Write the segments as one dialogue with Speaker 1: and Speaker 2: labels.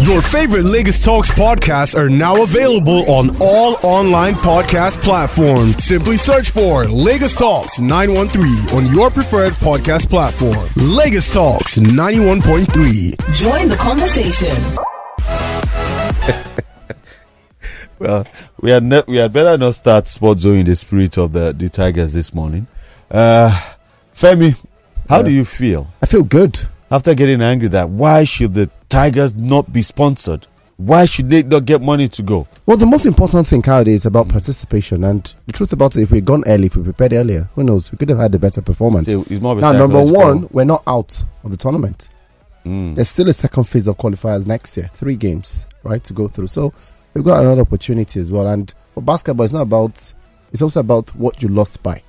Speaker 1: Your favorite Lagos Talks podcasts are now available on all online podcast platforms. Simply search for Lagos Talks 913 on your preferred podcast platform. Lagos Talks 91.3.
Speaker 2: Join the conversation.
Speaker 3: Well, we had ne- we had better not start Sports Zone in the spirit of the, the Tigers this morning. Uh, Femi, how
Speaker 4: Yeah.
Speaker 3: do you feel
Speaker 4: I feel good.
Speaker 3: after getting angry that why should the Tigers not be sponsored? Why should they not get money to go?
Speaker 4: Well, the most important thing, Kyle, is about participation. And the truth about it, if we'd gone early, if we prepared earlier, who knows? We could have had a better performance.
Speaker 3: So it's more of a
Speaker 4: now, number one, we're not out of the tournament.
Speaker 3: Mm.
Speaker 4: There's still a second phase of qualifiers next year, three games, right, to go through. So we've got another opportunity as well. And for basketball, it's not about, it's also about what you lost by,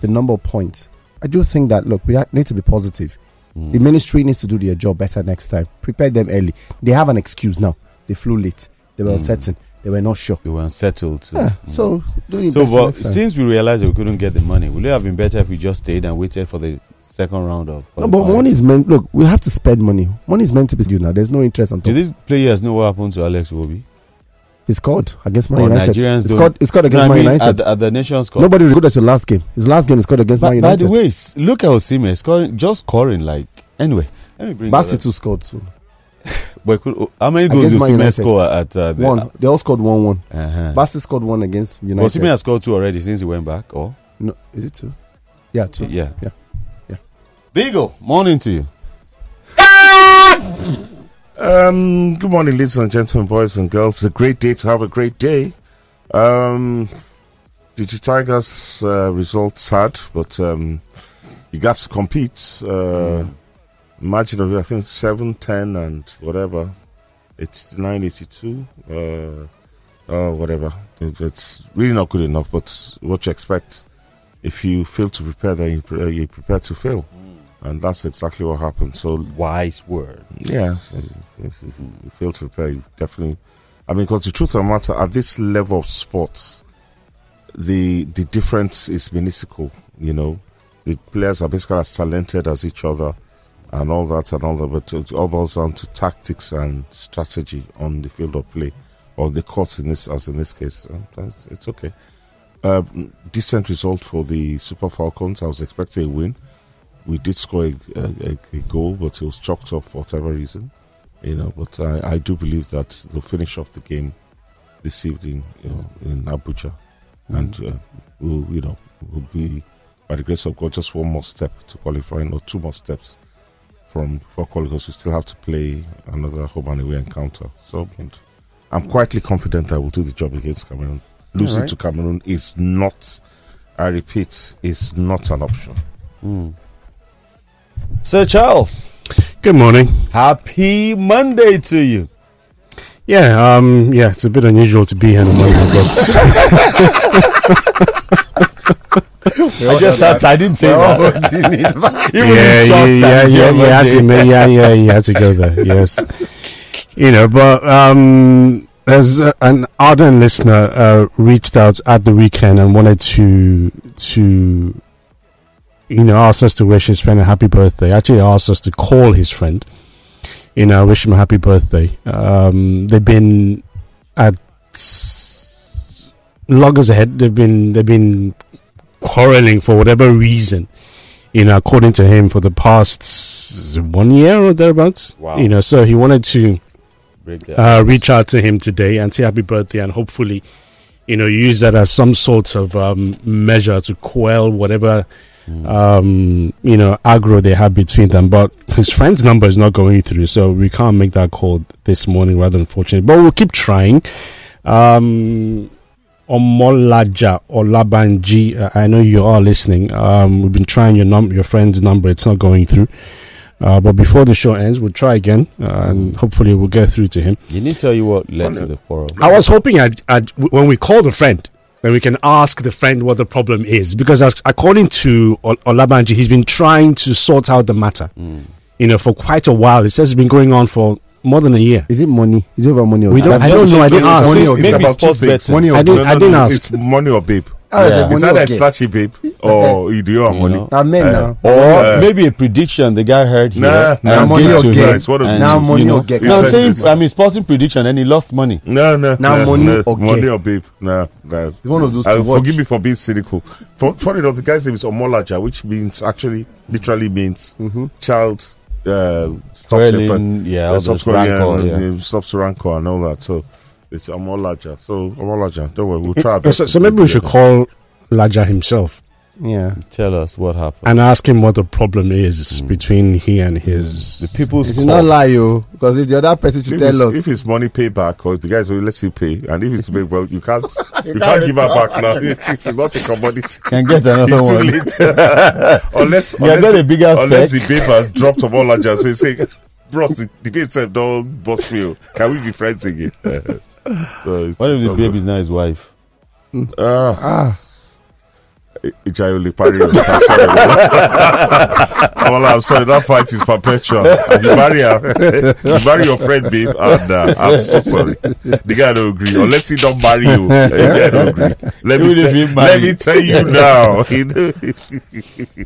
Speaker 4: the number of points. I do think that, look, we need to be positive.
Speaker 3: Mm.
Speaker 4: The ministry needs to do their job better next time. Prepare them early. They have an excuse now. They flew late. They were
Speaker 3: Mm.
Speaker 4: uncertain. They were not sure.
Speaker 3: They were unsettled. too.
Speaker 4: Yeah,
Speaker 3: Mm.
Speaker 4: so doing it
Speaker 3: So, but since we realized we couldn't get the money, would it have been better if we just stayed and waited for the second round of?
Speaker 4: no, but money is meant. Look, we have to spend money. Money is meant to be due now. There's no interest on
Speaker 3: Do these players know what happened to Alex Iwobi?
Speaker 4: He scored against Man
Speaker 3: Or
Speaker 4: United.
Speaker 3: Nigerians
Speaker 4: He scored, he scored against
Speaker 3: No, I
Speaker 4: Man
Speaker 3: mean,
Speaker 4: United.
Speaker 3: At, the- at the Nations Cup.
Speaker 4: Nobody recorded your last game. His last game he scored against
Speaker 3: By,
Speaker 4: Man
Speaker 3: by the way, look at Osimhen scoring, just scoring like anyway. Let me bring
Speaker 4: Bassey
Speaker 3: that
Speaker 4: too scored too.
Speaker 3: But could- how many goals did
Speaker 4: Osimhen
Speaker 3: score at uh, the,
Speaker 4: One. They all scored one one.
Speaker 3: Uh-huh.
Speaker 4: Bassey scored one against United.
Speaker 3: Osimhen has scored two already since he went back. Or
Speaker 4: no, is it two? Yeah, two.
Speaker 3: yeah,
Speaker 4: Yeah. Yeah.
Speaker 3: Beagle, morning to you.
Speaker 5: Um, good morning, ladies and gentlemen, boys and girls. A great day to have a great day. Um, the Tigers uh, result sad, but um, you got to compete. Uh, Imagine, of I think 7, 10, and whatever. It's 982. Uh, uh, whatever. It- It's really not good enough, but what you expect. If you fail to prepare, then you, pre- uh, you prepare to fail. And that's exactly what happened. So
Speaker 3: Wise word.
Speaker 5: yeah, if, if you fail to prepare, you definitely. I mean, because the truth of the matter, at this level of sports, the the difference is minuscule. You know, the players are basically as talented as each other, and all that and all that. But it all boils down to tactics and strategy on the field of play, or the courts in this, as in this case. It's okay. Uh, decent result for the Super Falcons. I was expecting a win we did score a, a, a goal, but it was chalked up for whatever reason, you know. But I, I do believe that they'll finish off the game this evening, you know, in Abuja, and uh, we'll, you know, will be by the grace of God just one more step to qualifying, or two more steps from for qualifying. Because we still have to play another home and away encounter. So and I'm quietly confident I will do the job against Cameroon. Losing
Speaker 4: Alright.
Speaker 5: to Cameroon is not, I repeat, is not an option.
Speaker 3: Sir Charles,
Speaker 6: Good morning.
Speaker 3: happy Monday to you.
Speaker 6: Yeah, um, yeah, it's a bit unusual to be here on a Monday, but
Speaker 3: I just thought I didn't say that. Even
Speaker 6: yeah, yeah, yeah, yeah,
Speaker 3: you're
Speaker 6: had to, yeah, yeah, you had to go there. Yes, you know, but um, there's uh, an ardent listener uh, reached out at the weekend and wanted to to you know asked us to wish his friend a happy birthday. Actually, asked us to call his friend. You know, wish him a happy birthday. Um, they've been at loggers ahead. They've been they've been quarreling for whatever reason. You know, according to him, for the past one year or thereabouts.
Speaker 3: Wow.
Speaker 6: You know, so he wanted to uh, reach out to him today and say happy birthday and hopefully, you know, use that as some sort of um, measure to quell whatever, um, you know, aggro they have between them. But his friend's number is not going through, so we can't make that call this morning, rather unfortunate. But we'll keep trying. Um, Omolaja Olabanji, uh, I know you are listening. Um, we've been trying your num- your friend's number; it's not going through. Uh, but before the show ends, we'll try again, uh, and hopefully we'll get through to him.
Speaker 3: You need to tell you what led to the quarrel.
Speaker 6: I was hoping I'd, I'd, when we call the friend, then we can ask the friend what the problem is, because as, according to Ol- Olabanji, he's been trying to sort out the matter. Mm. You know, for quite a while. It says it's been going on for more than a year.
Speaker 4: Is it money? Is it over money? Or
Speaker 6: We don't- I don't know, I didn't ask.
Speaker 5: money
Speaker 3: Maybe
Speaker 5: or- it's about two
Speaker 3: sports betting.
Speaker 4: Money or
Speaker 6: I didn't- I didn't ask.
Speaker 5: It's money or babe.
Speaker 4: Ah,
Speaker 3: Yeah.
Speaker 4: the
Speaker 5: Is
Speaker 4: money
Speaker 5: that a
Speaker 4: okay.
Speaker 5: slashy babe or you do your
Speaker 3: You
Speaker 5: money?
Speaker 3: know?
Speaker 4: Now men
Speaker 5: Eh,
Speaker 4: now.
Speaker 3: Or
Speaker 5: Uh,
Speaker 3: maybe a prediction the guy heard here.
Speaker 5: Nah,
Speaker 3: and
Speaker 5: nah,
Speaker 4: money or
Speaker 3: to
Speaker 4: get.
Speaker 3: him,
Speaker 5: It's
Speaker 3: and,
Speaker 4: Now
Speaker 5: two.
Speaker 4: money
Speaker 3: you know,
Speaker 4: or get.
Speaker 3: No, I'm saying,
Speaker 5: like-
Speaker 3: I mean, sporting prediction, and he lost money.
Speaker 5: No, no.
Speaker 4: Now
Speaker 5: no,
Speaker 4: money
Speaker 5: no,
Speaker 4: or
Speaker 5: money or babe. No, no.
Speaker 4: It's one of those
Speaker 5: Uh,
Speaker 4: to watch.
Speaker 5: forgive me for being cynical. For, funny enough, the guy's name is Omolaja, which means actually, literally means
Speaker 4: Mm-hmm.
Speaker 5: child uh, stops
Speaker 3: Swelling, yeah, all
Speaker 5: uh,
Speaker 3: those
Speaker 5: stops
Speaker 3: rancor,
Speaker 5: and,
Speaker 3: yeah.
Speaker 5: uh, stops rancor and all that. So it's Omolaja. So Omolaja, don't worry, we'll try. our eh, eh, best
Speaker 6: So, so maybe we should call Laja himself
Speaker 4: Yeah.
Speaker 3: Tell us what happened.
Speaker 6: and ask him what the problem is hmm. between he and hmm. his.
Speaker 3: the people's
Speaker 4: You should not lie, oh, you. Because if the other person should
Speaker 5: If
Speaker 4: tell
Speaker 5: it's,
Speaker 4: us.
Speaker 5: if it's money payback or if the guys will let you pay, and if it's pay, well, you can't, you,
Speaker 4: can't
Speaker 5: can't give her back now. You She's not a commodity.
Speaker 3: Can get another
Speaker 5: It's too
Speaker 3: one.
Speaker 5: late. unless,
Speaker 3: You have
Speaker 5: unless,
Speaker 3: got a bigger
Speaker 5: unless
Speaker 3: spec.
Speaker 5: the babe has dropped some all so you say, bro, the, the babe said, don't bust me. oh. Can we be friends again? so it's,
Speaker 3: What if the
Speaker 5: all
Speaker 3: babe
Speaker 5: good.
Speaker 3: is not his wife?
Speaker 5: Ah,
Speaker 4: ah,
Speaker 5: Ijayole Pari. I'm sorry. Amola, I'm sorry. That fight is perpetual. And you marry her, you marry your friend, babe, and uh, I'm so sorry. The guy don't agree. Unless he don't marry you, the guy don't agree. Let me,
Speaker 3: Even if
Speaker 5: tell, let me tell you now. You know,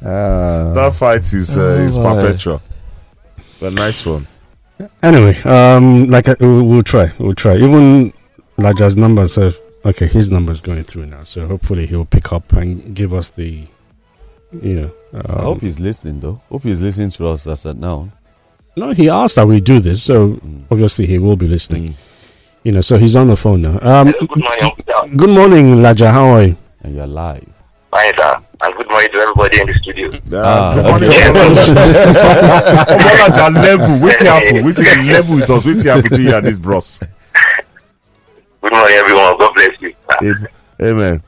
Speaker 4: ah.
Speaker 5: that fight is uh, is
Speaker 3: Oh, my.
Speaker 5: perpetual. A nice one.
Speaker 6: Anyway, um, like uh, we'll, we'll try, we'll try. Even Laja's number says, okay, his number is going through now, so hopefully he'll pick up and give us the, you know.
Speaker 3: I hope
Speaker 6: Um,
Speaker 3: he's listening, though. Hope he's listening to us as at now.
Speaker 6: no, he asked that we do this, so
Speaker 3: Mm.
Speaker 6: obviously he will be listening.
Speaker 3: Mm.
Speaker 6: You know, so he's on the phone now. Um,
Speaker 7: good morning.
Speaker 6: Good morning, Laja. How are you?
Speaker 3: And you're live.
Speaker 7: Fine, sir. And good morning to everybody in the studio.
Speaker 3: Ah,
Speaker 5: good morning.
Speaker 3: okay.
Speaker 5: Omolaja level. Wait till happen. Wait till level with us. Wait till happen to you and this bros.
Speaker 7: Good morning, everyone. God bless you.
Speaker 5: Amen. Amen.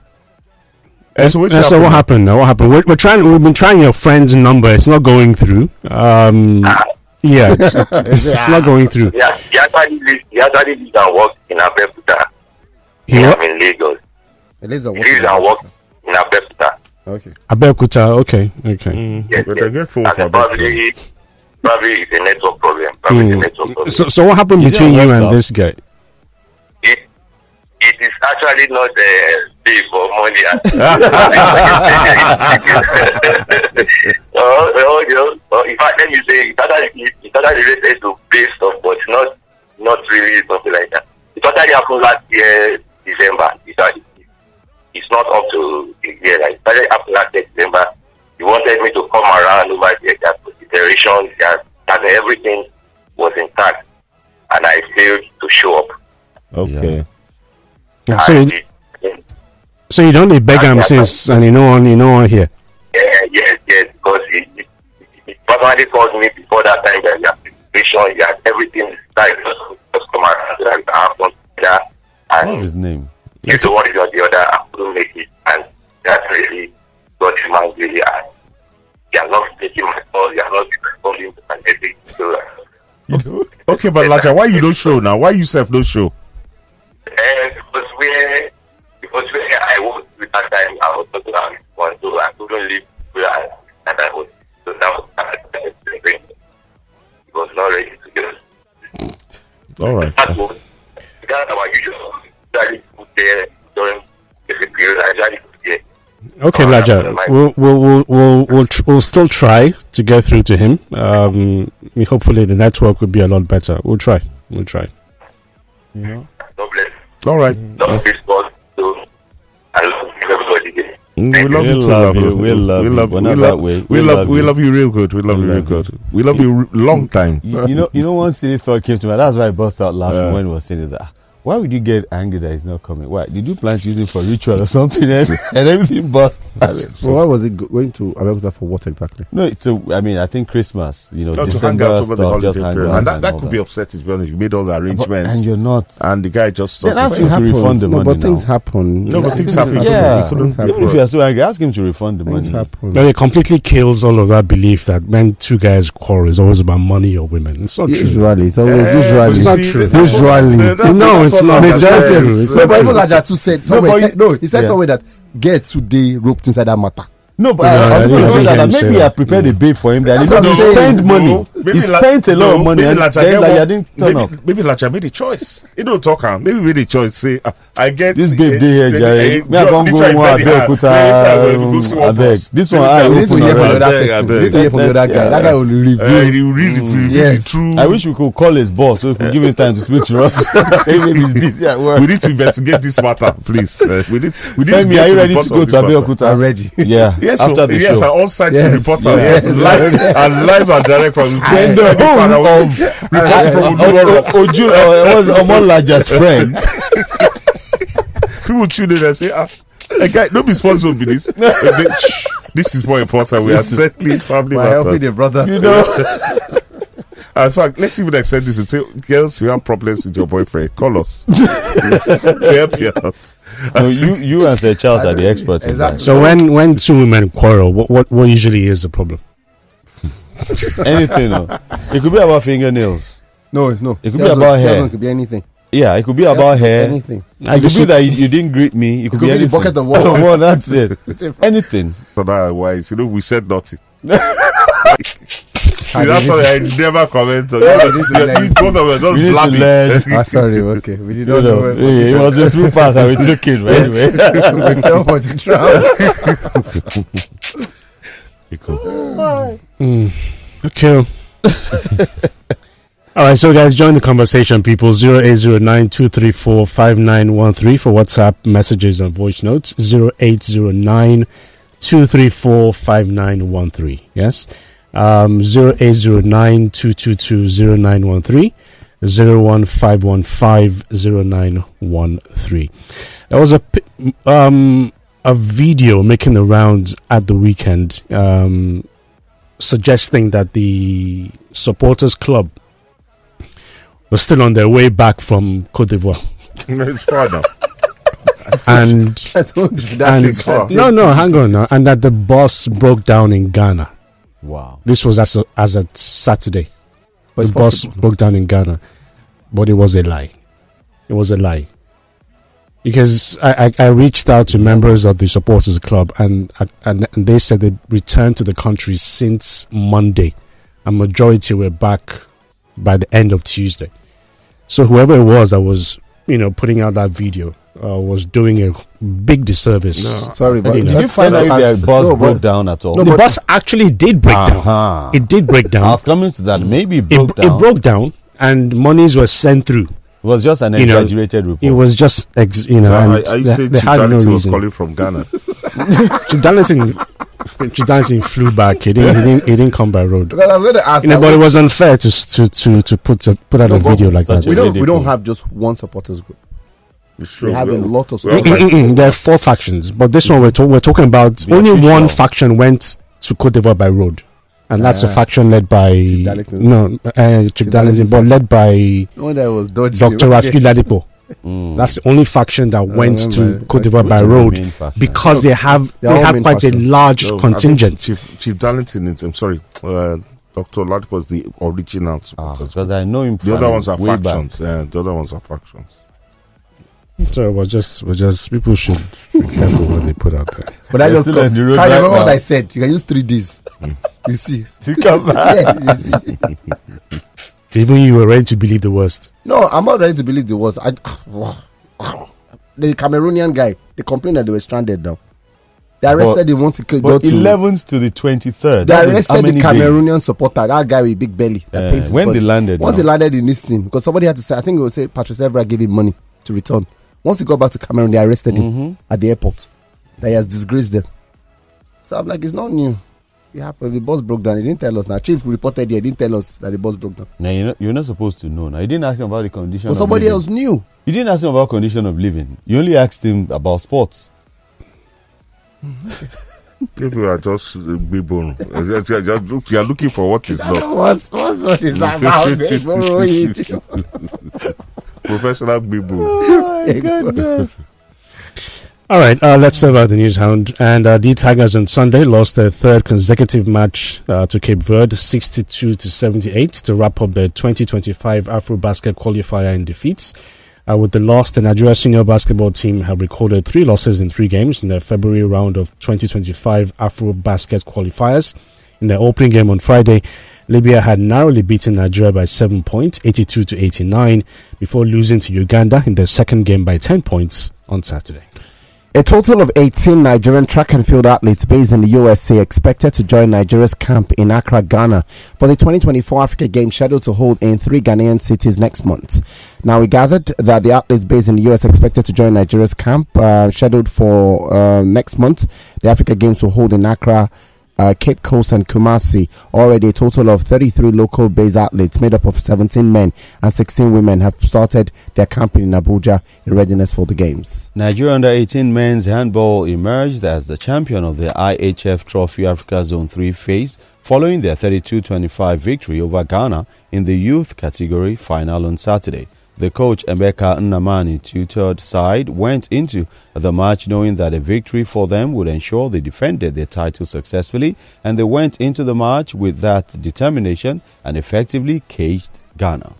Speaker 5: Eh, so what's
Speaker 6: Uh, so what happened now? What happened? We're, we're trying. We've been trying your friend's number. It's not going through. Um, yeah, it's, it's, it's not going through.
Speaker 7: Yeah, he actually lives, he actually lives and works in Abeokuta.
Speaker 6: He
Speaker 7: I'm
Speaker 6: what?
Speaker 7: in Lagos.
Speaker 4: He lives and
Speaker 7: He lives and works in Abeokuta.
Speaker 4: Okay.
Speaker 6: Abeokuta. Okay, okay.
Speaker 5: Mm,
Speaker 7: Yes,
Speaker 5: but
Speaker 7: yes.
Speaker 5: I get phone for
Speaker 7: probably, probably it's a network problem. Probably it's a
Speaker 6: Mm.
Speaker 7: network problem.
Speaker 6: So, so what happened
Speaker 3: Is
Speaker 6: between you and
Speaker 3: WhatsApp?
Speaker 6: this guy?
Speaker 7: it, it is actually not a day for money. oh, oh, you know, oh, in fact, let me say, it's actually, it's actually related to base stuff, but not, not really something like that. It actually happened last year, December. It's, actually, it's not up to the year. Like, it actually last December. He wanted me to come around over there, that consideration, that, that everything was intact, and I failed to show up.
Speaker 5: Okay.
Speaker 6: Yeah, so,
Speaker 7: I
Speaker 6: you,
Speaker 7: did-
Speaker 6: so you don't beg him since, and you know on, you know on here.
Speaker 7: Yeah, yes, yes, because he, he, he personally called me before that time that the application, he had everything, like just, just come around, like uh, I have one together,
Speaker 3: What's his name?
Speaker 7: you know one is on the other, I couldn't make it, and that really got him angry, and he has not taking my call, he has not responding to my message, so, uh,
Speaker 5: Okay, but Laja, why you don't show now? Why you self don't show?
Speaker 7: and because where, because where I was with that time, I was talking about one, so I couldn't leave where I, and I was, so that was, it was not ready to get
Speaker 5: All right.
Speaker 7: That was that's our usual. Usually put there during the period. I usually.
Speaker 6: Okay,
Speaker 7: Oh,
Speaker 6: Laja, we'll we'll we'll we'll we'll, tr- we'll still try to get through to him. Um, hopefully the network will be a lot better. We'll try. We'll try.
Speaker 7: God bless.
Speaker 5: All right.
Speaker 7: Love this God. I love everybody.
Speaker 5: We love
Speaker 3: We
Speaker 5: you too,
Speaker 3: love you, we love
Speaker 5: we
Speaker 3: you,
Speaker 5: love,
Speaker 3: but
Speaker 5: we love,
Speaker 3: that way.
Speaker 5: We,
Speaker 3: We
Speaker 5: love,
Speaker 3: love
Speaker 5: we
Speaker 3: you.
Speaker 5: love you real good. We love
Speaker 3: We
Speaker 5: you real good. We love you long time.
Speaker 3: You, you know, you know, one silly thought came to me. That's why I burst out laughing
Speaker 5: Yeah.
Speaker 3: when we were saying. That why would you get angry that he's not coming? Why did you plan to use it for ritual or something? and, and everything bust. I mean,
Speaker 4: So why was it going to America for what exactly?
Speaker 3: no, it's a. I mean, I think Christmas. You know,
Speaker 5: Not to
Speaker 3: December
Speaker 5: hang out over the
Speaker 3: stuff,
Speaker 5: holiday period.
Speaker 3: out
Speaker 5: And that, that
Speaker 3: all
Speaker 5: could be upsetting, to be honest. You made all the arrangements.
Speaker 3: and you're not.
Speaker 5: and the guy just
Speaker 3: Then
Speaker 5: doesn't-
Speaker 3: ask him to
Speaker 4: Happens.
Speaker 3: refund the
Speaker 4: no,
Speaker 3: money
Speaker 4: but things
Speaker 3: now.
Speaker 4: happen.
Speaker 5: No, but things happen.
Speaker 3: Yeah,
Speaker 5: He couldn't-
Speaker 4: Things
Speaker 3: even if you're so angry, ask him to refund the
Speaker 4: Things
Speaker 3: money.
Speaker 4: happen.
Speaker 6: But it completely kills all of that belief that when two guys quarrel, it's always about money or women. It's not true.
Speaker 4: Usually, it's always usually.
Speaker 6: It's not true.
Speaker 5: that's what-
Speaker 4: Usually.
Speaker 6: No, it's
Speaker 5: what
Speaker 6: not.
Speaker 5: Laja
Speaker 6: It's
Speaker 5: says.
Speaker 6: not true. It's
Speaker 4: No,
Speaker 6: not
Speaker 4: but even Laja too said somewhere.
Speaker 3: but
Speaker 4: he,
Speaker 3: you-
Speaker 4: no, he said
Speaker 3: yeah.
Speaker 4: somewhere that get today roped inside that matter.
Speaker 3: No, but
Speaker 6: No,
Speaker 3: I, I was going to say
Speaker 6: say
Speaker 3: that,
Speaker 6: that.
Speaker 3: maybe I prepared a babe for him. That he
Speaker 4: That's what
Speaker 3: didn't
Speaker 4: I'm saying.
Speaker 3: spend money.
Speaker 5: No, maybe
Speaker 3: he spent a lot of money,
Speaker 5: maybe
Speaker 3: and
Speaker 5: Laja
Speaker 3: then
Speaker 5: get
Speaker 3: like, didn't turn
Speaker 5: maybe,
Speaker 3: up.
Speaker 5: Maybe Laja made a choice. He don't talk am. Maybe made a choice. Say, ah, I get
Speaker 3: This babe dey here, Jare.
Speaker 5: eh,
Speaker 3: Me, I
Speaker 5: John,
Speaker 3: come
Speaker 5: this
Speaker 3: go
Speaker 5: one
Speaker 3: one. Abeokuta,
Speaker 5: Anytime when we go see one
Speaker 3: abeg.
Speaker 5: boss,
Speaker 3: This one I
Speaker 5: we
Speaker 4: We need to hear from the
Speaker 3: already.
Speaker 4: other person. We need to hear from the other guy. That guy will
Speaker 5: Uh,
Speaker 4: review.
Speaker 5: he read, read
Speaker 4: Yes.
Speaker 5: it through.
Speaker 3: I wish we could call his boss so we could give him time to speak to us. Maybe he's busy at work.
Speaker 5: we need to investigate this matter, please. Uh, we need, we need to
Speaker 3: Femi, are you ready to go to
Speaker 5: matter.
Speaker 3: Abeokuta?
Speaker 4: I'm ready.
Speaker 3: Yeah,
Speaker 5: Yes,
Speaker 3: after
Speaker 5: so,
Speaker 3: the
Speaker 5: yes,
Speaker 3: show.
Speaker 5: an on-site
Speaker 4: Yes,
Speaker 5: reporter.
Speaker 4: yes.
Speaker 5: Yes, live, and live and direct from
Speaker 3: Then the home of
Speaker 5: reporting from Uduroro.
Speaker 3: O- O- Oju, uh, was Omolaja's friend.
Speaker 5: People tune in and say, ah, a guy, don't be sponsored with this. They "Shh, this is more important. We are settling family
Speaker 4: By helping
Speaker 5: matters.
Speaker 4: the brother.
Speaker 3: You know,
Speaker 5: In fact, let's even extend this and say, girls, you have problems with your boyfriend, call us. We help you out.
Speaker 3: No, you you and Sir Charles are the experts. in
Speaker 4: Exactly.
Speaker 6: So when when two women quarrel, what what, what usually is the problem?
Speaker 3: Anything. No. It could be about fingernails.
Speaker 4: No, no.
Speaker 3: It could be
Speaker 4: Doesn't-
Speaker 3: about hair.
Speaker 4: It could be anything.
Speaker 3: Yeah, it could be about hair.
Speaker 4: Anything.
Speaker 6: I
Speaker 3: It could
Speaker 6: just
Speaker 3: be that you, you didn't greet me. It could,
Speaker 4: could
Speaker 3: be
Speaker 4: be the
Speaker 3: anything.
Speaker 4: bucket of water.
Speaker 3: well, that's it. Anything.
Speaker 5: So that wise, you know, we said nothing.
Speaker 4: I
Speaker 5: That's
Speaker 4: need
Speaker 5: why I never comment on
Speaker 4: Yeah,
Speaker 5: it.
Speaker 4: we need to learn.
Speaker 5: you Both
Speaker 3: We need to learn.
Speaker 4: Ah, sorry. Okay. We did not know.
Speaker 3: know,
Speaker 4: where-
Speaker 3: hey, it was a through pass and we took it. But anyway.
Speaker 4: we fell for the trap.
Speaker 6: Mm, okay. All right, so guys, join the conversation, people. 0809 234 5913 for WhatsApp messages and voice notes. 0809 234 5913. Yes. Um, 0809 222 0913. 01515 0913. There was a, um, a video making the rounds at the weekend um, suggesting that the supporters club was still on their way back from Cote d'Ivoire.
Speaker 5: it's.
Speaker 6: And
Speaker 4: I told you that
Speaker 6: and
Speaker 4: is
Speaker 5: far.
Speaker 6: no, no, hang on now. And that the bus broke down in Ghana.
Speaker 3: Wow.
Speaker 6: This was as a, as a Saturday.
Speaker 4: But
Speaker 6: the bus
Speaker 4: possible.
Speaker 6: broke down in Ghana, but it was a lie. It was a lie. Because I, I, I reached out to members of the supporters club and, and and they said they returned to the country since Monday, a majority were back by the end of Tuesday. So whoever it was that was you know putting out that video uh, was doing a big disservice.
Speaker 4: Sorry, but
Speaker 6: You know.
Speaker 3: Did you find out
Speaker 4: find
Speaker 3: if
Speaker 4: out-
Speaker 3: their bus
Speaker 4: no,
Speaker 3: broke down at all?
Speaker 4: No,
Speaker 6: the bus actually did break down.
Speaker 3: Uh-huh.
Speaker 6: It did break down.
Speaker 3: I was coming to that. Maybe it
Speaker 6: It,
Speaker 3: broke
Speaker 6: it
Speaker 3: down.
Speaker 6: It broke down, and monies were sent through.
Speaker 3: It was just an
Speaker 6: You know,
Speaker 3: exaggerated report.
Speaker 6: It was just, ex, you know,
Speaker 5: So
Speaker 6: and
Speaker 5: I, I
Speaker 6: they,
Speaker 5: say
Speaker 6: they had no
Speaker 5: Chitality was calling from Ghana.
Speaker 6: Chief Darlington, Chidanlison flew back. He didn't, he didn't, he didn't come by road.
Speaker 4: Because I was going to ask.
Speaker 6: You know, but it was unfair to to to to put a, put out
Speaker 4: No,
Speaker 6: a video like that.
Speaker 4: we don't. We don't have just one supporters group.
Speaker 5: It's true.
Speaker 4: We have a lot of
Speaker 5: well,
Speaker 4: supporters.
Speaker 6: There are four factions, but this one we're, to- we're talking about
Speaker 3: The
Speaker 6: only one faction went to Cote d'Ivoire by road, and that's a
Speaker 4: Ah.
Speaker 6: faction led by no uh, Chief Darlington, but led by
Speaker 4: No, that was dodgy.
Speaker 6: Dr.
Speaker 4: Okay.
Speaker 6: Rafiu Ladipo.
Speaker 3: Mm.
Speaker 6: That's the only faction that went to
Speaker 4: remember.
Speaker 6: Cote d'Ivoire by
Speaker 3: Which is
Speaker 6: road
Speaker 3: main faction.
Speaker 6: because they have
Speaker 4: They're
Speaker 6: they have
Speaker 4: main
Speaker 6: quite a large
Speaker 5: no,
Speaker 6: contingent.
Speaker 5: Chief, Chief Darlington is, I'm sorry, uh, Dr. Ladipo was the original
Speaker 3: Ah, because I know him.
Speaker 5: the other ones are factions. Yeah, the other ones are factions.
Speaker 6: So we're just we're just people should be careful what they put out there.
Speaker 4: But I just come.
Speaker 3: the road
Speaker 4: Can't
Speaker 3: right
Speaker 4: remember what. I said. You can use three Ds. You see.
Speaker 3: To come back.
Speaker 4: yeah, you see.
Speaker 6: Even you were ready to believe the worst.
Speaker 4: No, I'm not ready to believe the worst. I, the Cameroonian guy, they complained that they were stranded now. They arrested him once he could go
Speaker 3: But
Speaker 4: to.
Speaker 3: 11th to the 23rd.
Speaker 4: They
Speaker 3: that is how
Speaker 4: arrested the Cameroonian
Speaker 3: days?
Speaker 4: supporter, that guy with big belly. That paints
Speaker 3: when
Speaker 4: body.
Speaker 3: they landed
Speaker 4: Once
Speaker 3: now.
Speaker 4: they landed in this team, because somebody had to say, I think it was say Patrice Evra gave him money to return. Once he got back to Cameroon, they arrested him
Speaker 3: Mhm.
Speaker 4: at the airport. That he has disgraced them. So I'm like, it's not new. It happened. The bus broke down. He didn't tell us. Now, Chief reported here. He didn't tell us that the bus broke down.
Speaker 3: Now, you're not, you're not supposed to know. Now, you didn't ask him about the condition
Speaker 4: But
Speaker 3: of
Speaker 4: somebody
Speaker 3: living.
Speaker 4: else knew.
Speaker 3: You didn't ask him about condition of living. You only asked him about sports.
Speaker 5: People are just uh, people. You're just- you're looking for what is not.
Speaker 4: What's, what's what is that about? They borrow it.
Speaker 5: Professional people.
Speaker 6: All right, uh, let's talk about the news hound. And uh, D'Tigers on Sunday lost their third consecutive match uh, to Cape Verde, 62 to 78, to wrap up the 2025 Afro Basket qualifier in defeats. Uh, with the loss, the Nigeria senior basketball team have recorded three losses in three games in their February round of 2025 Afro Basket qualifiers. In their opening game on Friday, Libya had narrowly beaten Nigeria by 7 points, 82 to 89, before losing to Uganda in their second game by 10 points on Saturday.
Speaker 4: A total of 18 Nigerian track and field athletes based in the USA expected to join Nigeria's camp in Accra, Ghana for the 2024 Africa Games scheduled to hold in three Ghanaian cities next month. Now, we gathered that the athletes based in the US expected to join Nigeria's camp uh, scheduled for uh, next month. The Africa Games will hold in Accra, uh, Cape Coast and Kumasi. Already a total of 33 local based athletes made up of 17 men and 16 women have started their camping in Abuja in readiness for the Games.
Speaker 3: Nigeria under 18 men's handball emerged as the champion of the IHF Trophy Africa Zone 3 phase following their 32-25 victory over Ghana in the youth category final on Saturday. The coach Emeka Nnamani tutored side went into the match knowing that a victory for them would ensure they defended their title successfully and they went into the match with that determination and effectively caged Ghana.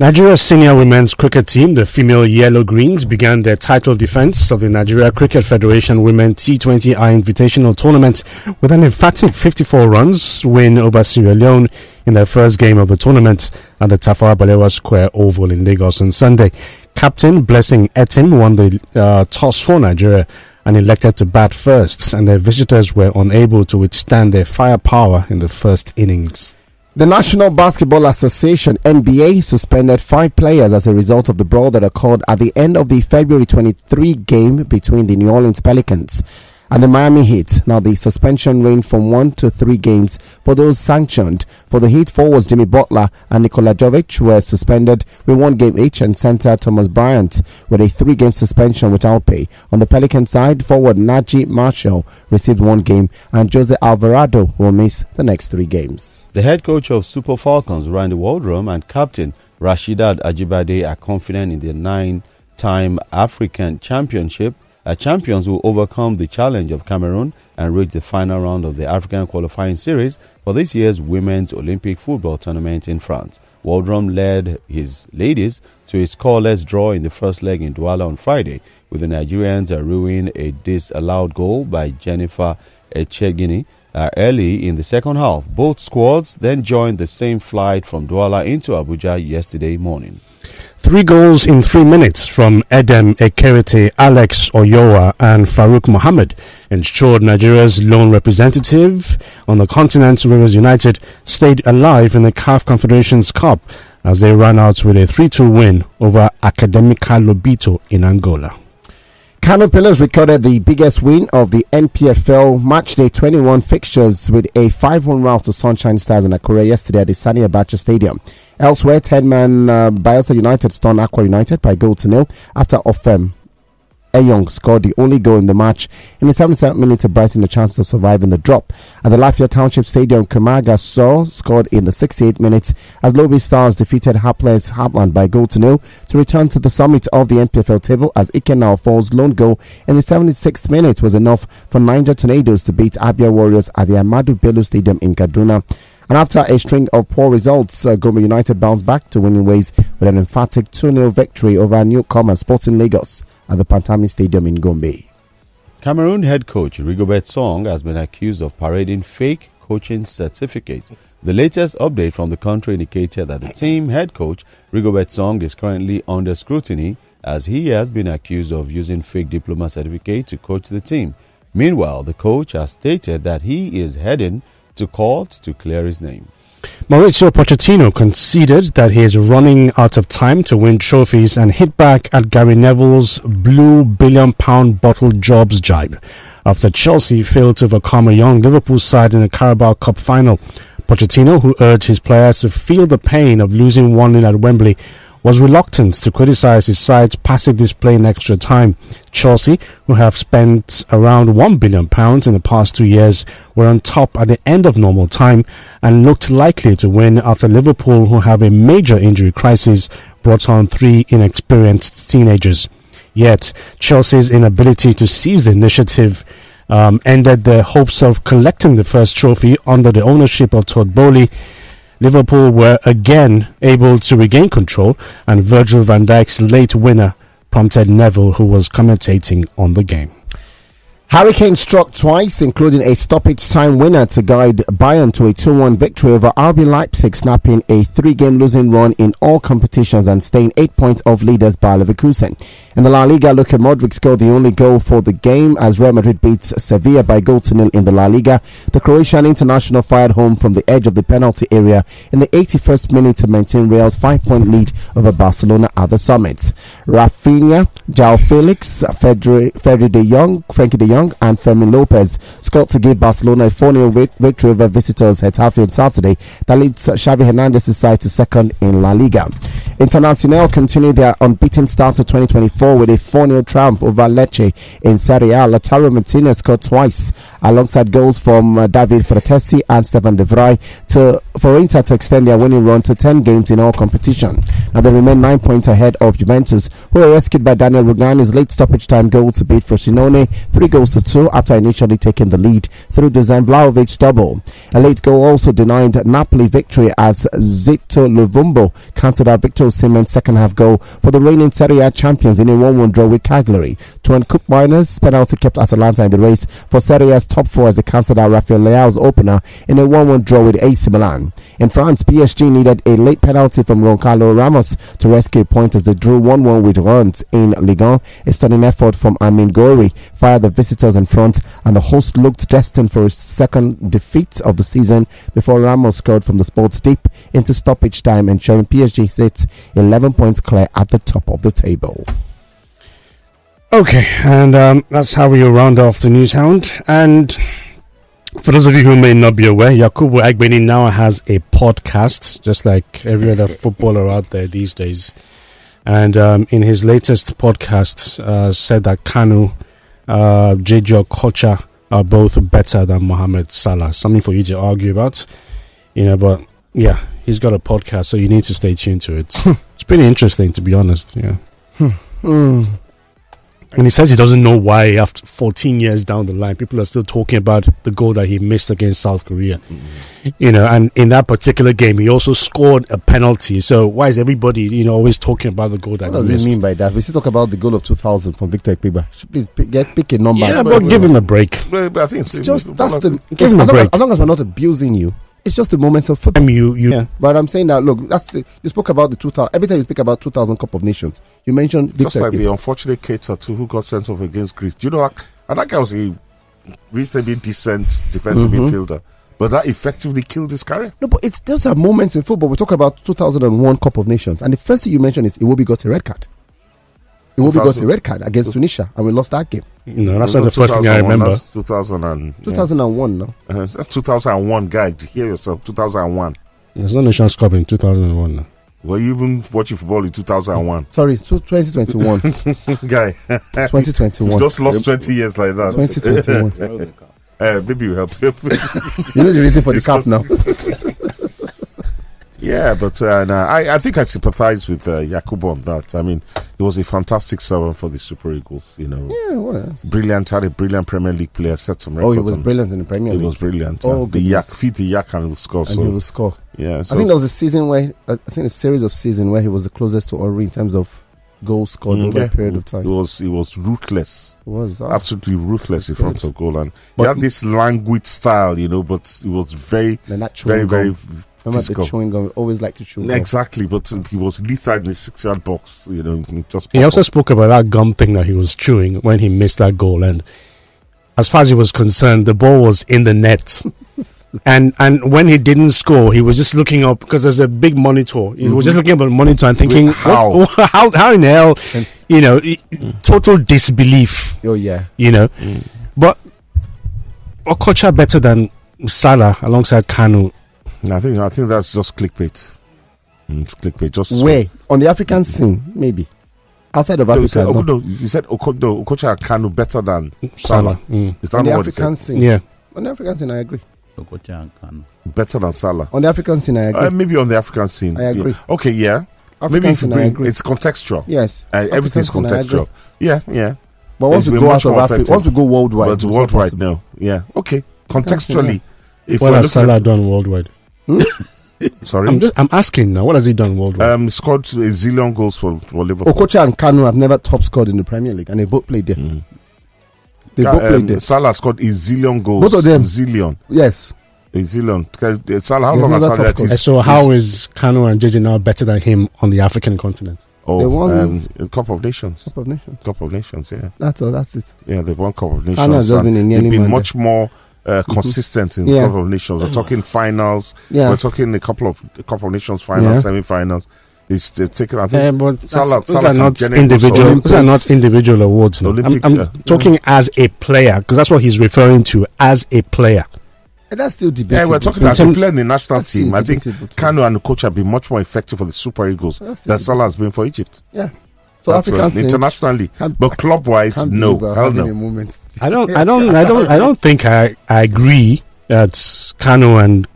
Speaker 6: Nigeria's senior women's cricket team, the female Yellow Greens, began their title defense of the Nigeria Cricket Federation Women T20I Invitational Tournament with an emphatic 54 runs win over Sierra Leone in their first game of the tournament at the Tafawa Balewa Square Oval in Lagos on Sunday. Captain Blessing Etim won the uh, toss for Nigeria and elected to bat first, and their visitors were unable to withstand their firepower in the first innings.
Speaker 4: The National Basketball Association NBA suspended five players as a result of the brawl that occurred at the end of the February 23 game between the New Orleans Pelicans and the Miami Heat. Now, the suspension ranged from one to three games for those sanctioned. For the Heat, forwards Jimmy Butler and Nikola Jovic were suspended with one game each, and center Thomas Bryant with a three game suspension without pay. On the Pelican side, forward Naji Marshall received one game, and Jose Alvarado will miss the next three games.
Speaker 3: The head coach of Super Falcons, Randy Waldrum, and captain Rasheedat Ajibade are confident in their nine time African Championship uh, champions will overcome the challenge of Cameroon and reach the final round of the African qualifying series for this year's Women's Olympic football tournament in France. Waldrum led his ladies to a scoreless draw in the first leg in Douala on Friday, with the Nigerians ruining a disallowed goal by Jennifer Echegini uh, early in the second half. Both squads then joined the same flight from Douala into Abuja yesterday morning.
Speaker 6: Three goals in three minutes from Edem Ekerette, Alex Oyoa, and Farouk Mohammed ensured Nigeria's lone representative on the continent, Rivers United, stayed alive in the CAF Confederations Cup as they ran out with a 3 2 win over Academica Lobito in Angola.
Speaker 4: Kano Pillars recorded the biggest win of the NPFL Matchday 21 fixtures with a 5 1 rout to Sunshine Stars in Akure yesterday at the Sani Abacha Stadium. Elsewhere, 10 man uh, Bayelsa United stunned Akwa United by goal to nil after Ofem Eyong scored the only goal in the match in the 77th minute to the chances of surviving the drop. At the Lafia Township Stadium, Kamaga Saul scored in the 68th minute as Lobi Stars defeated Hapless Heartland by goal to nil to return to the summit of the NPFL table as Ikenau Falls' lone goal in the 76th minute was enough for Niger Tornadoes to beat Abia Warriors at the Ahmadu Bello Stadium in Kaduna. And after a string of poor results, uh, Gombe United bounced back to winning ways with an emphatic 2 0 victory over newcomer Sporting Lagos at the Pantami Stadium in Gombe.
Speaker 3: Cameroon head coach Rigobert Song has been accused of parading fake coaching certificates. The latest update from the country indicated that the team head coach Rigobert Song is currently under scrutiny as he has been accused of using fake diploma certificate to coach the team. Meanwhile, the coach has stated that he is heading to court to clear his name.
Speaker 6: Mauricio Pochettino conceded that he is running out of time to win trophies and hit back at Gary Neville's blue billion pound bottle jobs jibe after Chelsea failed to overcome a young Liverpool side in the Carabao Cup final. Pochettino, who urged his players to feel the pain of losing 1 0 at Wembley, was reluctant to criticize his side's passive display in extra time. Chelsea, who have spent around £1 billion in the past two years, were on top at the end of normal time and looked likely to win after Liverpool, who have a major injury crisis, brought on three inexperienced teenagers. Yet, Chelsea's inability to seize the initiative um, ended their hopes of collecting the first trophy under the ownership of Todd Boehly Liverpool were again able to regain control, and Virgil van Dijk's late winner prompted Neville, who was commentating on the game.
Speaker 4: Hurricane struck twice, including a stoppage time winner to guide Bayern to a 2 1 victory over RB Leipzig, snapping a three game losing run in all competitions and staying eight points off leaders Bayer Leverkusen. In the La Liga, Luka Modric scored the only goal for the game as Real Madrid beats Sevilla by goal to nil in the La Liga. The Croatian international fired home from the edge of the penalty area in the 81st minute to maintain Real's five point lead over Barcelona at the summit. Rafinha, Joao Felix, Pedri de Jong, Frenkie de Jong, and Fermin Lopez scored to give Barcelona a 4 0 victory over visitors Getafe on Saturday that leads Xavi Hernandez's side to second in La Liga. Internacional continued their unbeaten start to 2024 with a 4 0 triumph over Lecce in Serie A. Lautaro Martinez scored twice alongside goals from uh, Davide Frattesi and Stefan De Vrij to, for Inter to extend their winning run to 10 games in all competition. Now they remain 9 points ahead of Juventus, who were rescued by Daniele Rugani's late stoppage time goal to beat Frosinone 3 goals to 2 after initially taking the lead through Dusan Vlahovic's double. A late goal also denied Napoli victory as Zito Luvumbo cancelled out Victor Osimhen's second half goal for the reigning Serie A champions in a 1-1 draw with Cagliari. Teun Koopmeiners penalty kept Atalanta in the race for Serie A's top four as they cancelled out Rafael Leao's opener in a 1-1 draw with AC Milan. In France, PSG needed a late penalty from Goncalo Ramos to rescue a point as they drew 1-1 with Reims in Ligue 1. A stunning effort from Amine Gouiri fired the visitors in front and the host looked destined for his second defeat of the season before Ramos scored from the sports deep into stoppage time ensuring PSG sits 11 points clear at the top of the table.
Speaker 6: Okay, and um, that's how we round off the news hound. And for those of you who may not be aware, Yakubu Aiyegbeni now has a podcast, just like every other footballer out there these days. And um, in his latest podcast, uh, said that Kanu, uh, JJ Okocha are both better than Mohamed Salah. Something for you to argue about, you know. But yeah, he's got a podcast, so you need to stay tuned to it. it's pretty interesting, to be honest. Yeah.
Speaker 4: Hmm.
Speaker 6: And he says he doesn't know why, after 14 years down the line, people are still talking about the goal that he missed against South Korea.
Speaker 5: Mm-hmm.
Speaker 6: You know, and in that particular game, he also scored a penalty. So why is everybody, you know, always talking about the goal that
Speaker 4: What does
Speaker 6: he
Speaker 4: it mean by that? We still talk about the goal of 2000 from Victor Ikpeba. Please pick, get, pick a number.
Speaker 6: Yeah, but give him a break.
Speaker 5: But, but I think
Speaker 4: It's just that's the
Speaker 6: Give him a
Speaker 4: as, as,
Speaker 6: break.
Speaker 4: as long as we're not abusing you, it's just the moments of football.
Speaker 6: You, you, yeah.
Speaker 4: But I'm saying that look, that's the, you spoke about the 2000. Every time you speak about 2000 Cup of Nations, you mentioned Victor
Speaker 5: just like
Speaker 4: Ikpeba.
Speaker 5: the unfortunate Keita too, who got sent off against Greece. Do you know, that- and that guy was a reasonably decent defensive
Speaker 4: Mhm.
Speaker 5: midfielder, but that effectively killed his career.
Speaker 4: No, but it's those are moments in football. We talk about 2001 Cup of Nations, and the first thing you mention is Iwobi got a red card. Iwobi got a
Speaker 5: 2000
Speaker 4: red card against Tunisia, and we lost that game.
Speaker 6: No, that's not the first thing I remember.
Speaker 5: that's 2000 and,
Speaker 4: 2001, no.
Speaker 5: uh, that's 2001, guy. Hear yourself, 2001.
Speaker 6: There's no Nations Cup in 2001. no.
Speaker 5: Were you even watching football in 2001?
Speaker 4: Sorry, so 2021,
Speaker 5: guy,
Speaker 4: 2021.
Speaker 5: you just lost 20 years like that.
Speaker 4: 2021.
Speaker 5: uh, maybe you help.
Speaker 4: you know the reason for the
Speaker 5: It's
Speaker 4: cap now.
Speaker 5: Yeah, but uh, nah, I, I think I sympathize with uh, Yakubu on that. I mean, he was a fantastic servant for the Super Eagles. You know,
Speaker 4: Yeah, well,
Speaker 5: brilliant, had a brilliant Premier League player, set some records.
Speaker 4: oh, he was brilliant in the Premier League.
Speaker 5: He was brilliant.
Speaker 4: Oh,
Speaker 5: uh, the yak, feed the yak and score.
Speaker 4: and
Speaker 5: So
Speaker 4: he will score.
Speaker 5: yeah, so
Speaker 4: I think there was a season where I think a series of season where he was the closest to Henry in terms of goals scored
Speaker 5: Mm,
Speaker 4: over
Speaker 5: yeah.
Speaker 4: a period of
Speaker 5: It
Speaker 4: time.
Speaker 5: was it was ruthless,
Speaker 4: It was uh,
Speaker 5: absolutely ruthless in front of goal, and he
Speaker 6: But-
Speaker 5: had this languid style, you know. But it was very, very,
Speaker 4: gum.
Speaker 5: very
Speaker 4: Remember the chewing gum? Always like to chew. gum.
Speaker 5: Exactly, but he was lethal in the six-yard box. You know, just
Speaker 6: He also
Speaker 5: up.
Speaker 6: spoke about that gum thing that he was chewing when he missed that goal. And as far as he was concerned, the ball was in the net. and and when he didn't score, he was just looking up because there's a big monitor. He was mm-hmm. just looking up at the monitor and thinking,
Speaker 5: how?
Speaker 6: what- how, how in the hell,
Speaker 4: And-
Speaker 6: you know, i- total disbelief,
Speaker 4: Oh yeah.
Speaker 6: you know. Mm. But Okocha better than Salah alongside Kanu.
Speaker 5: I think I think that's just clickbait. Mm, it's clickbait. Just
Speaker 4: Where on the African scene, maybe outside of
Speaker 5: No, you
Speaker 4: Africa.
Speaker 5: said,
Speaker 4: no.
Speaker 5: Okudo, you said Okodo, Okocha and Kanu better than
Speaker 6: Salah.
Speaker 5: Salah.
Speaker 6: Mm.
Speaker 5: Is that
Speaker 4: on the African scene,
Speaker 6: Yeah.
Speaker 4: on the African scene, I agree.
Speaker 3: Okocha and Kanu.
Speaker 5: Better than Salah.
Speaker 4: On the African scene, I agree.
Speaker 5: Uh, maybe on the African scene.
Speaker 4: I agree.
Speaker 5: Yeah. Okay, yeah.
Speaker 4: African
Speaker 5: maybe if you
Speaker 4: scene, I
Speaker 5: bring
Speaker 4: agree.
Speaker 5: it's contextual.
Speaker 4: yes,
Speaker 5: Uh, everything's
Speaker 4: scene,
Speaker 5: contextual. Yeah, yeah.
Speaker 4: But once
Speaker 5: It's
Speaker 4: we go
Speaker 5: much
Speaker 4: out of Africa, once we go worldwide,
Speaker 5: but
Speaker 4: it's
Speaker 5: worldwide,
Speaker 4: possible.
Speaker 5: no. Yeah. Okay. Contextually, if
Speaker 6: What
Speaker 5: we're
Speaker 6: has
Speaker 5: looking
Speaker 6: Salah done worldwide?
Speaker 5: Sorry,
Speaker 6: I'm just I'm asking now. What has he done worldwide?
Speaker 5: um, scored a zillion goals for, for Liverpool.
Speaker 4: Okocha and Kanu have never top scored in the Premier League, and they both played there.
Speaker 5: Mm.
Speaker 4: They
Speaker 5: Ka-
Speaker 4: both played
Speaker 5: um,
Speaker 4: there.
Speaker 5: Salah scored a zillion goals.
Speaker 4: Both of them.
Speaker 5: Zillion.
Speaker 4: Yes.
Speaker 5: A zillion. Uh, Salah, how
Speaker 4: They've
Speaker 5: long has Salah
Speaker 4: top
Speaker 5: had his-
Speaker 6: so how is Kanu and JJ now better than him on the African continent?
Speaker 5: Oh,
Speaker 4: They won-
Speaker 5: um, a Cup of Nations.
Speaker 4: Cup of Nations.
Speaker 5: Cup of Nations, yeah.
Speaker 4: That's all. That's it.
Speaker 5: Yeah, they've won Cup of Nations.
Speaker 4: Ghana has just
Speaker 5: and
Speaker 4: been a
Speaker 5: they've been
Speaker 4: man
Speaker 5: much more uh, consistent in
Speaker 4: Yeah.
Speaker 5: Cup of Nations. We're talking finals.
Speaker 4: Yeah.
Speaker 5: We're talking a couple of a Cup of Nations finals,
Speaker 4: Yeah.
Speaker 5: semi-finals. It's they've taken. I think
Speaker 6: but
Speaker 5: Salah-
Speaker 6: that's- those
Speaker 5: Salah
Speaker 6: are
Speaker 5: can
Speaker 6: not
Speaker 5: generate
Speaker 6: individual.
Speaker 5: Olympics.
Speaker 6: Those are not individual awards. No. I'm, I'm
Speaker 5: yeah.
Speaker 6: talking as a player because that's what he's referring to as a player.
Speaker 4: And that's still debatable.
Speaker 5: Yeah, we're talking
Speaker 6: In
Speaker 5: as a player in the national team. I think
Speaker 4: debatable.
Speaker 5: Kanu and the coach have been much more effective for the Super Eagles
Speaker 4: That's
Speaker 5: than. Salah has been for Egypt.
Speaker 4: Yeah. So
Speaker 5: That's
Speaker 4: African
Speaker 5: internationally, but club-wise, no, hell
Speaker 4: having a
Speaker 5: no.
Speaker 4: moment.
Speaker 6: I don't. I don't. I don't. I don't think I, I agree that Kanu and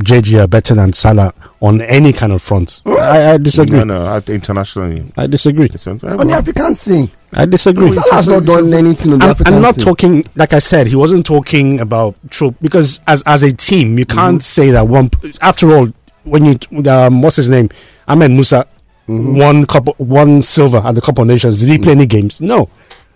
Speaker 6: JJ are better than Salah on any kind of front. I, I disagree.
Speaker 5: No, no, at- internationally.
Speaker 6: I disagree.
Speaker 4: On the African scene,
Speaker 6: I disagree.
Speaker 4: Salah has not done anything on the
Speaker 6: I'm,
Speaker 4: African
Speaker 6: I'm not
Speaker 4: scene.
Speaker 6: talking like I said. He wasn't talking about troop because as as a team, you can't say that one. After all, when you um, what's his name, Ahmed Musa, one cup, one silver at the Cup of Nations. Did he play any games? No.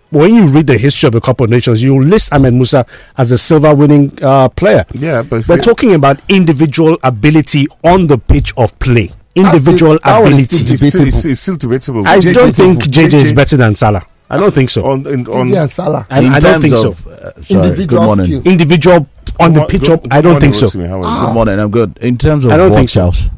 Speaker 6: When you read the history of the Cup of Nations, you list Ahmed Musa as a silver winning uh, player.
Speaker 5: yeah, but
Speaker 6: We're
Speaker 5: we-
Speaker 6: talking about individual ability on the pitch of play. Individual
Speaker 4: That one is
Speaker 6: ability.
Speaker 4: still
Speaker 5: it's still,
Speaker 4: debatable.
Speaker 5: it's, it's still debatable.
Speaker 6: I don't think JJ is better than Salah. I don't think so.
Speaker 5: on, in, on
Speaker 4: Didi and Salah.
Speaker 6: I,
Speaker 3: In
Speaker 6: I don't think
Speaker 3: of,
Speaker 6: so.
Speaker 3: uh, sorry, good
Speaker 4: Individual
Speaker 3: morning.
Speaker 4: skill.
Speaker 6: Individual on the pitch
Speaker 5: good-
Speaker 6: up, I don't think so.
Speaker 5: Rotimi, how?
Speaker 3: Good morning. I'm good. In terms of
Speaker 6: I don't think
Speaker 3: watch
Speaker 6: so.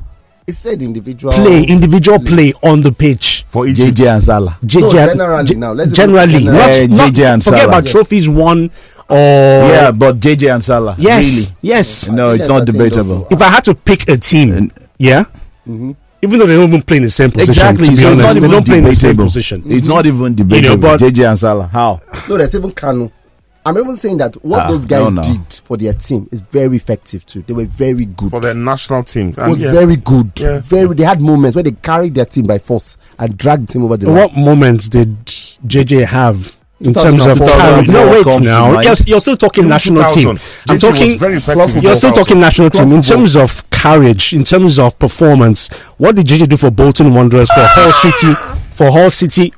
Speaker 3: Outs,
Speaker 4: It said individual
Speaker 6: Play, individual play on the pitch.
Speaker 5: For Egypt,
Speaker 3: JJ and Salah.
Speaker 6: J-
Speaker 4: No, generally
Speaker 6: J-
Speaker 4: now. Let's even
Speaker 6: generally,
Speaker 4: look
Speaker 6: not,
Speaker 3: generally.
Speaker 6: not
Speaker 3: JJ and
Speaker 6: forget
Speaker 3: Salah.
Speaker 6: about trophies won or
Speaker 3: yeah, but JJ and Salah.
Speaker 6: yes,
Speaker 3: Really?
Speaker 6: yes.
Speaker 3: No,
Speaker 4: I
Speaker 3: it's not debatable.
Speaker 6: If I had to pick a team,
Speaker 3: And-
Speaker 6: yeah, mm-hmm. even though they don't even play in the same position,
Speaker 3: Exactly.
Speaker 6: to be
Speaker 3: so it's
Speaker 6: honest,
Speaker 3: not
Speaker 6: they
Speaker 3: even
Speaker 6: don't play in the same
Speaker 3: debatable.
Speaker 6: position.
Speaker 3: It's not even debatable.
Speaker 6: but-
Speaker 3: JJ and Salah. How?
Speaker 4: No, there's even Kanu. I'm even saying that what
Speaker 3: Ah,
Speaker 4: those guys
Speaker 3: no, no.
Speaker 4: did for their team is very effective too. They were very good.
Speaker 5: for their national team.
Speaker 4: was
Speaker 5: And yeah,
Speaker 4: very good.
Speaker 5: Yeah.
Speaker 4: Very. They had moments where they carried their team by force and dragged the team over the line.
Speaker 6: What moments did JJ have in terms of
Speaker 4: 2004
Speaker 6: carry? No, wait now.
Speaker 3: mind.
Speaker 6: You're, you're still talking national
Speaker 5: 2000.
Speaker 6: team. I'm
Speaker 5: JJ
Speaker 6: talking.
Speaker 5: very
Speaker 6: You're still talking national team in terms of courage, in terms of performance. What did JJ do for Bolton Wanderers, for Hull City, for Hull City?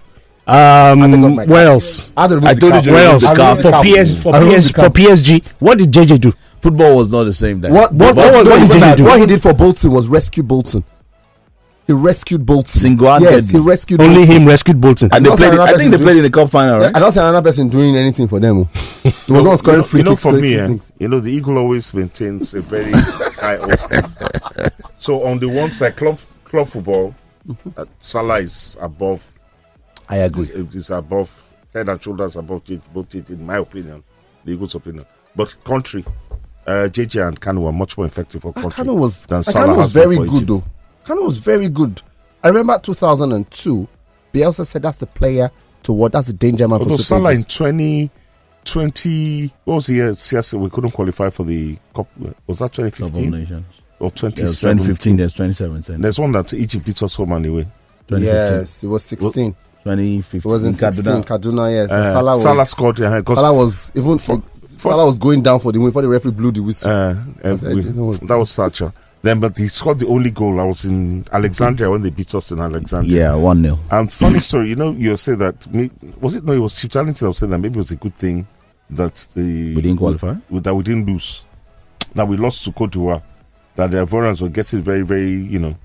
Speaker 6: Um,
Speaker 4: I got my
Speaker 6: else?
Speaker 4: I don't
Speaker 3: I told you to
Speaker 4: cap.
Speaker 6: Else?
Speaker 3: the
Speaker 4: I
Speaker 3: cap.
Speaker 4: remove
Speaker 6: For. PS for
Speaker 4: I
Speaker 6: PS for. PSG. What did JJ do?
Speaker 3: Football was not the same then.
Speaker 4: What, what,
Speaker 6: What-
Speaker 4: what,
Speaker 6: what-
Speaker 4: what,
Speaker 6: what
Speaker 4: he
Speaker 6: did he
Speaker 4: did,
Speaker 6: do?
Speaker 4: what he did for Bolton was rescue Bolton. He rescued Bolton.
Speaker 3: Single-handedly.
Speaker 4: Yes, he rescued
Speaker 6: Only
Speaker 4: Bolton.
Speaker 6: him rescued Bolton.
Speaker 3: and they played. I think they played in the cup final, right?
Speaker 4: I don't see another person doing anything for them. it He was not
Speaker 5: you
Speaker 4: scoring
Speaker 5: know,
Speaker 4: free
Speaker 5: you know
Speaker 4: kicks,
Speaker 5: for me,
Speaker 4: creating
Speaker 5: eh, you know, the Eagle always maintains a very high esteem. So on the one side, club club football, uh, Salah is above.
Speaker 3: I agree.
Speaker 5: It's, is above head and shoulders above it, both it, in my opinion, the Eagles' opinion. But country, uh, JJ and Kanu were much more effective for country.
Speaker 4: Kanu was
Speaker 5: than
Speaker 4: Kanu
Speaker 5: Salah
Speaker 4: was very good
Speaker 5: Egypt.
Speaker 4: though. Kanu was very good. I remember 2002. Bielsa said that's the player to what that's the danger man
Speaker 5: Although Salah in
Speaker 4: Eagles.
Speaker 5: 2020, what was the year? Yes, we couldn't qualify for the cup. Was that
Speaker 3: Cup of
Speaker 5: 2015
Speaker 3: Nations.
Speaker 5: or
Speaker 3: There's
Speaker 5: 2017?
Speaker 3: 2015. There's 2017.
Speaker 5: There's one that Egypt beat us home anyway.
Speaker 4: Yes, it was 16.
Speaker 3: 2015.
Speaker 4: It was in 16.
Speaker 3: Kaduna.
Speaker 4: Kaduna, yes.
Speaker 5: Uh,
Speaker 4: Salah was
Speaker 5: Salah scored. Yeah,
Speaker 4: Salah was even for Salah was going down for the win before the referee blew the whistle.
Speaker 5: uh, uh,
Speaker 4: said,
Speaker 5: we-
Speaker 4: know-
Speaker 5: that was Thatcher. Then, but he scored the only goal. I was in Alexandria when they beat us in Alexandria.
Speaker 3: Yeah, 1 0.
Speaker 5: And funny story, you know, you say that me, was it no? It was Chief Darlington that was saying that maybe it was a good thing that the
Speaker 3: We didn't qualify.
Speaker 5: that we didn't lose, that we lost to Cote d'Ivoire, that the Ivorians were getting very, very, you know,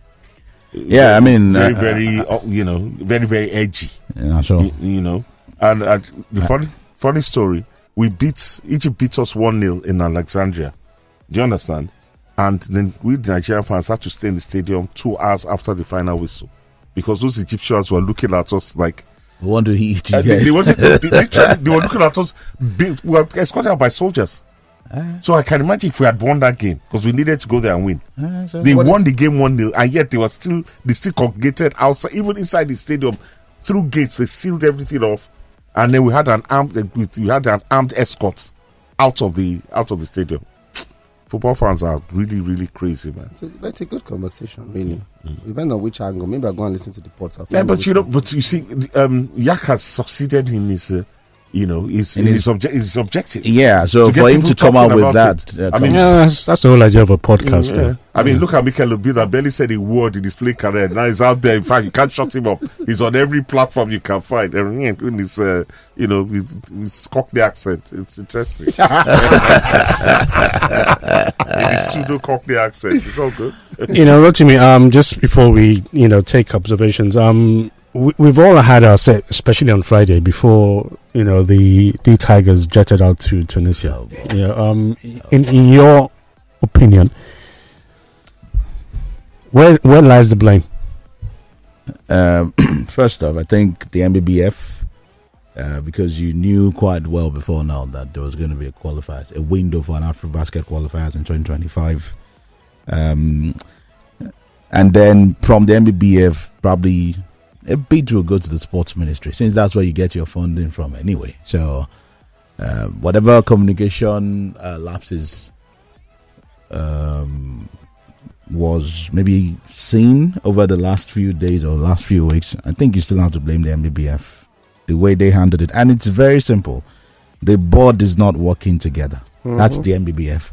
Speaker 3: Yeah, I mean,
Speaker 5: very,
Speaker 3: uh,
Speaker 5: very, uh, you know, very, very edgy.
Speaker 3: Yeah, so.
Speaker 5: you, you know. And, and the funny, funny story, we beat Egypt beat us one 0 in Alexandria. Do you understand? And then we the Nigerian fans had to stay in the stadium two hours after the final whistle because those Egyptians were looking at us like
Speaker 3: We want to eat
Speaker 5: uh, they, they, they, were looking at us. We were escorted by soldiers. So I can imagine if we had won that game because we needed to go there and win.
Speaker 3: Ah, so-
Speaker 5: They
Speaker 4: What
Speaker 5: won the game one 0 and yet they were still they still congregated outside, even inside the stadium, through gates. They sealed everything off, and then we had an armed we had an armed escort out of the out of the stadium. Football fans are really really crazy, man.
Speaker 4: It's a, it's a good conversation, really. Depending on which angle. Maybe I'll go and listen to the pods after.
Speaker 5: Yeah, but you know, but you see, the, um, Yak has succeeded in his uh, You know, it's
Speaker 8: And
Speaker 5: it's,
Speaker 8: it's-
Speaker 5: obje- it's objective.
Speaker 8: Yeah, so
Speaker 5: To
Speaker 8: for him to come out with that, uh,
Speaker 5: I mean,
Speaker 6: Yeah, that's, that's the whole idea of a podcast.
Speaker 5: Yeah.
Speaker 6: though.
Speaker 5: I mean, look at Mikel Obido. Barely said a word in his playing career. Now he's out there. In fact, you can't shut him up. He's on every platform you can find. And in his, uh, you know, his, his Cockney accent. It's interesting. in his pseudo Cockney accent. It's all good.
Speaker 6: you know, Rotimi, um, just before we, you know, take observations, um, we, we've all had our say, especially on Friday before, you know, the the Tigers jetted out to Tunisia. Yeah, um, in in your opinion, where where lies the blame?
Speaker 8: Um, first off, I think the NBBF, uh, because you knew quite well before now that there was going to be a qualifiers, a window for an Afro basket qualifiers in 2025. Um, and then from the NBBF, probably a bit will go to the sports ministry, since that's where you get your funding from anyway. So, uh, whatever communication uh, lapses um, was maybe seen over the last few days or last few weeks, I think you still have to blame the NBBF the way they handled it. And it's very simple. The board is not working together. That's the NBBF.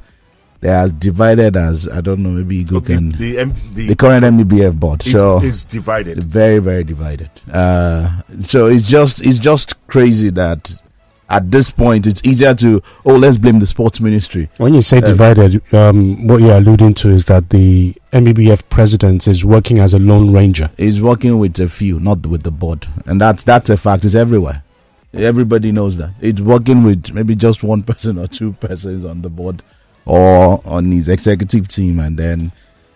Speaker 8: They are divided as I don't know, maybe Google
Speaker 5: The,
Speaker 8: can
Speaker 5: the, M- the,
Speaker 8: the current NBBF board.
Speaker 5: is,
Speaker 8: so
Speaker 5: is divided.
Speaker 8: very very divided uh so it's just it's just crazy that at this point it's easier to oh let's blame the sports ministry
Speaker 6: When you say
Speaker 8: Uh,
Speaker 6: divided, um, what you're alluding to is that the NBBF president is working as a lone ranger.
Speaker 8: He's working with a few not with the board and that's that's a fact it's everywhere everybody knows that it's working with maybe just one person or two persons on the board or on his executive team and then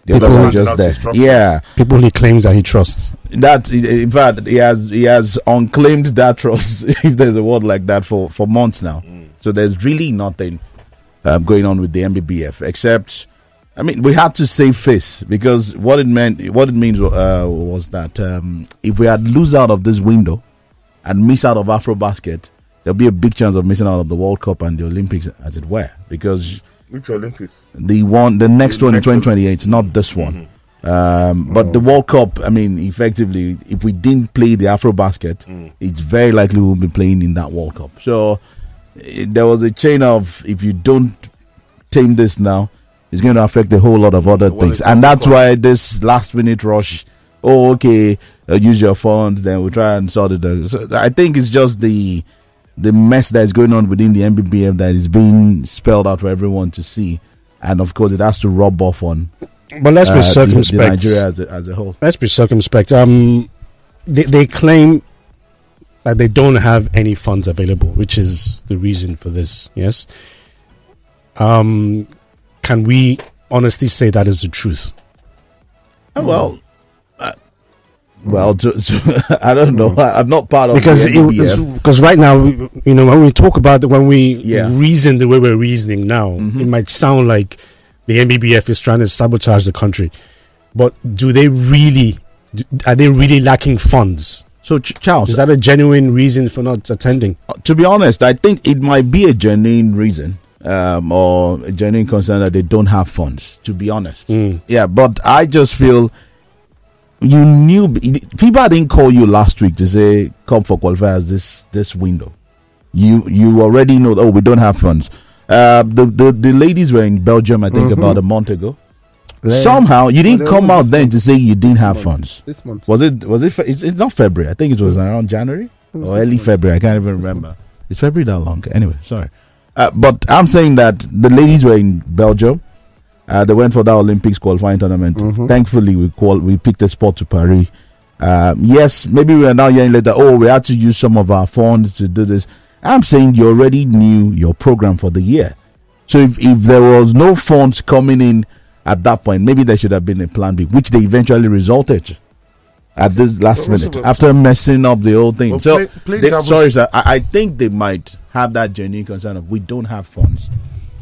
Speaker 8: the
Speaker 6: People
Speaker 8: others are just there. yeah.
Speaker 6: People he claims that he trusts.
Speaker 8: that in fact he has he has unclaimed that trust if there's a word like that for for months now. So there's really nothing um, going on with the NBBF except i mean we had to save face because what it meant what it means uh, was that um, if we had lose out of this window and miss out of afro basket there'll be a big chance of missing out of the world cup and the olympics as it were because
Speaker 5: Which Olympics?
Speaker 8: the one the next
Speaker 5: The
Speaker 8: one in
Speaker 5: next one.
Speaker 8: 2028 not this one. Um, but the world cup i mean effectively if we didn't play the afro basket it's very likely we'll be playing in that world cup. So eh, there was a chain of if you don't tame this now it's going to affect a whole lot of other
Speaker 5: Well,
Speaker 8: things. and that's why this last minute rush oh okay uh, use your funds then we'll try and sort it out. So i think it's just the the mess that is going on within the NBBF that is being spelled out for everyone to see, and of course it has to rub off on
Speaker 6: But let's
Speaker 8: uh,
Speaker 6: be
Speaker 8: the- the
Speaker 6: circumspect.
Speaker 8: Nigeria as a, as a whole.
Speaker 6: let's be circumspect. Um, they, they claim that they don't have any funds available, which is the reason for this. Yes. Um, can we honestly say that is the truth?
Speaker 8: Uh, well, uh, well, I don't know. I, am not part of
Speaker 6: Because it, because right now, you know, when we talk about when we
Speaker 8: Yeah.
Speaker 6: reason the way we're reasoning now,
Speaker 8: Mhm.
Speaker 6: it might sound like the NBBF is trying to sabotage the country, but do they really? Are they really lacking funds?
Speaker 8: so, Ch- Charles,
Speaker 6: Is that a genuine reason for not attending?
Speaker 8: uh, to be honest, I think it might be a genuine reason um, or a genuine concern that they don't have funds. To be honest,
Speaker 6: Mm.
Speaker 8: Yeah, but I just feel you knew people didn't call you last week to say come for qualifiers this this window. You you already know. Oh, we don't have funds. Uh, the, the the ladies were in Belgium, I think,
Speaker 4: Mhm.
Speaker 8: about a month ago. Somehow you didn't come out then to say you didn't have
Speaker 4: month.
Speaker 8: funds.
Speaker 4: This month.
Speaker 8: Was it was it? It's, it's not February. I think it was around January
Speaker 4: was
Speaker 8: or early
Speaker 4: month.
Speaker 8: February. I can't even remember.
Speaker 4: month.
Speaker 8: Is February that long? Anyway, sorry. Uh, but I'm saying that the ladies were in Belgium. Uh, they went for that Olympics qualifying tournament.
Speaker 4: Mhm.
Speaker 8: Thankfully, we qual- we picked a spot to Paris. Um, yes, maybe we are now hearing later. Oh, we had to use some of our funds to do this. I'm saying you already knew your program for the year. So if if there was no funds coming in at that point, maybe there should have been a plan B, which they eventually resulted at this last
Speaker 5: Well,
Speaker 8: minute after messing up the whole thing.
Speaker 5: Well,
Speaker 8: so
Speaker 5: play- play
Speaker 8: they- sorry, sir. I, I think they might have that genuine concern of we don't have funds.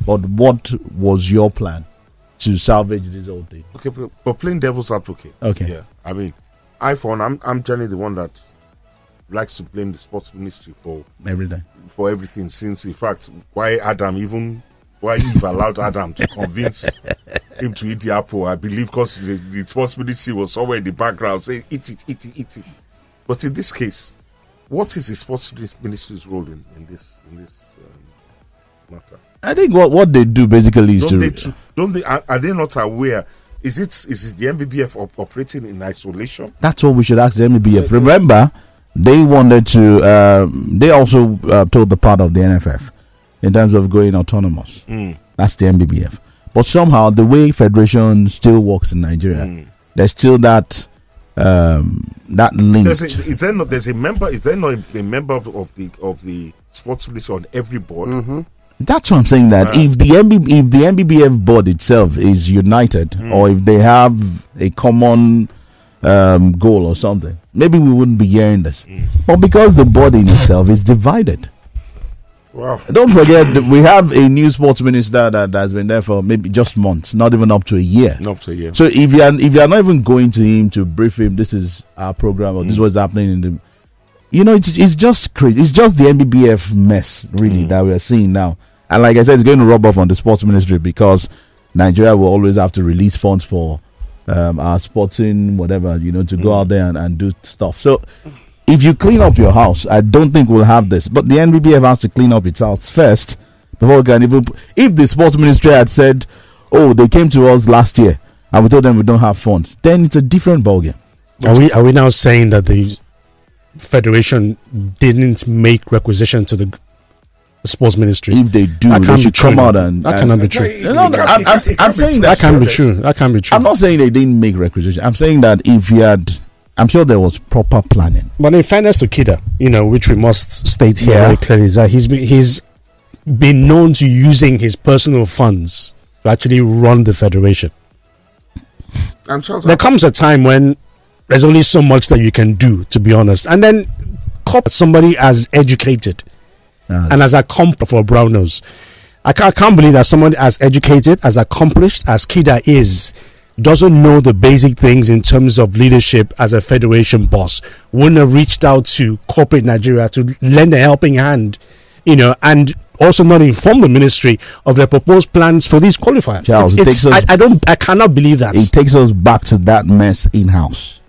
Speaker 8: But what was your plan to salvage this whole thing?
Speaker 5: Okay, but, but playing devil's advocate.
Speaker 8: Okay.
Speaker 5: Yeah. I mean, I for one, I'm I'm generally the one that likes to blame the sports ministry for
Speaker 8: Everything.
Speaker 5: for everything. Since in fact, why Adam even why Eve allowed Adam to convince him to eat the apple, I believe, because the, the sports ministry was somewhere in the background saying, "Eat it, eat it, eat it." But in this case, What is the sports ministry's role in, in this in this um, matter?
Speaker 8: I think what, what they do basically is
Speaker 5: Don't
Speaker 8: to
Speaker 5: they? tr- Don't they? Are, are they not aware? Is it is it the NBBF op- operating in isolation?
Speaker 8: That's what we should ask the NBBF. Remember, they wanted to. Um, they also uh, told the part of the NFF in terms of going autonomous. That's the NBBF. But somehow, the way federation still works in Nigeria, there's still that um, that link.
Speaker 5: There's a, is there not? There's a member. Is there not a, a member of, of the of the sports ministry on every board?
Speaker 8: That's what I'm saying. That if the MB, if the NBBF board itself is united, hmm. or if they have a common um, goal or something, maybe we wouldn't be hearing this. Hmm. But because the board in itself is divided,
Speaker 5: Wow.
Speaker 8: don't forget that we have a new sports minister that has been there for maybe just months, not even up to a year.
Speaker 5: Not to yeah.
Speaker 8: So if you are if you are not even going to him to brief him, this is our program or this is hmm. what's happening in the, you know, it's it's just crazy. It's just the NBBF mess really that we are seeing now. And like I said, it's going to rub off on the sports ministry because Nigeria will always have to release funds for um, our sporting whatever you know to go out there and, and do stuff. So if you clean up your house, I don't think we'll have this. But the NBBF has to clean up its house first before we can even. If the sports ministry had said, "Oh, they came to us last year and we told them we don't have funds," then it's a different ballgame.
Speaker 6: Are we are we now saying that the federation didn't make requisition to the sports ministry?
Speaker 8: If they do,
Speaker 6: That
Speaker 8: they
Speaker 6: can't be
Speaker 8: should
Speaker 6: true.
Speaker 8: come out and.
Speaker 6: That
Speaker 8: and-
Speaker 6: cannot be true.
Speaker 8: No, no, I'm-
Speaker 5: it
Speaker 8: I'm-
Speaker 5: can't-
Speaker 8: I'm
Speaker 5: can't be
Speaker 8: saying
Speaker 5: true.
Speaker 6: That can be true. That can be true.
Speaker 8: I'm not saying they didn't make requisition. I'm saying that if you had, I'm sure there was proper planning.
Speaker 6: But in fairness to Kida, you know, which we must state here
Speaker 8: Yeah.
Speaker 6: very clearly, is that he's been, he's been known to using his personal funds to actually run the federation.
Speaker 5: And Charles,
Speaker 6: There comes a time when there's only so much that you can do, to be honest. And then cop somebody as educated And as accomplished for brown nose. I can't, I can't believe that someone as educated, as accomplished as Kida is, doesn't know the basic things in terms of leadership as a federation boss. Wouldn't have reached out to corporate Nigeria to lend a helping hand, you know, and also not inform the ministry of their proposed plans for these qualifiers.
Speaker 8: Charles,
Speaker 6: It's-
Speaker 8: it
Speaker 6: it's-
Speaker 8: takes us-
Speaker 6: I, I don't, I cannot believe that.
Speaker 8: it takes us back to that mess in house.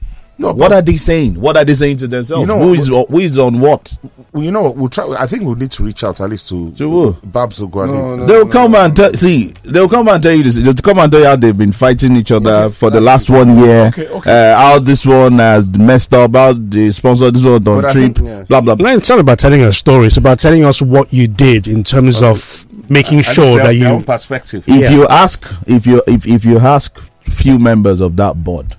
Speaker 5: No,
Speaker 8: What are they saying? What are they saying to themselves?
Speaker 5: You know
Speaker 8: who
Speaker 5: what-
Speaker 8: is who is on what?
Speaker 5: Well, you know, what, we'll try. I think we'll need to reach out at least to
Speaker 8: To who?
Speaker 5: Babs Ogwali.
Speaker 8: They'll come and tell. See, they'll come and tell you this. They'll come and tell you how they've been fighting each other for the last one year.
Speaker 5: Okay, okay.
Speaker 8: Uh, how this one has messed up. How the sponsor this one on
Speaker 5: But
Speaker 8: trip.
Speaker 5: think-
Speaker 4: Yes.
Speaker 8: Blah blah. blah.
Speaker 6: No, it's not about telling a story. It's about telling us what you did in terms of making
Speaker 5: At
Speaker 6: sure that
Speaker 5: their own
Speaker 6: you.
Speaker 5: perspective.
Speaker 8: If
Speaker 6: Yeah.
Speaker 8: you ask, if you if if you ask few members of that board,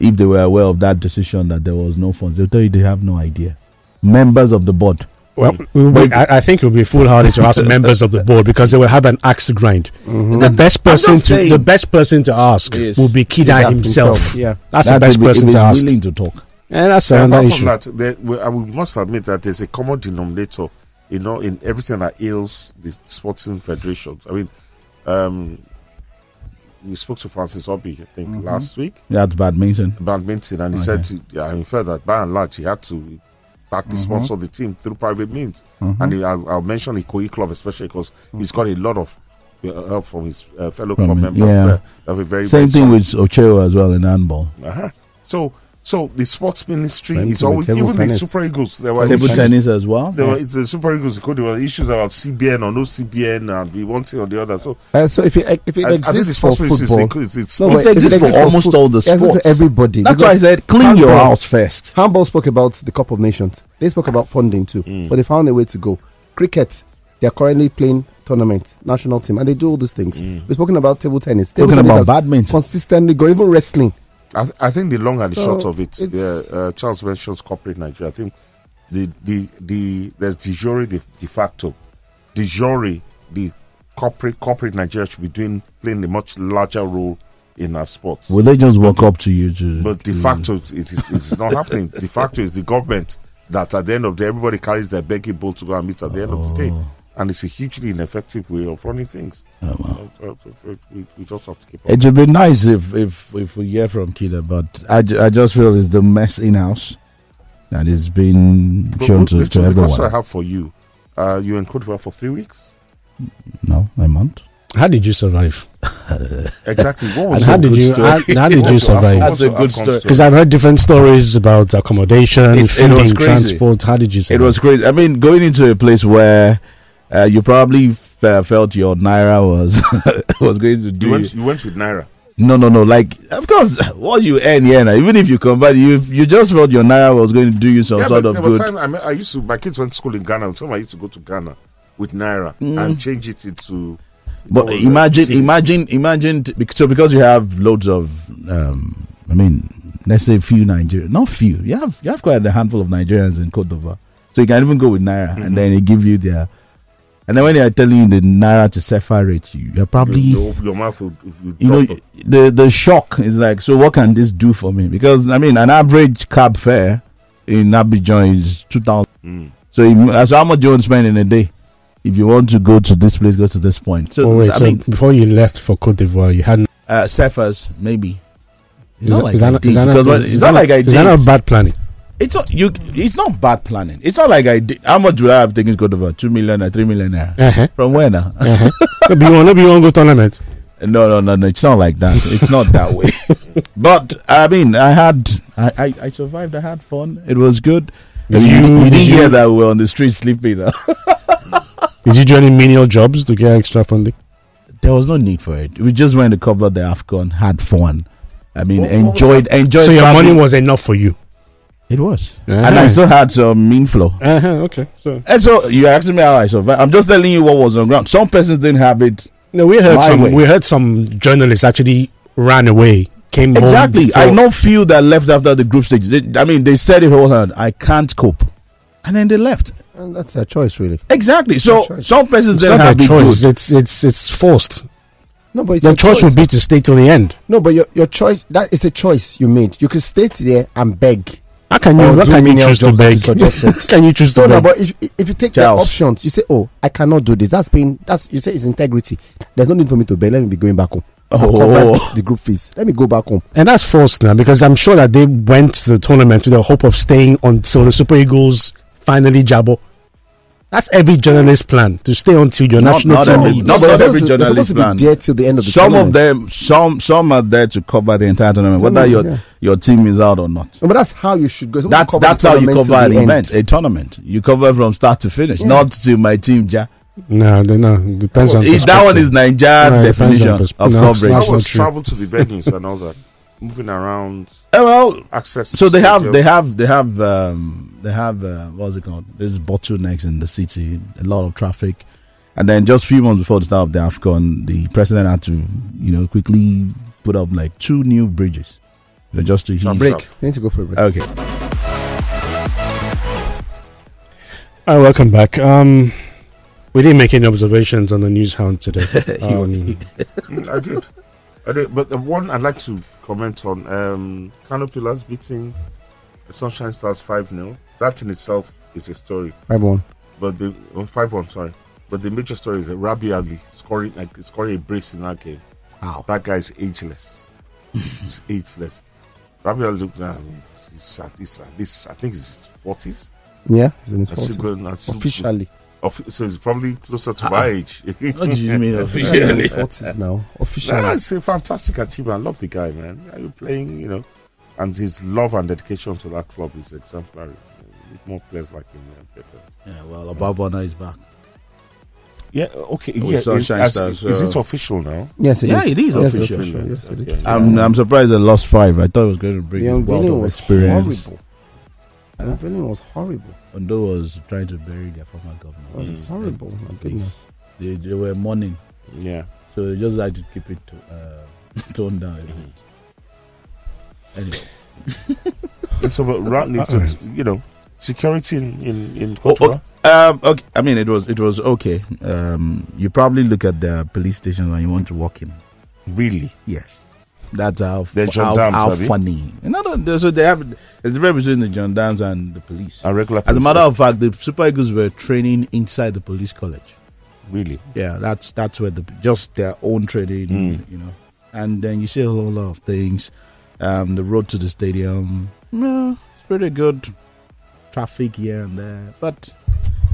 Speaker 8: if they were aware of that decision that there was no funds, they'll tell you they have no idea. Members of the board.
Speaker 6: Well, we- we- I, I think it would be foolhardy to ask members of the board because they will have an axe to grind. The best person to
Speaker 8: saying.
Speaker 6: the best person to ask
Speaker 8: Yes.
Speaker 6: will be Kida
Speaker 4: Kida
Speaker 6: himself.
Speaker 4: himself, yeah.
Speaker 6: that's, the best
Speaker 8: if- if
Speaker 6: person
Speaker 8: he's
Speaker 6: to ask.
Speaker 8: willing to talk.
Speaker 6: And that's
Speaker 5: And
Speaker 6: another
Speaker 5: apart
Speaker 6: issue.
Speaker 5: from that, there, we, I we must admit that there's a common denominator, you know, in everything that ails the sporting federations. I mean, um, we spoke to Francis Orbih, I think,
Speaker 8: Mm-hmm.
Speaker 5: last week,
Speaker 8: That's badminton.
Speaker 5: badminton, and he said, to, yeah, in fact, that by and large, he had to back
Speaker 8: Mm-hmm.
Speaker 5: the sponsor of the team through private means. And he, I'll, I'll mention the Koi Club, especially because he's got a lot of uh, help from his uh, fellow
Speaker 8: From
Speaker 5: club members
Speaker 8: yeah.
Speaker 5: there. They have a very,
Speaker 8: Same thing
Speaker 5: solid-
Speaker 8: with Ocheho as well in handball.
Speaker 5: uh-huh. So, so the sports ministry
Speaker 4: Same
Speaker 5: is always
Speaker 4: table
Speaker 5: even the. Super Eagles. There were
Speaker 8: Table
Speaker 5: issues,
Speaker 8: tennis as well.
Speaker 5: There were it's the Super Eagles. in There were issues about CBN or no CBN, and we one thing or the other. So
Speaker 4: Uh, so if it if it
Speaker 5: I, I
Speaker 4: exists for
Speaker 5: sports ministry is,
Speaker 4: football,
Speaker 5: is, it's,
Speaker 4: no,
Speaker 8: It
Speaker 4: but if
Speaker 8: exists for almost
Speaker 4: foot-
Speaker 8: all the sports.
Speaker 4: for everybody.
Speaker 8: That's why I said clean your house first.
Speaker 4: Handball spoke about the Cup of Nations. They spoke about funding too,
Speaker 8: Mm.
Speaker 4: but they found a way to go. Cricket, they are currently playing tournament, national team, and they do all these things. We're speaking about table tennis. Table
Speaker 8: Mm. Talking
Speaker 4: tennis
Speaker 8: about
Speaker 4: has
Speaker 8: badminton.
Speaker 4: consistently going, even wrestling.
Speaker 5: I, th- I think the long and the
Speaker 4: So,
Speaker 5: short of it, yeah, uh, Charles mentions corporate Nigeria. I think the the the there's de jure de, de facto, de jure the corporate corporate Nigeria should be doing playing a much larger role in our sports.
Speaker 8: Will they just walk up to you to?
Speaker 5: But de
Speaker 8: to-
Speaker 5: facto, it is it's not happening. De facto is the government that at the end of the day, everybody carries their begging bowl to go and meet at the end of the day. And it's a hugely ineffective way of running things.
Speaker 8: Oh, wow.
Speaker 5: Uh, uh, uh, we, we just have to keep up.
Speaker 8: It would be nice if if if we hear from Kida, but I, ju- I just feel it's the mess in house that is being
Speaker 5: But
Speaker 8: shown
Speaker 5: Ru-
Speaker 8: to,
Speaker 5: Richard,
Speaker 8: to
Speaker 5: the question I have for you, uh, you in Cote d'Ivoire for three weeks?
Speaker 8: No, a month.
Speaker 6: How did you survive?
Speaker 5: Exactly. What was
Speaker 6: And how did you?
Speaker 5: story?
Speaker 6: How, how did you survive?
Speaker 5: Af-
Speaker 8: That's a good story.
Speaker 6: Because I've heard different stories about accommodation,
Speaker 8: It- it
Speaker 6: feeding,
Speaker 8: crazy.
Speaker 6: transport. How did you survive?
Speaker 8: It was crazy. I mean, going into a place where uh, you probably f- uh, felt your naira was was going to do.
Speaker 5: You went, you went with Naira.
Speaker 8: no, no, no. Like, of course, what you earn here now, even if you convert, you you just felt your naira was going to do you some
Speaker 5: yeah,
Speaker 8: sort
Speaker 5: but
Speaker 8: of good.
Speaker 5: time I, mean, I used to. My kids went to school in Ghana. Some I used to go to Ghana with Naira and change it into.
Speaker 8: But
Speaker 5: what was that?
Speaker 8: imagine, imagine, imagine. t- So because you have loads of, um, I mean, let's say few Nigerians, not few. You have you have quite a handful of Nigerians in Cote d'Ivoire. So you can even go with naira,
Speaker 5: Mm-hmm.
Speaker 8: and then they give you their. And then when they are telling you the naira to separate you, you're probably
Speaker 5: your, your mouth will, will
Speaker 8: you know
Speaker 5: drop.
Speaker 8: the the shock is like so what can this do for me because i mean an average cab fare in abidjan is 2000
Speaker 5: Mm.
Speaker 8: so, if, so how much do you want to spend in a day if you want to go to this place go to this point so
Speaker 6: oh wait,
Speaker 8: i
Speaker 6: so
Speaker 8: mean
Speaker 6: before you left for Cote d'Ivoire, you had
Speaker 8: uh surfers maybe it's
Speaker 6: is
Speaker 8: not
Speaker 6: that-
Speaker 8: like
Speaker 6: is
Speaker 8: I did,
Speaker 6: is that not-
Speaker 8: because what-
Speaker 6: is
Speaker 8: it's
Speaker 6: that
Speaker 8: not like I
Speaker 6: Is that not
Speaker 8: did.
Speaker 6: bad planning?
Speaker 8: It's not you. It's not bad planning. It's not like I did. How much would I have taken to go two million or three million naira?
Speaker 6: Uh-huh.
Speaker 8: From where now?
Speaker 6: Uh-huh. Maybe you want, maybe you want to go tournament.
Speaker 8: No, no, no, no. It's not like that. It's not that way. but I mean, I had, I, I, I survived. I had fun. It was good.
Speaker 6: Did
Speaker 8: you,
Speaker 6: you-
Speaker 8: you
Speaker 6: did
Speaker 8: didn't
Speaker 6: you-
Speaker 8: hear that we were on the street sleeping. huh?
Speaker 6: Did you do any menial jobs to get extra funding?
Speaker 8: there was no need for it. We just went to cover the Afcon, had fun. I mean,
Speaker 5: What- what
Speaker 8: enjoyed, enjoyed.
Speaker 6: so your money was enough for you.
Speaker 8: It was,
Speaker 6: Uh-huh.
Speaker 8: and I still had some mean flow.
Speaker 6: Uh-huh, okay, so
Speaker 8: And so you asking me how I survived. I'm just telling you what was on ground. Some persons didn't have it
Speaker 6: no, we heard some.
Speaker 8: way.
Speaker 6: We heard some journalists actually ran away, came home
Speaker 8: Exactly.
Speaker 6: before-
Speaker 8: I know few that left after the group stage. They, I mean, they said it whole hand. I can't cope, and then they left.
Speaker 4: And that's their choice, really.
Speaker 8: Exactly. So some persons
Speaker 6: It's
Speaker 8: didn't
Speaker 6: not
Speaker 8: have
Speaker 6: their choice.
Speaker 8: good.
Speaker 6: It's it's it's forced.
Speaker 4: No, but it's
Speaker 6: Their
Speaker 4: your
Speaker 6: choice
Speaker 4: choice.
Speaker 6: would be to stay till the end.
Speaker 4: No, but your, your choice, that is a choice you made. You could stay there and beg.
Speaker 6: How can you? How can you choose to beg? can you choose to
Speaker 4: no,
Speaker 6: beg?
Speaker 4: but if if you take the options, you say, "Oh, I cannot do this." That's being that's you say it's integrity. There's no need for me to beg. Let me be going back home.
Speaker 8: Oh.
Speaker 4: the group fees. Let me go back home.
Speaker 6: And that's forced now because I'm sure that they went to the tournament with the hope of staying until the Super Eagles finally jabber. That's every journalist plan to stay until your
Speaker 8: Not-
Speaker 6: national
Speaker 8: not
Speaker 6: team
Speaker 8: every- not
Speaker 4: but
Speaker 8: every
Speaker 4: they're supposed to- they're
Speaker 8: journalist plan.
Speaker 4: there till the end of the
Speaker 8: Some of them, some some are there to cover the entire tournament, whether your
Speaker 4: Tournament,
Speaker 8: your team is out or not.
Speaker 4: No, but that's how you should go. You're
Speaker 8: That's that's how you cover an
Speaker 4: end.
Speaker 8: event, a tournament. You cover from start to finish,
Speaker 4: Yeah.
Speaker 8: not to my team. Ja.
Speaker 6: No, they no. it Depends on
Speaker 8: Is that one is Nigeria
Speaker 6: No, it depends
Speaker 8: definition
Speaker 6: on
Speaker 8: of
Speaker 6: pers- no,
Speaker 8: coverage.
Speaker 6: it's
Speaker 5: How
Speaker 6: not
Speaker 5: was
Speaker 6: true.
Speaker 5: travel to the venues and all that? Moving around,
Speaker 8: Eh, well,
Speaker 5: access.
Speaker 8: so they have they have they have um they have uh, what's it called there's bottlenecks in the city a lot of traffic and then just a few months before the start of the afcon the president had to you know quickly put up like two new bridges you know, just to
Speaker 5: Some
Speaker 8: ease
Speaker 4: Break.
Speaker 5: Up.
Speaker 4: You need to go for a break.
Speaker 8: okay
Speaker 6: Hi, welcome back. Um, we didn't make any observations on the news hound today. Um,
Speaker 5: Mm, I did. But the one I'd like to comment on um, beating the Sunshine Stars 5 0. That in itself is a story.
Speaker 4: Five one.
Speaker 5: But the oh, 5 1, sorry. But the major story is that Rabiu Ali scoring, like, scoring a brace in that game.
Speaker 8: Wow.
Speaker 5: That guy is ageless. he's ageless. Rabiu Ali, look, uh, he's, at, he's at least, I think he's 40s.
Speaker 4: Yeah, he's in his forties.
Speaker 5: good, that's good.
Speaker 4: Officially,
Speaker 5: Offi- So he's probably closer to my age.
Speaker 8: what do you mean
Speaker 4: he's in
Speaker 8: officially
Speaker 4: his forties now.
Speaker 5: No,
Speaker 4: Officially.
Speaker 5: it's a fantastic achievement. I love the guy, man. Are You're playing, you know, and his love and dedication to that club is exemplary. We need more players like him. Yeah, better.
Speaker 8: yeah well Obabona is back
Speaker 5: yeah okay.
Speaker 8: With
Speaker 5: yeah, is,
Speaker 8: Sunshine
Speaker 5: as-
Speaker 8: Stars,
Speaker 5: is
Speaker 8: uh,
Speaker 5: it official now?
Speaker 4: Yes, it
Speaker 8: Yeah,
Speaker 4: is.
Speaker 8: it is
Speaker 4: Yes,
Speaker 8: official.
Speaker 4: Yes, it
Speaker 5: Okay.
Speaker 4: is.
Speaker 8: I'm I'm surprised they lost five I thought it was going to bring
Speaker 4: the
Speaker 8: a wealth
Speaker 4: unveiling
Speaker 8: of experience
Speaker 4: horrible. The unveiling was horrible.
Speaker 8: Ondo was trying to bury their former governor
Speaker 4: It was
Speaker 5: Mm.
Speaker 4: horrible. My goodness.
Speaker 8: they, they were mourning
Speaker 5: Yeah.
Speaker 8: So they just like to keep it uh, toned down. a bit. Anyway,
Speaker 5: And so, but round, it's, it's, you know, security in in, in
Speaker 8: Oh,
Speaker 5: Cote
Speaker 8: um, okay. I mean, it was it was okay. Um, you probably look at the police station when you want to walk in.
Speaker 5: Really?
Speaker 8: Yes, that's how
Speaker 5: They're
Speaker 8: how,
Speaker 5: gendarmes,
Speaker 8: how
Speaker 5: are they?
Speaker 8: funny. You know, the- so they have it's a difference between the gendarmes and the police.
Speaker 5: A regular.
Speaker 8: As a
Speaker 5: police
Speaker 8: matter of fact, the Super Eagles were training inside the police college.
Speaker 5: really.
Speaker 8: Yeah, that's that's where the just their own training,
Speaker 5: Mm.
Speaker 8: you know. And then you see a whole lot of things. Um, the road to the stadium, no, it's pretty good. Traffic here and there, but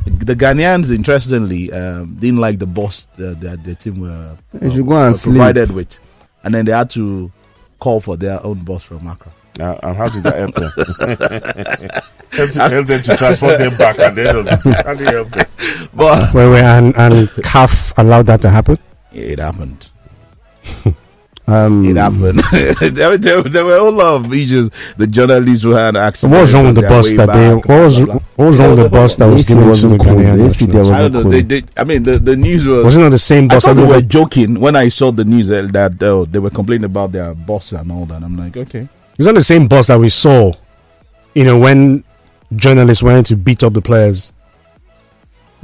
Speaker 8: The Ghanaians, interestingly, um, didn't like the boss that the, the team were,
Speaker 4: You should go and
Speaker 8: were
Speaker 4: sleep.
Speaker 8: provided with, and then they had to call for their own boss from Accra.
Speaker 5: Uh, and how did that help them? help, to, help them to transport them back and then end the day. How did it help them?
Speaker 8: But
Speaker 6: Wait, wait, and and CAF allowed that to happen.
Speaker 8: it happened.
Speaker 4: Um,
Speaker 8: It happened. there, there, there were a lot of issues. The journalists who had access.
Speaker 6: What was wrong with the bus that they? What was what was wrong with the bus that was given to the
Speaker 4: wasn't cool.
Speaker 6: Ghanaian
Speaker 4: AC there
Speaker 6: nationals?
Speaker 8: I don't know.
Speaker 4: cool.
Speaker 8: They, they, I mean, the, the news was.
Speaker 6: Was it not the same
Speaker 8: I
Speaker 6: bus?
Speaker 8: thought they were
Speaker 6: they-
Speaker 8: joking when I saw the news that, that uh, they were complaining about their boss and all that. I'm like, okay.
Speaker 6: It's not the same bus that we saw. You know when journalists went to beat up the players.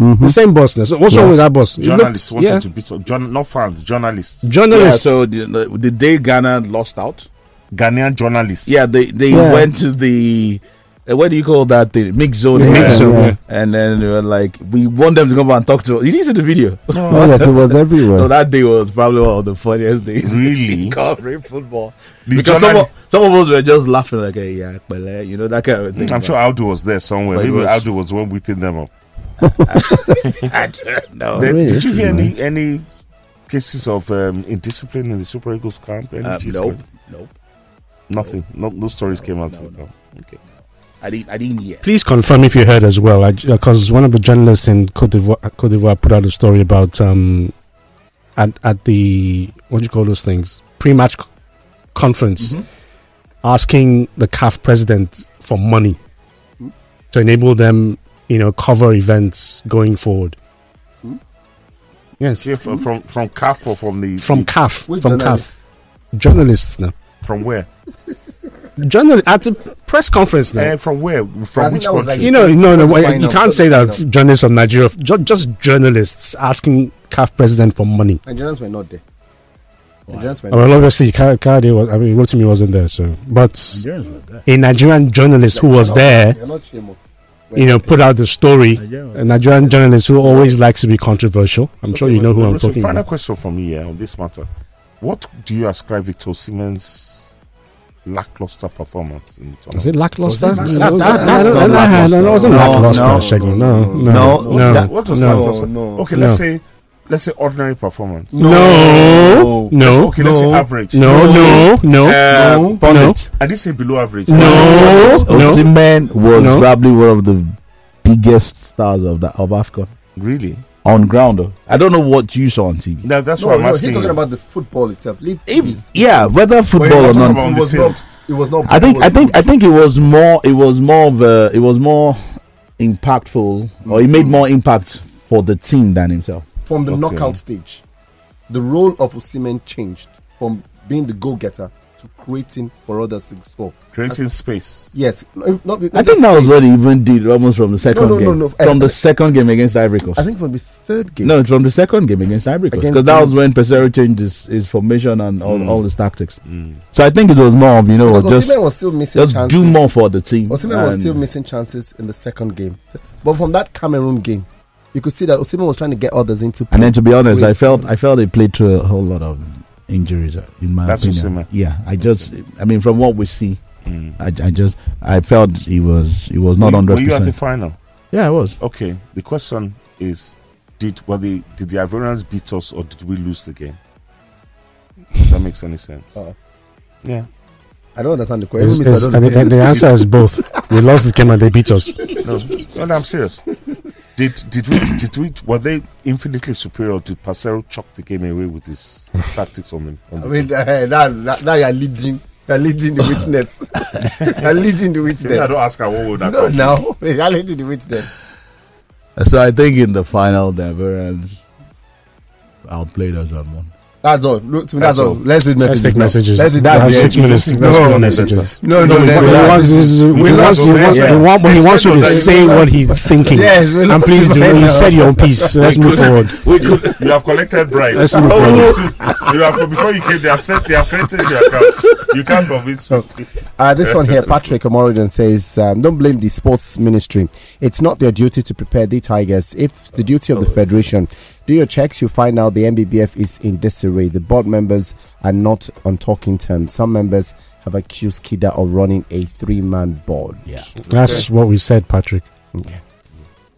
Speaker 4: Mhm.
Speaker 6: The same boss. So what's wrong with that boss? It
Speaker 5: Journalists
Speaker 6: looked-
Speaker 5: wanted
Speaker 6: yeah.
Speaker 5: to beat up, journ- not fans, journalists.
Speaker 6: Journalists.
Speaker 8: Yeah, so the, the, the day Ghana lost out,
Speaker 5: Ghanaian journalists.
Speaker 8: yeah, they they
Speaker 4: Yeah.
Speaker 8: went to the uh, what do you call that thing? Mixed zone,
Speaker 6: The
Speaker 8: area.
Speaker 6: mixed zone,
Speaker 4: yeah.
Speaker 6: yeah.
Speaker 8: and then they were like, we want them to come and talk to. us. You didn't see the video?
Speaker 4: Oh, yes, it was everywhere.
Speaker 8: So that day was probably one of the funniest days.
Speaker 5: Really?
Speaker 8: in covering football.
Speaker 5: The
Speaker 8: because some of, some of us were just laughing like, hey, yeah, pele, you know that kind of thing.
Speaker 5: I'm sure Aldo was there somewhere.
Speaker 8: But it
Speaker 5: Maybe
Speaker 8: was-
Speaker 5: Aldo was the one whipping them up.
Speaker 8: I don't know.
Speaker 5: Then,
Speaker 4: really?
Speaker 5: did you hear
Speaker 4: Nice.
Speaker 5: any any cases of um, indiscipline in the Super Eagles camp? Any
Speaker 8: Uh,
Speaker 5: gist
Speaker 8: nope,
Speaker 5: like-
Speaker 8: nope.
Speaker 5: Nothing. No, no stories came out.
Speaker 8: No,
Speaker 5: so
Speaker 8: no.
Speaker 5: Okay.
Speaker 8: I didn't. I didn't hear.
Speaker 6: Please confirm if you heard as well, because one of the journalists in Cote d'Ivoire, Cote d'Ivoire put out a story about um, at at the what do you call those things pre-match c- conference,
Speaker 8: Mhm.
Speaker 6: asking the CAF president for money to enable them, you know, cover events going forward. Yes,
Speaker 5: Yeah, from from from CAF or from the
Speaker 6: from
Speaker 5: the-
Speaker 6: CAF, from
Speaker 4: journalist?
Speaker 6: CAF, journalists now,
Speaker 5: from where?
Speaker 6: journal at the press conference now.
Speaker 5: Eh, from where? From which country?
Speaker 4: like-
Speaker 6: You know, no, no,
Speaker 4: Fine,
Speaker 6: you can't say that
Speaker 4: no.
Speaker 6: journalists from Nigeria, just, just journalists asking CAF president for money.
Speaker 4: Nigerians were not there. Nigerians were not
Speaker 6: Well, obviously, Ka- Kade was, I mean, Rotimi wasn't there, so. But
Speaker 8: there.
Speaker 6: a Nigerian journalist who was there,
Speaker 4: You're not shameless.
Speaker 6: You know, put out the story. A Nigerian journalist who always likes to be controversial. I'm sure you know who I'm
Speaker 5: Russell,
Speaker 6: talking
Speaker 5: Final
Speaker 6: about.
Speaker 5: question for me here on this matter. What do you ascribe Victor Osimhen's lackluster performance in the tournament?
Speaker 6: Is it lackluster?
Speaker 4: Was it
Speaker 6: That-
Speaker 4: lackluster?
Speaker 6: that-
Speaker 4: That's
Speaker 6: that-
Speaker 4: not
Speaker 6: that-
Speaker 4: lackluster.
Speaker 6: that wasn't
Speaker 8: No,
Speaker 6: lackluster,
Speaker 8: no,
Speaker 6: Shegun.
Speaker 4: no,
Speaker 6: No,
Speaker 4: no,
Speaker 6: no,
Speaker 8: no.
Speaker 6: no,
Speaker 5: What, that, what was
Speaker 6: no.
Speaker 5: lackluster?
Speaker 4: No,
Speaker 5: Okay,
Speaker 6: no.
Speaker 5: let's say let's say ordinary performance.
Speaker 6: No,
Speaker 5: Let's-
Speaker 6: no,
Speaker 5: okay, let's say average.
Speaker 6: no, no, no,
Speaker 5: Uh,
Speaker 6: no,
Speaker 8: Pundit.
Speaker 5: I did say below average.
Speaker 6: no, no.
Speaker 8: Osimhen was
Speaker 6: No.
Speaker 8: probably one of the biggest stars of that of AFCON
Speaker 5: Really?
Speaker 8: on ground. Though. I don't know what you saw on TV.
Speaker 5: Now that's
Speaker 4: No,
Speaker 5: what I'm
Speaker 4: no,
Speaker 5: asking.
Speaker 4: he's talking
Speaker 5: you.
Speaker 4: about the football itself. Leave
Speaker 8: If- yeah, whether football or
Speaker 4: was
Speaker 8: not,
Speaker 5: about
Speaker 4: It was
Speaker 5: field.
Speaker 4: not. It was not.
Speaker 8: I think I think. I think it was more it was more of a, it was more impactful or it made more impact for the team than himself.
Speaker 4: From the
Speaker 5: Okay.
Speaker 4: knockout stage, the role of Osimhen changed from being the goal-getter to creating for others to score.
Speaker 5: Creating space.
Speaker 4: Yes, not, not,
Speaker 8: I think that was what he even did almost from the second
Speaker 4: no, no,
Speaker 8: game.
Speaker 4: no.
Speaker 8: From
Speaker 4: Uh,
Speaker 8: the second game against Ivory Coast.
Speaker 4: I think from the third game.
Speaker 8: no, it's from the second game against Ivory Coast because that was when Peseiro changed his, his formation and all,
Speaker 5: Mm.
Speaker 8: all his tactics.
Speaker 5: Mm.
Speaker 8: So I think it was more of you know
Speaker 4: because
Speaker 8: just
Speaker 4: was still missing
Speaker 8: just
Speaker 4: chances.
Speaker 8: do more for the team.
Speaker 4: Osimhen was
Speaker 8: And-
Speaker 4: still missing chances in the second game, but from that Cameroon game, you could see that Osimhen was trying to get others into.
Speaker 8: And then to be honest,
Speaker 4: Wait.
Speaker 8: I felt I felt they played through a whole lot of injuries in my
Speaker 5: That's
Speaker 8: opinion.
Speaker 5: Osimhen.
Speaker 8: Yeah, I just I mean from what we see,
Speaker 5: Mm.
Speaker 8: I, I just I felt he was he was not
Speaker 5: were, you-
Speaker 8: hundred
Speaker 5: were you at the final?
Speaker 8: Yeah, I was.
Speaker 5: Okay. The question is, did were the did the Ivorians beat us or did we lose the game? If that makes any sense.
Speaker 4: Uh-uh.
Speaker 5: Yeah.
Speaker 4: I don't understand the question. Even me too, I
Speaker 6: it's-
Speaker 4: don't
Speaker 6: and the, the answer is both. We lost this game and they beat us.
Speaker 5: No, no, no, I'm serious. Did did we did we were they infinitely superior? Did Peseiro chuck the game away with his tactics on them? On
Speaker 4: I mean, uh, now, now, now you're leading. You're leading the witness. you're leading the witness.
Speaker 5: I don't ask her what would that
Speaker 4: No,
Speaker 5: come.
Speaker 4: now you're leading the witness.
Speaker 8: So I think in the final, the Ivorians outplayed us on one.
Speaker 4: That's all. Look to me.
Speaker 5: That's
Speaker 4: That's, all.
Speaker 5: all.
Speaker 4: Let's read
Speaker 6: Let's
Speaker 4: messages.
Speaker 6: take messages.
Speaker 4: Let's read
Speaker 6: We have
Speaker 4: that's the
Speaker 6: six minutes.
Speaker 4: No,
Speaker 6: Let's read
Speaker 4: no,
Speaker 6: messages.
Speaker 4: No, no,
Speaker 6: No,
Speaker 4: no.
Speaker 6: he
Speaker 4: no,
Speaker 6: wants,
Speaker 4: no.
Speaker 6: he
Speaker 5: We
Speaker 6: wants, he
Speaker 5: lost,
Speaker 6: wants,
Speaker 5: yeah.
Speaker 6: he want- he wants you to say what he's thinking.
Speaker 4: Yes, we
Speaker 6: And
Speaker 4: lost
Speaker 6: please do. You
Speaker 4: now.
Speaker 6: said your own piece. Let's move forward.
Speaker 5: We could. You have collected bribe.
Speaker 6: Let's move
Speaker 5: Oh,
Speaker 6: forward.
Speaker 5: you have, before you came, they have sent. They have credited your account. You can't convince me.
Speaker 4: Uh, this one here, Patrick Omoridan says, um, "Don't blame the sports ministry. It's not their duty to prepare the Tigers. If the duty of the federation, do your checks. You'll find out the NBBF is in disarray. The board members are not on talking terms. Some members have accused Kida of running a three-man board.
Speaker 8: Yeah.
Speaker 6: That's what we said, Patrick.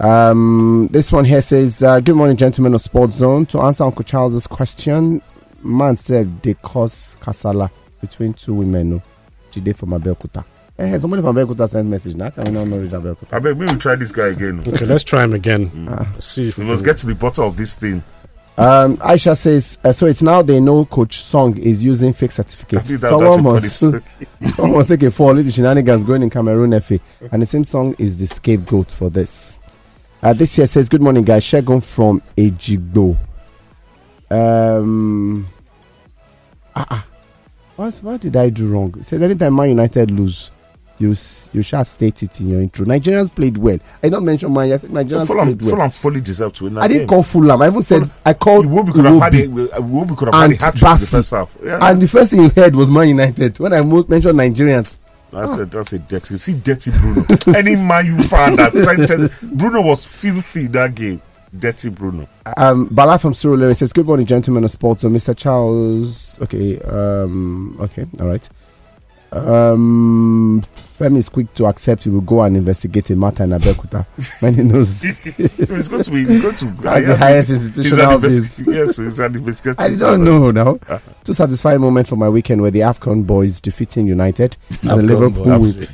Speaker 4: Um, this one here says, uh, "Good morning, gentlemen of Sports Zone. To answer Uncle Charles's question, man said they cause kasala between two women. No, Jide from Abeokuta. Eh, somebody from Abeokuta sent message. Now can we not know reach Abeokuta?
Speaker 5: I bet maybe we try this guy again.
Speaker 6: Okay, let's try him again.
Speaker 4: Ah.
Speaker 6: See if
Speaker 5: We must get to the bottom of this thing.
Speaker 4: Um, Aisha says, uh, so it's now they know Coach Song is using fake certificates.
Speaker 5: think that,
Speaker 4: Someone
Speaker 5: that's it for
Speaker 4: must, someone must take a fall. Little shenanigans going in Cameroon FA, and the same song is the scapegoat for this. Uh, this here says, "Good morning, guys. Shegun from Ejigbo. Um, ah, ah. What what did I do wrong? It says anytime Man United lose, you you shall state it in your intro. Nigerians played well. I don't mention Man. I said Nigerians
Speaker 5: Fulham,
Speaker 4: played well.
Speaker 5: Fulham fully deserved to win that
Speaker 4: I didn't
Speaker 5: game.
Speaker 4: call Fulham. I even said I called
Speaker 5: Iwobi uh, could have had a, Iwobi could have had
Speaker 4: And
Speaker 5: a hat trick in the first half. Yeah,
Speaker 4: And the first thing you heard was Man United when I mo- mentioned Nigerians.
Speaker 5: that's ah. a that's a dirty. You see, dirty Bruno. Any man you found that Bruno was filthy that game. Dirty Bruno.
Speaker 4: Um, Bala from Surulere says, "Good morning, gentlemen of sports." So, Mr. Charles, okay, um, okay, all right. Um, Femi is quick to accept he will go and investigate a matter in Abeokuta when he knows
Speaker 5: it's going to be going to
Speaker 4: That's the highest
Speaker 5: He's
Speaker 4: institutional
Speaker 5: an
Speaker 4: views.
Speaker 5: investi- Yes, he's an investigative.
Speaker 4: I don't know now. Too satisfying moment for my weekend where the Afcon boys defeating United and the Liverpool. win.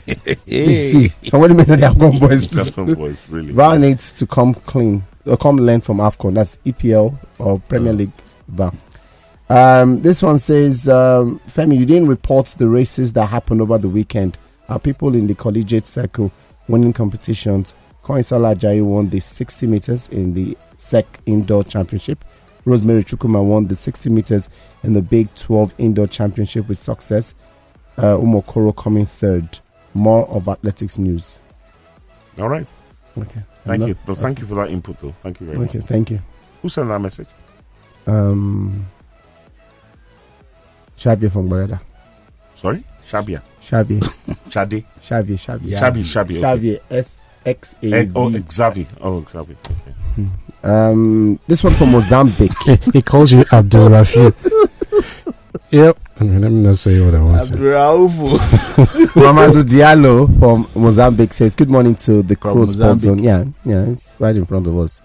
Speaker 4: See, somebody know the Afcon boys.
Speaker 5: One boys, really.
Speaker 4: VAR needs to come clean, come learn from AFCON. That's EPL or Premier League VAR. Um, this one says, um, Femi, you didn't report the races that happened over the weekend. Are people in the collegiate circle winning competitions? Koinsala Ajayi won the 60 meters in the SEC Indoor Championship. Rosemary Chukwuma won the 60 meters in the Big 12 Indoor Championship with success. Uh, Umokoro coming third. More of athletics news.
Speaker 5: All right.
Speaker 4: Okay.
Speaker 5: Thank
Speaker 4: I'm
Speaker 5: you.
Speaker 4: not-
Speaker 5: No, thank you for that input, though. Thank you very
Speaker 4: Okay,
Speaker 5: much.
Speaker 4: thank you.
Speaker 5: Who sent that message?
Speaker 4: Um, Shabia from Barada.
Speaker 5: Sorry, Shabia,
Speaker 4: Shabia,
Speaker 5: Shadi,
Speaker 4: Shabia, Shabia.
Speaker 5: Shabi, Shabi. Okay.
Speaker 4: Shabia, S X A
Speaker 5: Eh, oh,
Speaker 4: V.
Speaker 5: Xavi. Oh, Xavi. Okay.
Speaker 4: Um, this one from Mozambique.
Speaker 6: he calls you Abdul Rafi. yep. I mean, let me not say what I want. to.
Speaker 4: Mamadou Diallo from Mozambique says, Good morning to the
Speaker 8: From
Speaker 4: Crow Sports Zone. Yeah, yeah, it's right in front of us.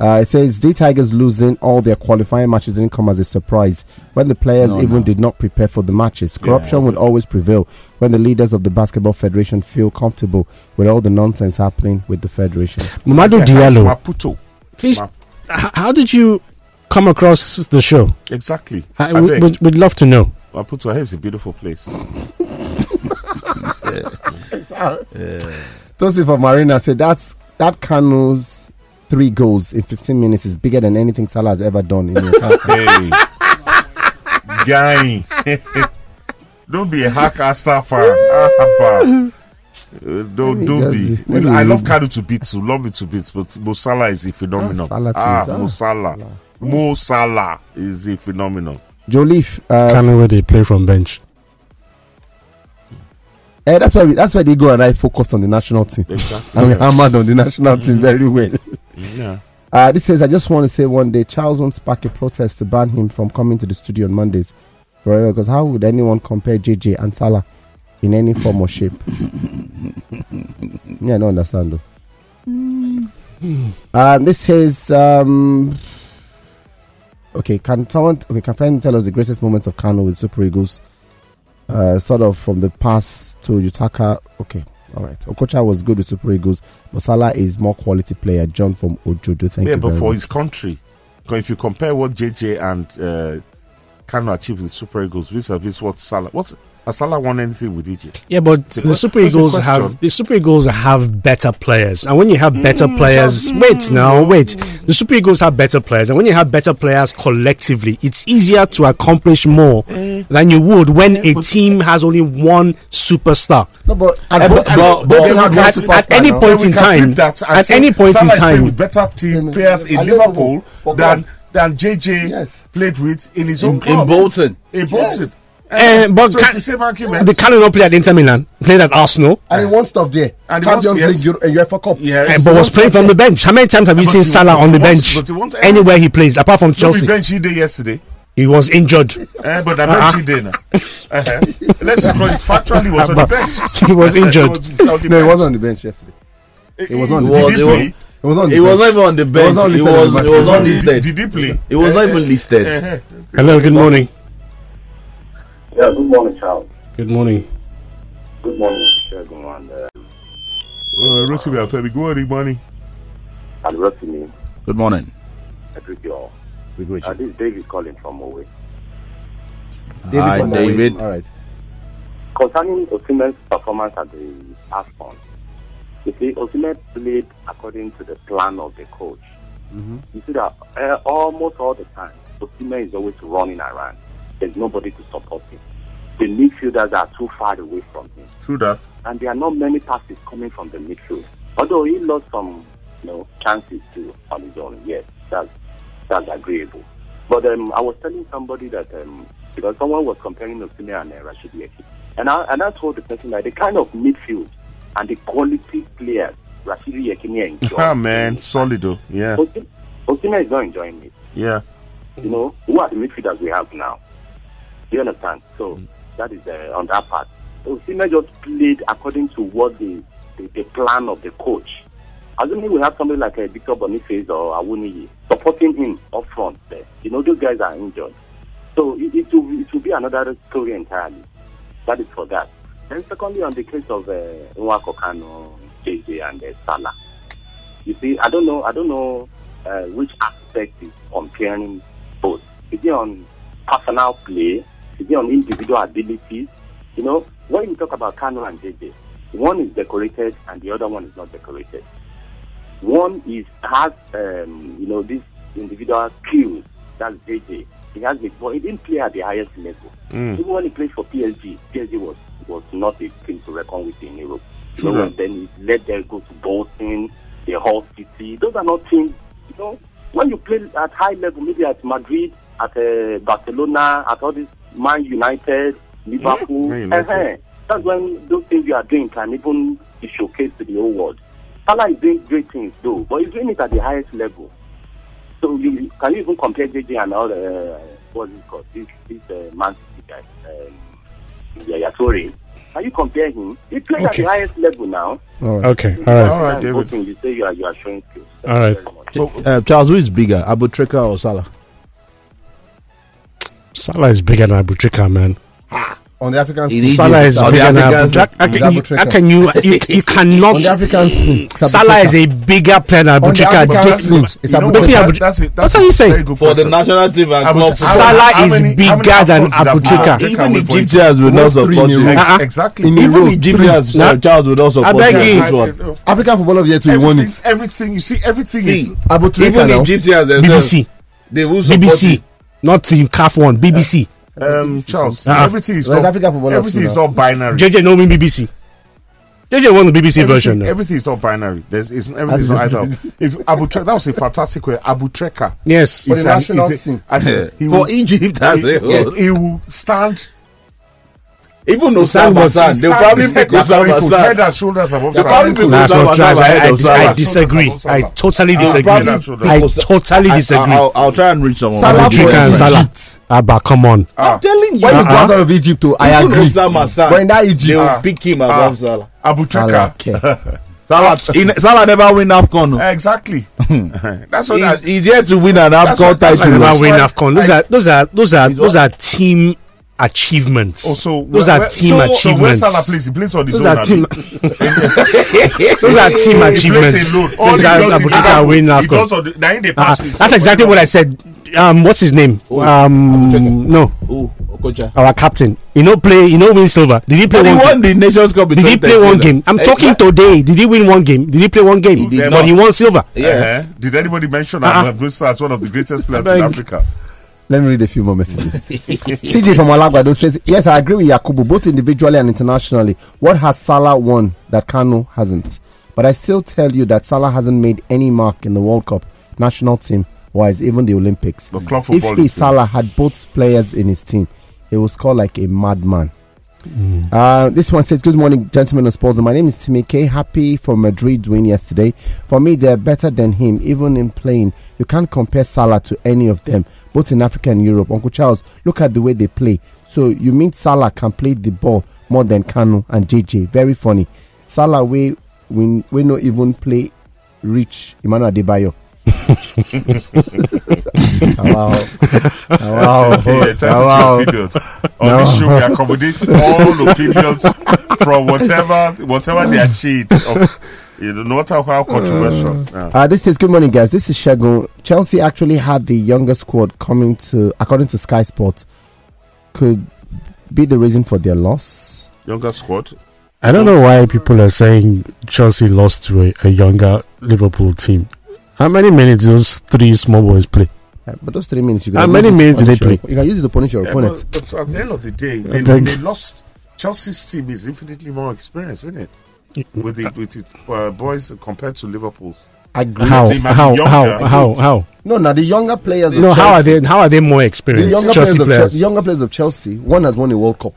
Speaker 4: Uh, it says the Tigers losing all their qualifying matches didn't come as a surprise when the players
Speaker 8: No,
Speaker 4: even
Speaker 8: no.
Speaker 4: did not prepare for the matches. Corruption will always prevail when the leaders of the basketball federation feel comfortable with all the nonsense happening with the federation.
Speaker 6: Mamadou Diallo,
Speaker 5: Maputo.
Speaker 6: please, how did you come across the show?
Speaker 5: Exactly.
Speaker 6: I,
Speaker 5: I
Speaker 6: we,
Speaker 5: beg.
Speaker 6: we'd, we'd love to know.
Speaker 5: Maputo is a beautiful place.
Speaker 4: Tosi for Marina said that's that Kanu's three goals in 15 minutes is bigger than anything Salah has ever done in his life.
Speaker 5: hey, guy. don't be a hacker star fan. Ah, Abba. Uh, don't don't be.
Speaker 4: Just-
Speaker 5: I love
Speaker 4: read.
Speaker 5: Kadu to bits. Love it to bits. But Mo Salah is a phenomenon.
Speaker 4: Ah, Salah to
Speaker 5: ah,
Speaker 4: is- ah.
Speaker 5: Mo Salah. Is a phenomenon.
Speaker 4: Jolif, uh,
Speaker 6: Kind where they play from bench.
Speaker 4: eh, that's why we, that's why they go and I focus on the national team.
Speaker 5: Exactly.
Speaker 4: And we hammered on the national team very well.
Speaker 5: yeah.
Speaker 4: Uh, this says, I just want to say one day Charles won't spark a protest to ban him from coming to the studio on Mondays. Forever, because how would anyone compare JJ and Salah in any form or shape? yeah, I don't understand though. Uh, this says, um, okay, can someone, okay, can someone tell us the greatest moments of Kanu with Super Eagles? Uh, sort of from the past to Utaka. Okay, all right. Okocha was good with Super Eagles, but Salah is more quality player. John from Ojodu, thank
Speaker 5: yeah,
Speaker 4: you
Speaker 5: Yeah,
Speaker 4: but
Speaker 5: for
Speaker 4: much.
Speaker 5: his country, if you compare what JJ and uh, Kanu achieved with Super Eagles vis-a-vis what Salah, what has Salah won anything with Egypt?
Speaker 6: Yeah, but
Speaker 5: It's
Speaker 6: the Super Eagles
Speaker 5: question.
Speaker 6: have the Super Eagles have better players, and when you have better
Speaker 5: Mm,
Speaker 6: players, wait now, wait. The Super Eagles have better players, and when you have better players collectively, it's easier to accomplish more than you would when a team has only one superstar.
Speaker 4: No, but
Speaker 6: At,
Speaker 4: at,
Speaker 6: bo-
Speaker 4: both-
Speaker 6: at-
Speaker 4: both
Speaker 6: but
Speaker 4: teams have one
Speaker 6: at-
Speaker 4: superstar
Speaker 6: at any point
Speaker 5: We
Speaker 6: in time,
Speaker 5: that
Speaker 6: at
Speaker 5: say
Speaker 6: any point
Speaker 5: Salah
Speaker 6: in time,
Speaker 5: with better team
Speaker 4: Mm,
Speaker 5: players in
Speaker 4: I don't know,
Speaker 5: Liverpool than than JJ
Speaker 4: Yes.
Speaker 5: played with in his own
Speaker 8: In,
Speaker 5: club.
Speaker 8: in Bolton.
Speaker 5: In Bolton.
Speaker 6: Eh, but
Speaker 5: so
Speaker 6: Ca-
Speaker 5: it's the same argument.
Speaker 6: the Cannon not play at Inter Milan, played at Arsenal,
Speaker 4: And he won stuff there.
Speaker 5: And he
Speaker 4: Champions
Speaker 5: wants- yes.
Speaker 4: League Euro- and UEFA Cup.
Speaker 5: yes.
Speaker 6: eh, but was playing from the bench. How many times have you
Speaker 5: But
Speaker 6: seen
Speaker 5: he-
Speaker 6: Salah on the
Speaker 5: wants-
Speaker 6: bench
Speaker 5: but he wants-
Speaker 6: anywhere he plays, apart from
Speaker 5: Chelsea.
Speaker 6: Chelsea?
Speaker 5: bench he did yesterday.
Speaker 6: He was injured.
Speaker 5: Eh, but I bench he did now. Uh-huh. Let's because factually he was on the bench.
Speaker 6: He was injured.
Speaker 5: He was
Speaker 4: No, he wasn't on the bench yesterday. He was not on
Speaker 5: Did
Speaker 4: the
Speaker 5: he
Speaker 8: bench. He was-
Speaker 4: It was on the
Speaker 8: It was not even on the bench.
Speaker 4: not listed on
Speaker 8: was,
Speaker 4: the
Speaker 8: it
Speaker 4: match
Speaker 8: was not listed.
Speaker 5: did he play?
Speaker 8: It was not even listed.
Speaker 6: Hello, good morning.
Speaker 2: Yeah, good morning, Charles.
Speaker 6: Good morning.
Speaker 2: Good morning, Shogun and uh,
Speaker 5: Uh, Rotimi Afebi, good morning, money.
Speaker 2: and Rotimi.
Speaker 8: Good morning.
Speaker 2: I greet you all.
Speaker 3: We greet
Speaker 2: Uh, this is David calling from Owe.
Speaker 8: Hi,
Speaker 4: from
Speaker 8: David.
Speaker 4: All right.
Speaker 2: Concerning Osimhen's performance at the AFCON, you see, Osimhen played according to the plan of the coach. You see that uh, almost all the time, Osimen is always running around. There's nobody to support him. The midfielders are too far away from him.
Speaker 5: True that.
Speaker 2: and there are not many passes coming from the midfield. Although he lost some, you know, chances too on his own. Yes, that's that's agreeable. But um, I was telling somebody that um, because someone was comparing Osimhen and uh, Rashid Yeki, and I and I told the person that the kind of midfield and the quality players Rashid Yekini enjoys.
Speaker 5: Ah, man, solid. Yeah,
Speaker 2: Osim- Osimhen is not enjoying it.
Speaker 5: yeah.
Speaker 2: You know, who are the midfielders we have now? Do you understand? So that is uh, on that part. Osimhen just played according to what the, the, the plan of the coach. Assuming we have somebody like uh, Victor Boniface or Awoniyi supporting him up front there. You know, those guys are injured. So it, it, will, it will be another story entirely. That is for that. Then secondly, on the case of uh, Nwankwo Kanu, JJ and uh, Salah. You see, I don't know, I don't know uh, which aspect is comparing both. Is it on personal play? On individual abilities? You know, when you talk about Kanu and JJ, one is decorated and the other one is not decorated. One is has um, you know this individual skills. That's JJ. He has it, but he didn't play at the highest level. Even when he played for PSG, PSG was was not a team to reckon with in Europe. You
Speaker 5: True
Speaker 2: know,
Speaker 5: that.
Speaker 2: then he let them go to Bolton, the Hull City. Those are not teams. You know, when you play at high level, maybe at Madrid, at uh, Barcelona, at all these Man United, Liverpool,
Speaker 5: Man United.
Speaker 2: eh-heh, that's when those things you are doing can even be showcased to the whole world. Salah is doing great things though, but he's doing it at the highest level. So you can you even compare JJ and all the uh, what is it called this this uh, Man City guy, um, Yaya Toure. Can you compare him? He played at the highest level now.
Speaker 4: All right.
Speaker 6: Okay, all right.
Speaker 5: All right, David.
Speaker 2: You say you are you are showing skills.
Speaker 6: All right.
Speaker 2: Thank you very much.
Speaker 8: Uh, Charles, who is bigger, Abou Treika or Salah?
Speaker 6: Salah is bigger than Abou Treika, man.
Speaker 4: On the African
Speaker 8: In
Speaker 4: scene.
Speaker 8: Egypt,
Speaker 6: Salah is bigger than
Speaker 8: Abou
Speaker 6: Treika. How can you-
Speaker 4: Trika.
Speaker 6: How can you? You, you cannot.
Speaker 4: On the African scene. it's
Speaker 6: Salah is a bigger player than
Speaker 4: Abou
Speaker 6: Treika.
Speaker 4: African
Speaker 6: Just-
Speaker 4: scene, it's Abu
Speaker 5: know
Speaker 6: What's he
Speaker 5: what?
Speaker 6: Abu-
Speaker 5: that's a- that's
Speaker 6: What are you saying?
Speaker 8: For the national team and
Speaker 5: Abu-
Speaker 8: club
Speaker 5: how-
Speaker 6: Salah
Speaker 5: how
Speaker 6: is
Speaker 5: many-
Speaker 6: bigger than
Speaker 5: Afcons did
Speaker 6: Abou Treika.
Speaker 5: Trika
Speaker 8: Even
Speaker 5: win for
Speaker 8: Egyptians will not
Speaker 4: Won three
Speaker 8: support you.
Speaker 4: row.
Speaker 5: Ex-
Speaker 6: Uh-uh.
Speaker 5: Exactly.
Speaker 8: Even
Speaker 4: row,
Speaker 8: Egyptians, uh, Charles will not support
Speaker 6: beg
Speaker 8: you.
Speaker 6: you.
Speaker 8: This one.
Speaker 4: African Football of the Year too. He won it.
Speaker 5: everything, you see, everything is.
Speaker 4: Abu
Speaker 8: even
Speaker 4: now.
Speaker 8: Egyptians themselves,
Speaker 6: BBC,
Speaker 8: they will support
Speaker 6: BBC,
Speaker 8: you.
Speaker 6: Not in CAF one. BBC.
Speaker 5: Um, Charles,
Speaker 6: Uh-uh.
Speaker 5: everything is
Speaker 4: Where's
Speaker 5: not.
Speaker 4: Africa football
Speaker 5: Everything is not binary.
Speaker 6: JJ no mean BBC. JJ won the BBC version.
Speaker 5: Everything,
Speaker 6: though.
Speaker 5: everything is not binary. There's, it's, everything is not either. If Abou Treika, that was a fantastic way. Abou Treika.
Speaker 6: Yes.
Speaker 4: For the
Speaker 5: is an-
Speaker 4: national
Speaker 5: is a-
Speaker 4: team.
Speaker 5: I think he
Speaker 8: For Egypt as a
Speaker 5: he,
Speaker 8: whole.
Speaker 5: he will stand.
Speaker 8: Even Osama
Speaker 6: was-
Speaker 8: Hassan, they'll
Speaker 5: stand
Speaker 8: probably
Speaker 5: his
Speaker 8: pick
Speaker 5: head, head and shoulders above
Speaker 8: They'll
Speaker 5: Salah.
Speaker 8: probably pick
Speaker 6: That's
Speaker 8: Osama
Speaker 6: not. I, I,
Speaker 8: of
Speaker 6: I
Speaker 8: Salah.
Speaker 6: disagree. I totally disagree. I totally disagree.
Speaker 8: I'll, I'll try and reach someone.
Speaker 4: Salah
Speaker 6: Abou Treika
Speaker 4: for
Speaker 6: and Salah.
Speaker 4: Egypt.
Speaker 6: Abba, come on.
Speaker 8: I'm telling you.
Speaker 4: When you go out of Egypt, too, I
Speaker 8: even
Speaker 4: agree.
Speaker 8: Hossam Hassan,
Speaker 4: But in that
Speaker 8: they
Speaker 4: Egypt,
Speaker 8: will
Speaker 5: Ah.
Speaker 8: pick him
Speaker 5: Ah.
Speaker 8: above Salah.
Speaker 5: Abu
Speaker 4: Salah,
Speaker 5: Treka.
Speaker 4: okay.
Speaker 8: Salah, in, Salah never win AFCON. no.
Speaker 5: Exactly. That's what
Speaker 8: He's,
Speaker 5: that.
Speaker 8: he's here to win an
Speaker 5: That's
Speaker 8: AFCON
Speaker 5: what- that's
Speaker 6: I
Speaker 5: what-
Speaker 8: title.
Speaker 6: never win AFCON. Those
Speaker 5: I-
Speaker 6: are those are those are those
Speaker 8: what?
Speaker 6: are team achievements.
Speaker 5: Also,
Speaker 6: those
Speaker 5: where-
Speaker 6: are team
Speaker 5: so, So
Speaker 6: achievements.
Speaker 5: Salah plays, he plays on his
Speaker 6: those
Speaker 5: own.
Speaker 6: are team. Those are team
Speaker 5: He plays
Speaker 6: achievements.
Speaker 5: alone. All he
Speaker 6: Those are
Speaker 5: does
Speaker 6: Abu
Speaker 5: is
Speaker 6: win
Speaker 5: He does all the- the
Speaker 6: Uh-uh. That's exactly what I said. Um, what's his name? Um, no,
Speaker 8: Oh, Okocha.
Speaker 6: our captain. You know, play. You know, win silver. Did he play
Speaker 8: But he
Speaker 6: one?
Speaker 8: won the Nations Cup.
Speaker 6: Did he play one game? I'm
Speaker 8: Eh,
Speaker 6: talking
Speaker 8: yeah.
Speaker 6: today. Did he win one game? Did he play one game?
Speaker 5: did
Speaker 6: but
Speaker 5: not.
Speaker 6: he won silver.
Speaker 8: Yeah.
Speaker 5: Uh-huh. Did anybody mention. Abu as one of the greatest players in Africa?
Speaker 4: Let me read a few more messages. TJ from Alagbado says, Yes, I agree with Yakubu, both individually and internationally. What has Salah won that Kanu hasn't? But I still tell you that Salah hasn't made any mark in the World Cup, national team wise, even the Olympics.
Speaker 5: The club
Speaker 4: If he, Salah, had both players in his team, he will score like a madman. Uh, this one says, Good morning, gentlemen of sports. My name is Timmy K. Happy for Madrid win yesterday. For me, they're better than him, even in playing. You can't compare Salah to any of them, both in Africa and Europe. Uncle Charles, look at the way they play. So you mean Salah can play the ball more than Kanu and JJ? Very funny. Salah, we we we not even play Rich Emmanuel Adebayo. wow. Wow.
Speaker 5: Okay, tell us
Speaker 4: Wow.
Speaker 5: your opinion. On this show, we accommodate all opinions from whatever whatever their shade of, you know, no matter how controversial. Yeah.
Speaker 4: Uh, this is good morning, guys. This is Shagun. Chelsea actually had the younger squad coming to, according to Sky Sports, could be the reason for their loss.
Speaker 5: Younger squad.
Speaker 6: I don't know why people are saying Chelsea lost to a, a younger Liverpool team. How many minutes those three small boys play?
Speaker 4: Uh, but those three minutes, you
Speaker 6: How
Speaker 4: can
Speaker 6: many
Speaker 4: use it to
Speaker 6: minutes did they play?
Speaker 4: You can use it to punish your
Speaker 5: Yeah,
Speaker 4: opponent.
Speaker 5: but, but at the end of the day, they, they lost. Chelsea's team is infinitely more experienced, isn't it? With the with the uh, boys compared to Liverpool's.
Speaker 4: I agree.
Speaker 6: How
Speaker 5: They might be
Speaker 6: how
Speaker 5: younger.
Speaker 6: how how how?
Speaker 4: No, now the younger players. Of
Speaker 6: No, how are they? How are they more experienced?
Speaker 4: The
Speaker 6: experienced?
Speaker 4: younger
Speaker 6: Chelsea
Speaker 4: players, of Chelsea, the younger players of Chelsea. One has won a World Cup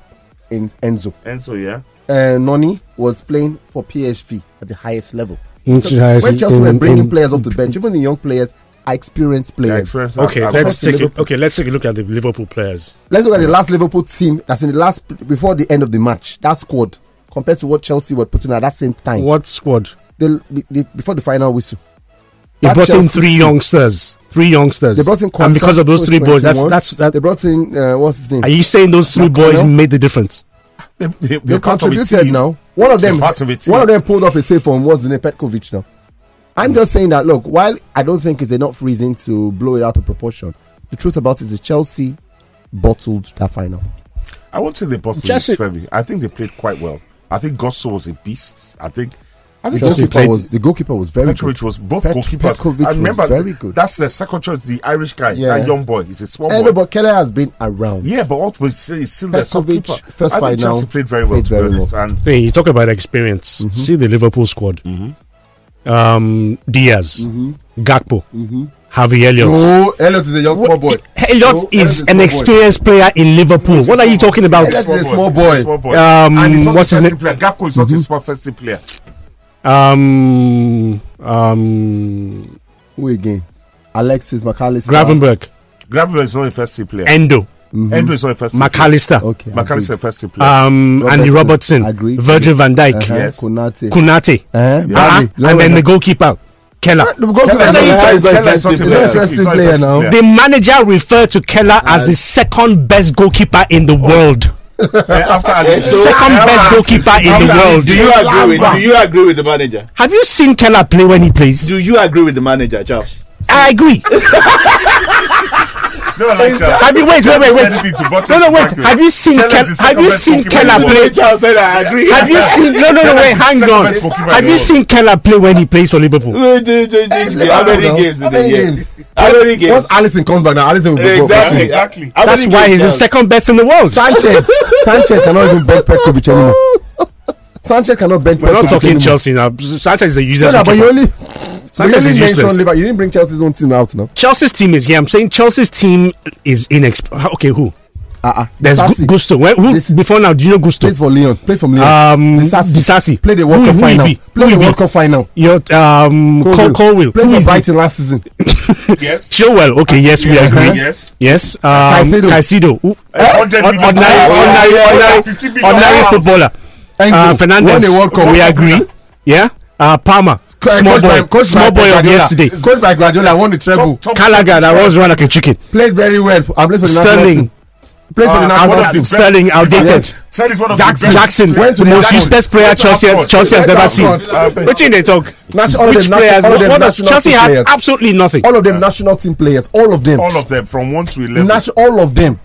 Speaker 4: in Enzo.
Speaker 5: And so yeah,
Speaker 4: Uh, Noni was playing for PSV at the highest level.
Speaker 6: Which
Speaker 4: So when Chelsea
Speaker 6: in-
Speaker 4: were bringing
Speaker 6: in-
Speaker 4: players off the bench, even the young players are experienced
Speaker 5: their
Speaker 4: players.
Speaker 5: experience.
Speaker 6: Okay,
Speaker 5: have-
Speaker 6: let's take a,
Speaker 4: Liverpool.
Speaker 6: okay. Let's take a look at the Liverpool players.
Speaker 4: Let's look at the last Liverpool team that's in the last before the end of the match. That squad compared to what Chelsea were putting at that same time.
Speaker 6: What squad?
Speaker 4: The, the, before the final whistle.
Speaker 6: They
Speaker 4: That
Speaker 6: brought in three
Speaker 4: team.
Speaker 6: youngsters. Three youngsters.
Speaker 4: They brought in
Speaker 6: and because of those three boys, that's
Speaker 4: 21.
Speaker 6: that's that.
Speaker 4: They brought in uh, what's his name?
Speaker 6: Are you saying those three boys made the difference?
Speaker 5: They, they,
Speaker 4: they
Speaker 5: they're part of a
Speaker 4: contributed
Speaker 5: team.
Speaker 4: now. One of them,
Speaker 5: part of a team.
Speaker 4: one of them pulled up a save from what's his name, Petkovic. Now, I'm just saying that. Look, while I don't think it's enough reason to blow it out of proportion, the truth about it is the Chelsea bottled that final.
Speaker 5: I won't say they bottled
Speaker 6: Chelsea-
Speaker 5: it, Femi. I think they played quite well. I think Gusto was a beast. I think. I think
Speaker 6: Chelsea
Speaker 5: Chelsea
Speaker 6: played-
Speaker 4: was the goalkeeper was very
Speaker 5: Petrovic
Speaker 4: good.
Speaker 5: was both
Speaker 4: Pet-
Speaker 5: goalkeepers.
Speaker 4: Petkovic
Speaker 5: I remember
Speaker 4: was very good.
Speaker 5: That's the second choice, the Irish guy,
Speaker 4: Yeah.
Speaker 5: that young boy. He's a small
Speaker 4: Eh,
Speaker 5: boy.
Speaker 4: no, but Keller has been around.
Speaker 5: Yeah, but also he's still, he's still the
Speaker 4: Petkovic, first
Speaker 5: I think
Speaker 4: final,
Speaker 5: Chelsea played very well,
Speaker 4: played
Speaker 5: to be
Speaker 4: very
Speaker 5: honest. And
Speaker 6: Hey, you talk about experience.
Speaker 4: Mm-hmm.
Speaker 6: See the Liverpool squad. Um, Diaz,
Speaker 4: Mm-hmm.
Speaker 6: Gakpo, Harvey Elliott.
Speaker 4: Oh, Elliot is a young small boy.
Speaker 6: Elliott
Speaker 4: No,
Speaker 6: is
Speaker 4: Elliott is a
Speaker 6: an
Speaker 4: small boy.
Speaker 6: experienced player in Liverpool.
Speaker 5: He's
Speaker 6: What are you talking
Speaker 5: boy.
Speaker 6: about?
Speaker 5: He's
Speaker 4: Elliott is a small boy.
Speaker 5: a small boy.
Speaker 6: Um,
Speaker 5: and he's not
Speaker 6: what's his
Speaker 5: first
Speaker 6: name?
Speaker 5: player. Gakpo is not his first team player.
Speaker 6: Um, um,
Speaker 4: Who again? Alexis McAllister.
Speaker 6: Gravenberg,
Speaker 5: Gravenberg is not a first team player.
Speaker 6: Endo,
Speaker 5: Endo is not a first team.
Speaker 6: McAllister,
Speaker 4: Okay.
Speaker 5: McAllister is
Speaker 4: agreed.
Speaker 5: a first team player.
Speaker 6: um, Andy Robertson,
Speaker 4: Agreed.
Speaker 6: Virgil van Dijk,
Speaker 4: Uh-huh,
Speaker 5: Yes.
Speaker 4: Konate.
Speaker 6: Kunate,
Speaker 4: Uh-huh,
Speaker 6: uh-huh,
Speaker 4: Bradley.
Speaker 6: and then the goalkeeper, Keller.
Speaker 4: The
Speaker 5: Keller
Speaker 4: is
Speaker 5: is
Speaker 4: not
Speaker 5: not-
Speaker 4: a
Speaker 5: Keller is not a
Speaker 4: first team
Speaker 5: first
Speaker 4: player.
Speaker 5: team
Speaker 4: player now.
Speaker 5: player.
Speaker 6: The manager referred to Keller as the second best goalkeeper in the world.
Speaker 5: After Alex-
Speaker 6: Second best goalkeeper in the world.
Speaker 8: Do you agree with? Do you agree with the manager?
Speaker 6: Have you seen Keller play when he plays?
Speaker 8: Do you agree with the manager, Charles?
Speaker 6: I agree.
Speaker 5: No, like that.
Speaker 6: Uh, have you wait, wait, wait, wait?
Speaker 5: Send me to button
Speaker 6: No, no, wait.
Speaker 5: Uh,
Speaker 6: have you seen
Speaker 5: Keller
Speaker 6: Keller?
Speaker 5: is the
Speaker 6: Have you seen Keller play?
Speaker 8: Charles said I agree.
Speaker 6: Have you seen? No, no, no.
Speaker 5: Keller
Speaker 6: Wait, hang on.
Speaker 5: best goalkeeper in
Speaker 6: Have you seen Keller play when he plays for Liverpool?
Speaker 8: How many games
Speaker 4: How many games?
Speaker 8: How many games?
Speaker 4: Once Alisson comes back now, Alisson will go
Speaker 8: Exactly.
Speaker 5: Exactly.
Speaker 6: That's why he's the second best in the world.
Speaker 4: Sanchez, Sanchez cannot even bench Petkovic anymore. Sanchez cannot bench.
Speaker 6: We're not talking
Speaker 4: anymore.
Speaker 6: Chelsea now. Sanchez is a useless
Speaker 4: No, no, but you only.
Speaker 6: Sanchez is useless.
Speaker 4: Liverpool. You didn't bring Chelsea's own team out now.
Speaker 6: Chelsea's team is here. I'm saying Chelsea's team is inexp. Okay, who?
Speaker 4: Uh-uh.
Speaker 6: There's Gu- Gusto. Where, who
Speaker 4: This-
Speaker 6: before now? Do you know Gusto?
Speaker 4: plays for Lyon. Play from Lyon.
Speaker 6: Um,
Speaker 4: Disasi.
Speaker 6: Disasi.
Speaker 4: Play the World Cup final.
Speaker 6: be?
Speaker 4: Play the? World Cup final.
Speaker 6: Your um, Cole, Colwill.
Speaker 4: Play
Speaker 6: Who
Speaker 4: for? Brighton last season.
Speaker 5: Yes.
Speaker 6: Chilwell. Okay, yes, we agree.
Speaker 5: Yes.
Speaker 6: Yes. Um,
Speaker 4: Caicedo.
Speaker 6: Caicedo. Who-
Speaker 5: A hundred
Speaker 6: Ord- Ordinary, ordinary, ordinary, ordinary footballer.
Speaker 4: Enzo
Speaker 6: Uh, Fernandez.
Speaker 4: won the World Cup.
Speaker 6: We agree. Yeah. Uh, Palmer.
Speaker 4: Co-
Speaker 6: Small
Speaker 4: coached by-
Speaker 6: boy. Small boy of yesterday.
Speaker 4: Coached by Guardiola, won the treble.
Speaker 5: Top- top
Speaker 6: Gallagher that was run like a chicken.
Speaker 4: Played very well. I plays for the
Speaker 6: Sterling.
Speaker 4: team. Plays for the
Speaker 5: Uh,
Speaker 4: national
Speaker 5: one of
Speaker 4: team.
Speaker 5: the best-
Speaker 6: Sterling outdated.
Speaker 4: Yes.
Speaker 5: Said one of
Speaker 4: Jackson.
Speaker 5: the best.
Speaker 6: Jackson,
Speaker 4: Went to
Speaker 6: the
Speaker 4: the
Speaker 6: most
Speaker 4: Jackson.
Speaker 6: useless player Chelsea, Chelsea has ever seen.
Speaker 4: Oxford.
Speaker 5: Uh,
Speaker 6: What do they talk?
Speaker 4: Nation- all
Speaker 6: Which players?
Speaker 4: nation- all of
Speaker 6: What,
Speaker 4: them
Speaker 6: does
Speaker 4: national
Speaker 6: Chelsea
Speaker 4: team
Speaker 6: has absolutely nothing.
Speaker 4: All of them national team players. All of them.
Speaker 5: All of them from one to eleven.
Speaker 4: All of them.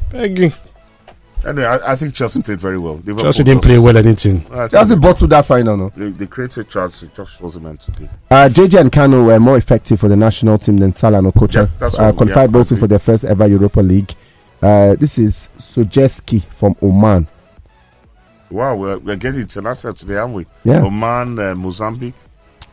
Speaker 5: Anyway, I, I think Chelsea played very well. Liverpool
Speaker 6: Chelsea didn't
Speaker 5: just-
Speaker 6: play well anything.
Speaker 5: I think
Speaker 4: Chelsea bottled that final, no?
Speaker 5: They, they created chance. It just wasn't meant to be.
Speaker 4: Uh, JJ and Kanu were more effective for the national team than Salah and Okocha.
Speaker 5: Yeah,
Speaker 4: uh, qualified
Speaker 5: yeah,
Speaker 4: both
Speaker 5: I
Speaker 4: for their first ever Europa League. Uh, this is Sojeski from Oman.
Speaker 5: Wow, we're, we're getting international today, aren't we?
Speaker 4: Yeah.
Speaker 5: Oman, uh, Mozambique.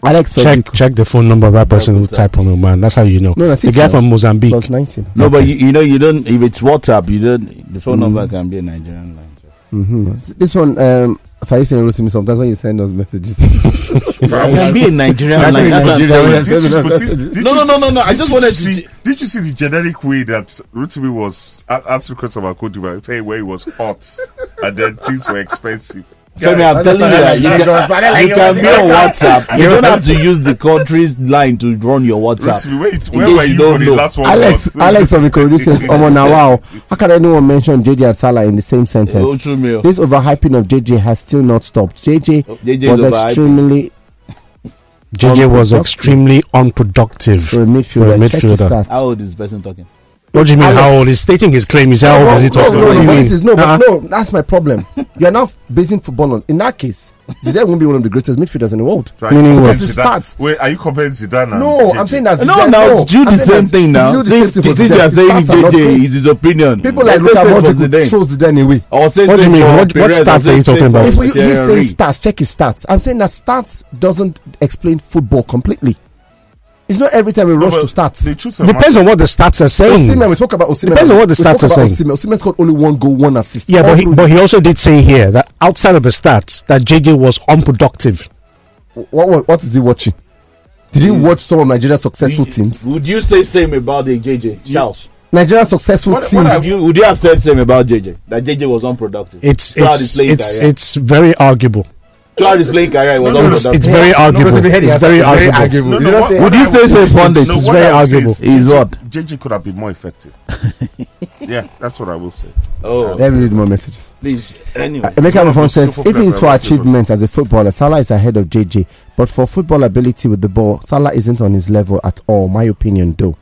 Speaker 4: Alex
Speaker 6: Check
Speaker 4: Frederick
Speaker 6: check the phone number of that person who typed on your man. That's how you know.
Speaker 4: No, that's
Speaker 6: the
Speaker 4: it,
Speaker 6: guy
Speaker 4: sir.
Speaker 6: from Mozambique.
Speaker 4: plus 19.
Speaker 8: No, but you, you know you don't. If it's WhatsApp, you don't. The phone number can be a Nigerian line. so.
Speaker 4: hmm This one, um, so you saying to me sometimes when you send us messages.
Speaker 8: It can be a Nigerian line. That's what I'm
Speaker 4: Nigerian
Speaker 8: saying.
Speaker 4: line.
Speaker 5: Did you, but did, did
Speaker 8: No,
Speaker 5: you
Speaker 8: no, no, no, no. I
Speaker 5: did
Speaker 8: just
Speaker 5: you
Speaker 8: wanted to
Speaker 5: see. Did you see the generic way that Rotimi was a- asking questions about Cote d'Ivoire, saying where it was hot and then things were expensive?
Speaker 8: Femi, I'm telling you that you can, you can be on WhatsApp. You don't have to use the country's line to run your WhatsApp.
Speaker 5: Rotimi, wait,
Speaker 8: In
Speaker 5: where
Speaker 8: case
Speaker 5: were
Speaker 8: you
Speaker 5: you
Speaker 8: don't
Speaker 5: for the
Speaker 8: know.
Speaker 5: last one?
Speaker 4: Alex,
Speaker 5: was?
Speaker 4: Alex from Ikorodu says, "Omo now, wow, how can anyone mention JJ and Salah in the same sentence?
Speaker 8: Oh, true, Mayo.
Speaker 4: This overhyping of JJ has still not stopped. JJ,
Speaker 8: JJ oh, was
Speaker 4: extremely
Speaker 6: JJ was
Speaker 4: Unproductive.
Speaker 6: extremely unproductive.
Speaker 4: for a midfielder.
Speaker 6: For a
Speaker 4: Check
Speaker 6: midfielder.
Speaker 8: How old is this person talking?
Speaker 6: What do you mean?
Speaker 4: Alex.
Speaker 6: How old? He's stating his claim. He's how old is he
Speaker 4: no,
Speaker 6: talking?
Speaker 4: no,
Speaker 6: what
Speaker 4: no,
Speaker 6: do you
Speaker 4: but
Speaker 6: mean?
Speaker 4: this is no, but uh-huh. no, that's my problem. You're now basing football on. In that case, Zidane won't be one of the greatest midfielders in the world.
Speaker 5: So
Speaker 6: Meaning
Speaker 5: comparing
Speaker 4: what? Because it
Speaker 5: Zidane-
Speaker 4: starts-
Speaker 5: Wait, are you comparing Zidane
Speaker 4: No, I'm saying that
Speaker 8: No, now
Speaker 4: no,
Speaker 8: do the same thing now.
Speaker 4: you do the
Speaker 8: Since
Speaker 4: same thing for
Speaker 8: since you are
Speaker 4: Zidane,
Speaker 8: saying
Speaker 4: his stats are not
Speaker 8: JJ is his opinion.
Speaker 4: People like Luka Modric would
Speaker 8: Zidane.
Speaker 4: throw Zidane away.
Speaker 6: What do you mean? What- what
Speaker 8: Perez,
Speaker 6: stats are you talking about?
Speaker 4: He's saying
Speaker 8: Thierry.
Speaker 4: stats, check his stats. I'm saying that stats doesn't explain football completely. It's not every time we rush
Speaker 5: but
Speaker 4: to stats.
Speaker 5: The truth
Speaker 6: Depends on what the stats are saying.
Speaker 4: Osimhen, we spoke about Osimhen.
Speaker 6: Depends on what the
Speaker 4: We
Speaker 6: stats are saying.
Speaker 4: Osimhen. Osimhen scored only one goal, one assist.
Speaker 6: Yeah, but he, but he also did say here that outside of the stats, that JJ was unproductive.
Speaker 4: what, what, what is he watching? Did he hmm. watch some of Nigeria's successful teams?
Speaker 8: Would you say same about the JJ? Charles.
Speaker 4: Nigeria's successful
Speaker 8: What,
Speaker 4: teams.
Speaker 8: what have you? Would you have said same about JJ? That JJ was unproductive.
Speaker 6: It's it's it's it's very arguable.
Speaker 8: Throughout his playing career, he was
Speaker 6: It's, it's very arguable.
Speaker 4: because if you heard
Speaker 6: It's very arguable.
Speaker 5: No, no, what- what
Speaker 8: Would you
Speaker 5: I
Speaker 8: say
Speaker 5: would
Speaker 8: say pundit?
Speaker 5: no,
Speaker 6: It's
Speaker 5: what
Speaker 6: very
Speaker 5: I would say
Speaker 6: arguable.
Speaker 5: is
Speaker 8: He's
Speaker 5: JJ
Speaker 8: what?
Speaker 5: JJ could have been more effective. yeah, that's what I will say.
Speaker 8: Oh,
Speaker 4: Let me read more messages.
Speaker 8: please. Anyway,
Speaker 4: Emeka
Speaker 5: one
Speaker 4: Mafon says, if it is for
Speaker 5: I like to
Speaker 4: achievements as a footballer, Salah is ahead of JJ. But for football ability with the ball, Salah isn't on his level at all. My opinion, though.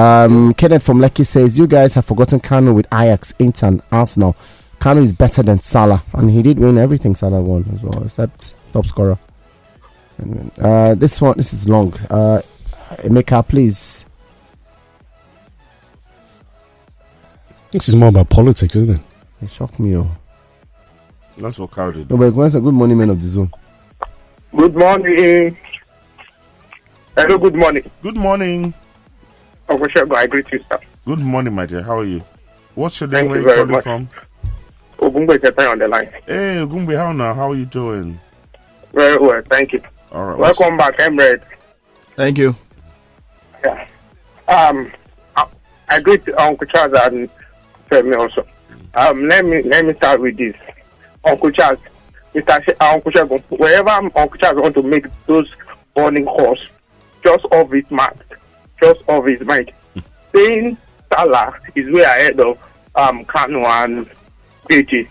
Speaker 4: Um, Kenneth from Lekki says, you guys have forgotten Kanu with Ajax, Inter, and Arsenal. Kanu is better than Salah, and he did win everything Salah won as well, except top scorer. Uh, this one, this is long. Uh, Emeka, please.
Speaker 6: This is more about politics, isn't it?
Speaker 4: It shocked me. Oh.
Speaker 5: That's what Carl did.
Speaker 4: No, but Gwen's a good morning man of the zone.
Speaker 9: Good morning. Hello, good morning.
Speaker 5: Good morning.
Speaker 9: Uncle Shago, I greet you, sir.
Speaker 5: Good morning, my dear. How are you? What's your name?
Speaker 9: Thank
Speaker 5: Where
Speaker 9: you
Speaker 5: you calling
Speaker 9: much.
Speaker 5: from?
Speaker 9: Ogungwe Ketan on the line.
Speaker 5: Hey, Gumbi, how now? How are you doing?
Speaker 9: Very well, thank you.
Speaker 5: All right. what's-
Speaker 9: Welcome back, Emirates.
Speaker 8: thank you.
Speaker 9: Yeah. Um, I, I greet Uncle Charles and Femi also. Um, let me let me start with this. Uncle Charles, Mr. Sh- uh, Uncle Shago, wherever Uncle Charles want to make those warning calls, just off his mind, just off his mind. Saying Salah is way ahead of um Kanu and JJ.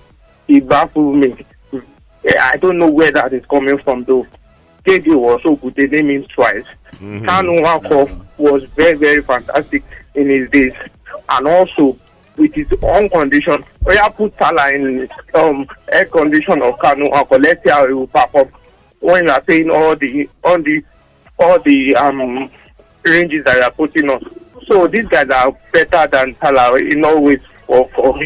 Speaker 9: It baffles me. Eh, I don't know where that is coming from though. JJ was so good, they named him twice. Kanu Nwankwo was very, very fantastic in his days. And also, with his own condition, we have put Salah in um, air condition of Kanu Nwankwo. Let's see how he will perform. When you are saying all the, all the, all the um, ranges that you are putting on. So these guys are better than Salah in all ways for, for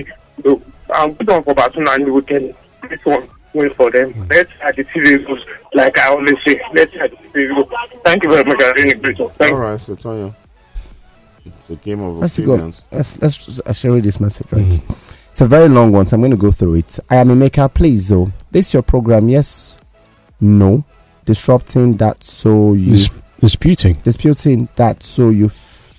Speaker 9: so, um, good one for Barcelona and we can this one win for them. Let's have the series goes, like I always say. Let's have the series go. Thank you very much. I really appreciate it. Thank
Speaker 5: All
Speaker 9: you.
Speaker 5: right, so Tonya. It's a game of
Speaker 4: Let's go. Let's let's I shall read this message right. It's a very long one, so I'm going to go through it. I am a maker, please. Oh, this your program? Yes, no, disrupting that so you
Speaker 6: Dis- disputing.
Speaker 4: disputing that so you f-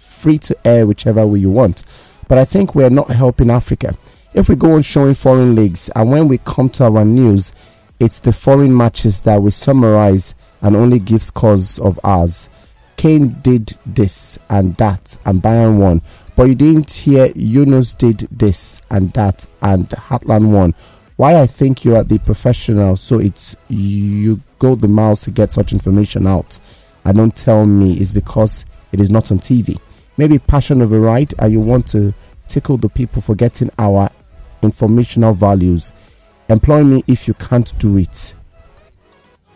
Speaker 4: free to air whichever way you want. But I think we're not helping Africa. If we go on showing foreign leagues, and when we come to our news, it's the foreign matches that we summarize and only gives cause of ours. Kane did this and that, and Bayern won. But you didn't hear Yunus did this and that, and Heartland won. Why I think you are the professional, so it's you go the miles to get such information out. And don't tell me it's because it is not on TV. Maybe passion override, and you want to tickle the people for getting our informational values. Employ me if you can't do it,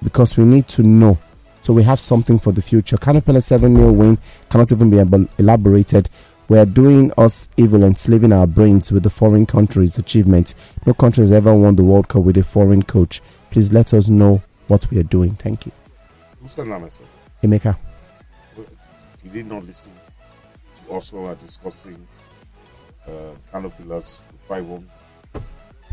Speaker 4: because we need to know so we have something for the future. Kano Pillars 7 0 win cannot even be able- elaborated. We are doing us evil, enslaving our brains with the foreign country's achievement. No country has ever won the World Cup with a foreign coach. Please let us know what we are doing. Thank you.
Speaker 5: Who sent that message?
Speaker 4: Emeka.
Speaker 5: Did not listen to us while we are discussing uh, Canopilas 5 1?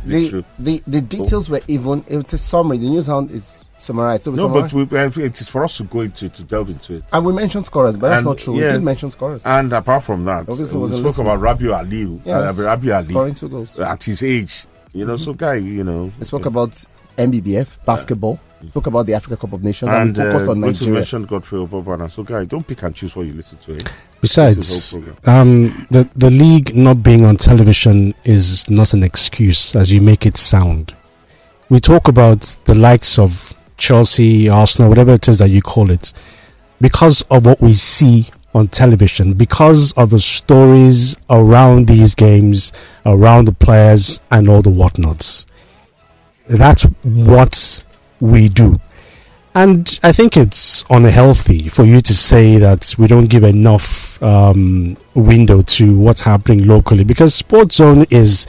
Speaker 4: The, the, the details were even, it's a summary. The news hound is summarized. So
Speaker 5: No,
Speaker 4: summarize-
Speaker 5: but we, uh, it is for us to go into to delve into it.
Speaker 4: and we mentioned scorers, but that's
Speaker 5: And,
Speaker 4: not true.
Speaker 5: yeah.
Speaker 4: We did mention scorers.
Speaker 5: And apart from that,
Speaker 4: Obviously
Speaker 5: uh, we spoke
Speaker 4: listening.
Speaker 5: about Rabiu Aliu,
Speaker 4: Yes,
Speaker 5: uh, Rabiu Ali
Speaker 4: scoring two goals.
Speaker 5: at his age. You know, so guy, you know,
Speaker 4: We spoke about NBBF, basketball. Talk about the Africa Cup of Nations and,
Speaker 5: And
Speaker 4: we focus
Speaker 5: uh,
Speaker 4: on Nigeria.
Speaker 5: mention Godfrey Oboabona. So, guys, don't pick and choose what you listen to. Eh?
Speaker 6: Besides,
Speaker 5: This is the whole program.
Speaker 6: um, the the league not being on television is not an excuse, as you make it sound. We talk about the likes of Chelsea, Arsenal, whatever it is that you call it, because of what we see on television, because of the stories around these games, around the players, and all the whatnots. That's what we do. And I think it's unhealthy for you to say that we don't give enough um, window to what's happening locally because Sports Zone is,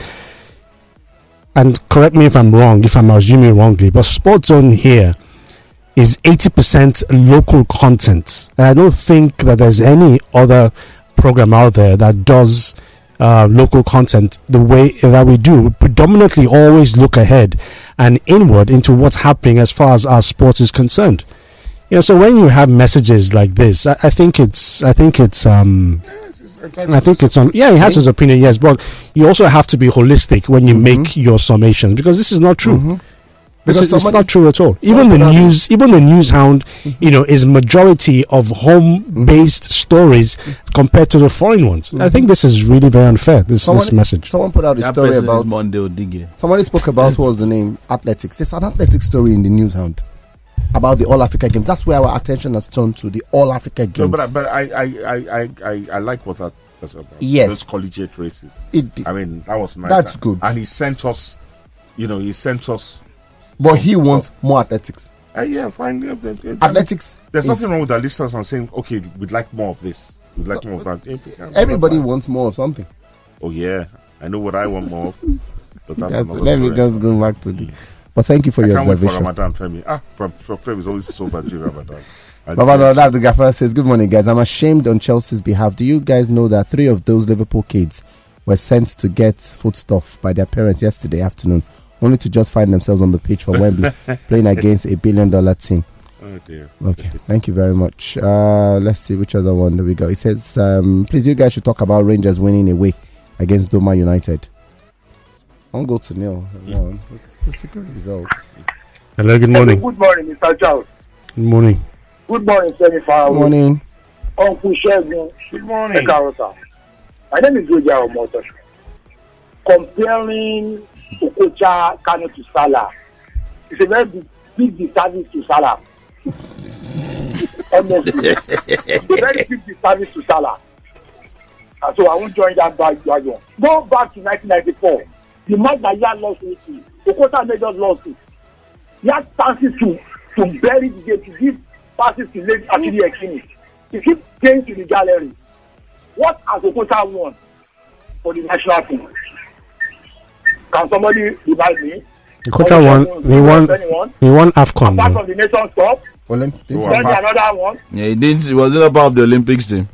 Speaker 6: and correct me if I'm wrong, if I'm assuming wrongly, but Sports Zone here is 80% local content. And I don't think that there's any other program out there that does uh, local content the way that we do. We predominantly always look ahead and inward into what's happening as far as our sports is concerned. You know, so when you have messages like this, I, I think it's, I think it's, um, I think it's on. Yeah, he has his opinion, yes, but you also have to be holistic when you make your summations because this is not true.
Speaker 4: Mm-hmm. Because
Speaker 6: is, it's
Speaker 4: somebody-
Speaker 6: not true at all. Even the
Speaker 4: put out-
Speaker 6: news, even the news hound,
Speaker 4: Mm-hmm.
Speaker 6: you know, is majority of home-based mm-hmm. stories mm-hmm. compared to the foreign ones. I think mm-hmm. this is really very unfair. This this message.
Speaker 4: Someone put out a
Speaker 8: That
Speaker 4: story about
Speaker 8: Monday Odige.
Speaker 4: Somebody spoke about what was the name athletics. There's an athletic story in the news hound about the All Africa Games. That's where our attention has turned to the All Africa Games.
Speaker 5: No, but, I- but I, I, I, I, I, I like what that that's about.
Speaker 4: Yes.
Speaker 5: Those collegiate races.
Speaker 4: It-
Speaker 5: I mean, that was nice.
Speaker 4: That's good.
Speaker 5: And he sent us, you know, he sent us.
Speaker 4: But he wants more athletics.
Speaker 5: Uh, yeah, fine. yeah, yeah, yeah.
Speaker 4: Athletics.
Speaker 5: There's
Speaker 4: is-
Speaker 5: nothing wrong with our listeners and saying, okay, we'd like more of this. We'd like more of that. If we can,
Speaker 4: Everybody wants more of something.
Speaker 5: Oh yeah, I know what I want more of. But that's
Speaker 4: Yes, let me just go back to the. But thank you for
Speaker 5: I
Speaker 4: your
Speaker 5: can't wait for
Speaker 4: observation.
Speaker 5: Ramadan, Femi. Ah, for, for Femi is always so bad during Ramadan.
Speaker 4: Baba
Speaker 5: yes,
Speaker 4: the Gaffer says, Good morning, guys. I'm ashamed on Chelsea's behalf. Do you guys know that three of those Liverpool kids were sent to get foodstuff by their parents yesterday afternoon, only to just find themselves on the pitch for Wembley playing against a billion dollar team?
Speaker 5: Oh dear.
Speaker 4: Okay, thank you very much. Uh, let's see which other one do we go. It says, um, please, you guys should talk about Rangers winning away against Doma United. I'll go to Neil. Come on. It's, it's a good result.
Speaker 6: Hello, good morning.
Speaker 10: Good morning, Mr. Charles.
Speaker 6: Good morning.
Speaker 10: Good morning, Semi
Speaker 4: Good morning.
Speaker 10: Uncle Shegun.
Speaker 5: Good morning.
Speaker 10: Ekarota. My name is Roger Omoto. Comparing Okocha Kano to Salah, it's a very big, big disservice to Salah. Honestly, it's a very big disservice to Salah. And so I won't join that bandwagon. Go back to 1994. The match that Yan lost with you, Okocha made us lost it. Had chances to, to bury the game, to give passes to late Akili Ekini. He keep playing to the gallery. What has Okocha won for the national team? Can somebody remind me?
Speaker 6: Kocha won. He won.
Speaker 10: Anyone?
Speaker 6: He won Afcon.
Speaker 10: Apart
Speaker 6: though.
Speaker 10: from the Nations Cup,
Speaker 4: Olymp-
Speaker 5: Go
Speaker 10: then
Speaker 5: on.
Speaker 10: another one.
Speaker 8: Yeah, he didn't. He wasn't a part of the Olympics team.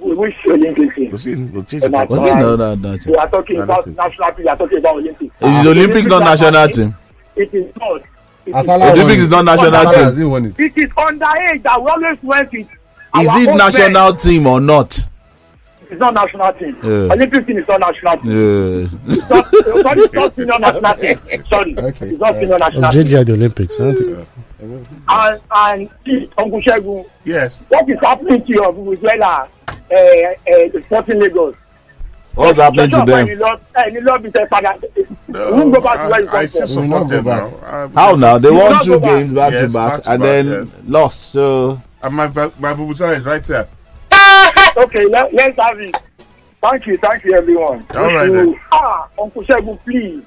Speaker 10: We wish Olympic team.
Speaker 5: We'll see. We'll change
Speaker 10: And
Speaker 5: the
Speaker 10: that's
Speaker 8: Was it
Speaker 10: why
Speaker 8: no, no, no.
Speaker 10: We are talking
Speaker 5: No,
Speaker 10: about national team, we are talking about Olympics.
Speaker 8: Is the Olympics not national team?
Speaker 10: It is not.
Speaker 4: Asala
Speaker 8: Olympics is not national
Speaker 4: Asala
Speaker 8: team.
Speaker 4: hasn't won it.
Speaker 10: it is underage that we always went with.
Speaker 8: Is it national team or not?
Speaker 10: It's not national team.
Speaker 8: Yeah.
Speaker 10: Olympic team is not national team.
Speaker 8: Yeah.
Speaker 10: It's not, sorry, it's not senior national team. Sorry.
Speaker 4: Okay.
Speaker 10: It's not senior national
Speaker 6: Was
Speaker 10: team.
Speaker 6: JJ at the Olympics? I don't think-
Speaker 10: And, and please, Uncle Shegun,
Speaker 5: Yes.
Speaker 10: what is happening to your Venezuela, uh, uh, Sporting Lagos?
Speaker 8: What's happening to them?
Speaker 10: Any love, any love is a father.
Speaker 5: No,
Speaker 10: go back to where you
Speaker 5: I, I
Speaker 10: come
Speaker 5: still
Speaker 10: from.
Speaker 4: We will not
Speaker 5: support them
Speaker 4: go
Speaker 5: now.
Speaker 4: back.
Speaker 5: Um,
Speaker 8: How now? They won two
Speaker 10: back.
Speaker 8: games back
Speaker 5: Yes,
Speaker 8: to back
Speaker 5: back to
Speaker 8: and
Speaker 5: back,
Speaker 8: then lost. So
Speaker 5: And my my Vuvuzela is right there.
Speaker 10: Okay, let, let's have it. Thank you, thank you, everyone.
Speaker 5: All right
Speaker 10: You-
Speaker 5: then.
Speaker 10: Ah, Uncle Shegun, please.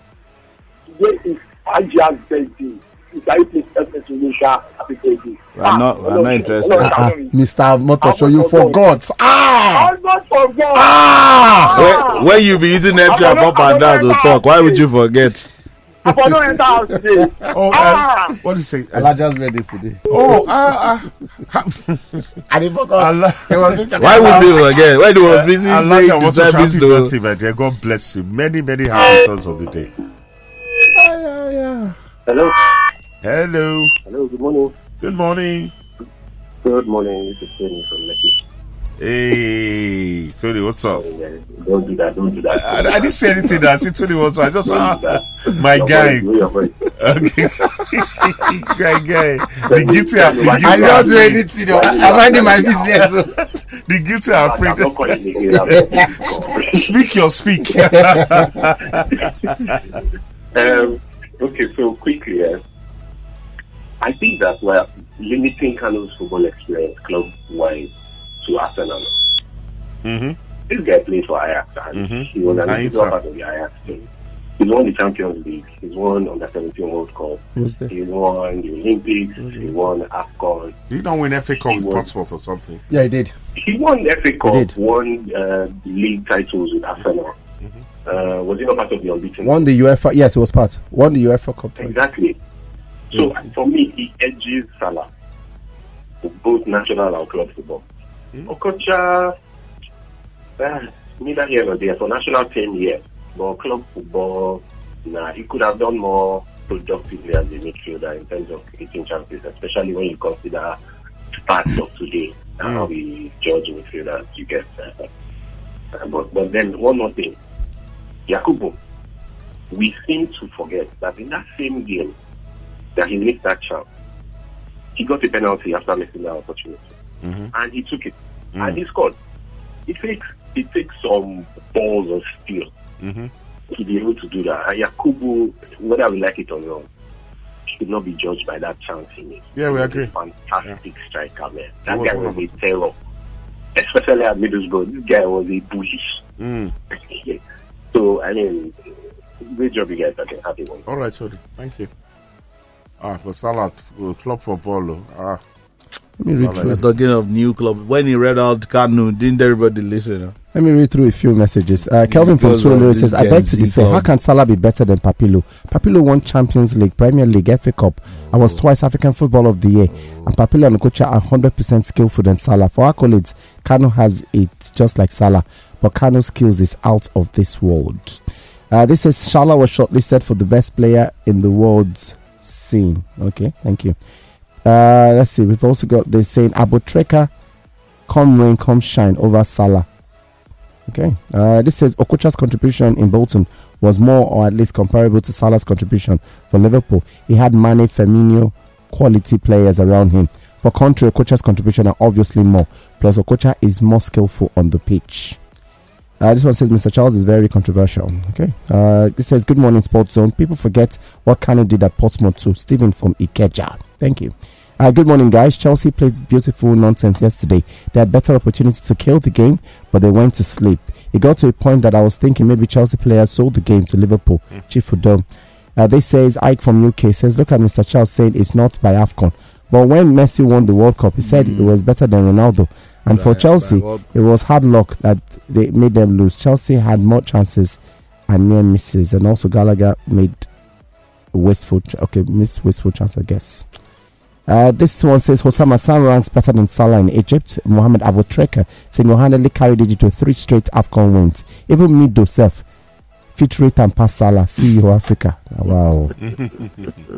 Speaker 10: Today is Ajia's birthday. Is I please help me to wish her happy birthday?
Speaker 8: We're not- we're not interested.
Speaker 10: Hello,
Speaker 4: Ah,
Speaker 10: Shalom.
Speaker 4: Mr. Motosho, you forgot. Ah!
Speaker 10: Almost forgot.
Speaker 4: Ah!
Speaker 8: when, when you be using F sharp up and down to talk, why would you forget?
Speaker 10: I for no enter house today.
Speaker 5: Oh,
Speaker 10: Ah.
Speaker 5: um, what do you say?
Speaker 4: Elijah's birthday this today.
Speaker 5: Oh, ah, ah.
Speaker 4: I didn't forget.
Speaker 5: Allah.
Speaker 8: Why would you forget? When he was busy
Speaker 5: Allah,
Speaker 8: saying
Speaker 5: I want to
Speaker 8: service
Speaker 5: happy
Speaker 8: to
Speaker 5: birthday, my dear. God bless you. Many, many happy returns of the day.
Speaker 10: Hello.
Speaker 5: Hello.
Speaker 10: Hello, good morning.
Speaker 5: Good morning.
Speaker 10: Good morning. This is Kenny from Lekki.
Speaker 5: Hey, Tony, what's up?
Speaker 2: Don't do that. Don't do that.
Speaker 5: I, I didn't say anything. I said Tony, what's up? I just ah, my
Speaker 2: Your
Speaker 5: guy.
Speaker 2: voice, know your voice.
Speaker 5: Okay, guy, guy. The guilty are
Speaker 2: I
Speaker 4: don't do anything. I'm minding my business.
Speaker 5: The guilty are afraid. Speak your speak.
Speaker 2: Um, okay, so quickly, yes. I think that we're limiting Kanu's football experience club-wise to Arsenal.
Speaker 5: hmm
Speaker 2: This guy played for Ajax, and
Speaker 5: Mhm.
Speaker 2: he was an
Speaker 5: And
Speaker 2: integral part of the Ajax team. He's won the Champions League. He's won under 17 World Cup.
Speaker 4: Who's there?
Speaker 2: He won the Olympics. He won AFCON.
Speaker 5: You don't win FA Cup
Speaker 2: He
Speaker 5: with Portsmouth or something.
Speaker 4: Yeah, he did.
Speaker 2: He won FA Cup,
Speaker 4: did.
Speaker 2: won uh, league titles with Arsenal.
Speaker 5: Mm-hmm.
Speaker 2: Uh, was he not part of the unbeaten?
Speaker 4: Won the UEFA. Yes, it was part. Won the UEFA Cup.
Speaker 2: Exactly. So for me, he edges Salah for both national and club football. Okocha, uh, neither here nor there. For national team, yes. But club football, nah, he could have done more productively as a midfielder in terms of creating chances, especially when you consider stats of today and how we judge midfielders. You get, uh, but but then one more thing, Yakubu. We seem to forget that in that same game that he missed that chance, he got a penalty after missing that opportunity,
Speaker 5: Mhm.
Speaker 2: and he took it,
Speaker 5: Mm.
Speaker 2: and he scored. It takes it takes some balls of steel
Speaker 5: hmm
Speaker 2: to be able to do that. And Yakubu, whether we like it or not, should not be judged by that chance he missed.
Speaker 5: Yeah, we agree.
Speaker 2: Fantastic striker, man. That
Speaker 5: was
Speaker 2: guy was a terror, especially at Middlesbrough. This guy was a bullish.
Speaker 5: Mm.
Speaker 2: so I mean, great job you guys are doing. Happy one.
Speaker 5: All right, sorry. Thank you. Ah, for Salah, uh, club for Bolo. Ah,
Speaker 4: Let me read through.
Speaker 8: We're talking of new club. When he read out Kanu, didn't everybody listen? huh?
Speaker 4: Let me read through a few messages. Uh, Kelvin from
Speaker 8: Because of
Speaker 4: Surulere
Speaker 8: this
Speaker 4: says, "I beg to differ. How can Salah be better than Papilo? Papilo won Champions League, Premier League, FA Cup. I was twice African Football of the Year. And Papilo and Okocha are 100% skillful than Salah. For accolades, Kanu has it just like Salah, but Kanu's skills is out of this world." Uh, this says Salah was shortlisted for the best player in the world's scene. Okay, thank you. Uh, let's see. We've also got this saying Abou Treika, come rain, come shine over Salah. Okay. Uh, this says Okocha's contribution in Bolton was more or at least comparable to Salah's contribution for Liverpool. He had Mane, Firmino, quality players around him. For contrary, Okocha's contribution are obviously more. Plus, Okocha is more skillful on the pitch. Uh, this one says Mr. Charles is very controversial. Okay. Uh, this says Good morning, Sports Zone. People forget what Kanu did at Portsmouth too. Stephen from Ikeja. Thank you. Uh, good morning, guys. Chelsea played beautiful nonsense yesterday. They had better opportunity to kill the game, but they went to sleep. It got to a point that I was thinking maybe Chelsea players sold the game to Liverpool. Chief Udom. Uh, this says Ike from UK says, look at Mr. Charles saying it's not by AFCON. But when Messi won the World Cup, he said it was better than Ronaldo. And for Chelsea, it was hard luck that they made them lose. Chelsea had more chances and near misses, and also Gallagher made wasteful. Ch- okay, miss wasteful chance, I guess. Uh, this one says Hossam Hassan ranks better than Salah in Egypt. Mohamed Abou Treika single-handedly carried Egypt to three straight AFCON wins. Even Mido Self, fit rate and pass Salah. CEO Africa. Wow.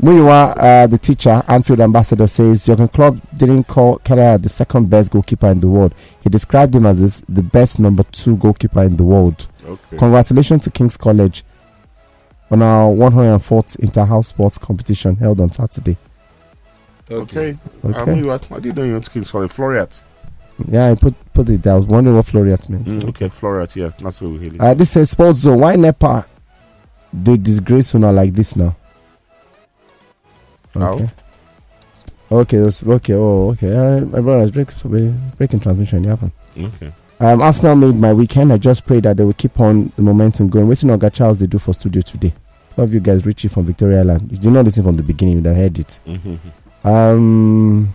Speaker 4: Muyiwa, uh, the teacher, Anfield ambassador, says Jurgen Klopp didn't call Keller the second best goalkeeper in the world. He described him as this, the best number two goalkeeper in the world.
Speaker 5: okay.
Speaker 4: Congratulations to King's College on our 104th Inter-House Sports competition held on Saturday.
Speaker 5: Okay.
Speaker 4: Okay.
Speaker 5: Um, you, I didn't know you want to kill sorry, Floriat.
Speaker 4: Yeah, I put put it there. I was wondering what Floriat meant.
Speaker 5: Mm, okay, Floriat, yeah, that's what we hit it.
Speaker 4: Uh, this says Sports Zone. Why NEPA? They disgrace now like this now.
Speaker 5: How?
Speaker 4: Okay. Okay. Okay. Oh, okay. Uh, my brother is break, breaking transmission. It happened.
Speaker 5: okay.
Speaker 4: Um, Arsenal made my weekend. I just pray that they will keep on the momentum going. Waiting on Charles they do for studio today. Love you guys, Richie from Victoria Island. You did not listen from the beginning, you have heard it.
Speaker 5: hmm
Speaker 4: Um,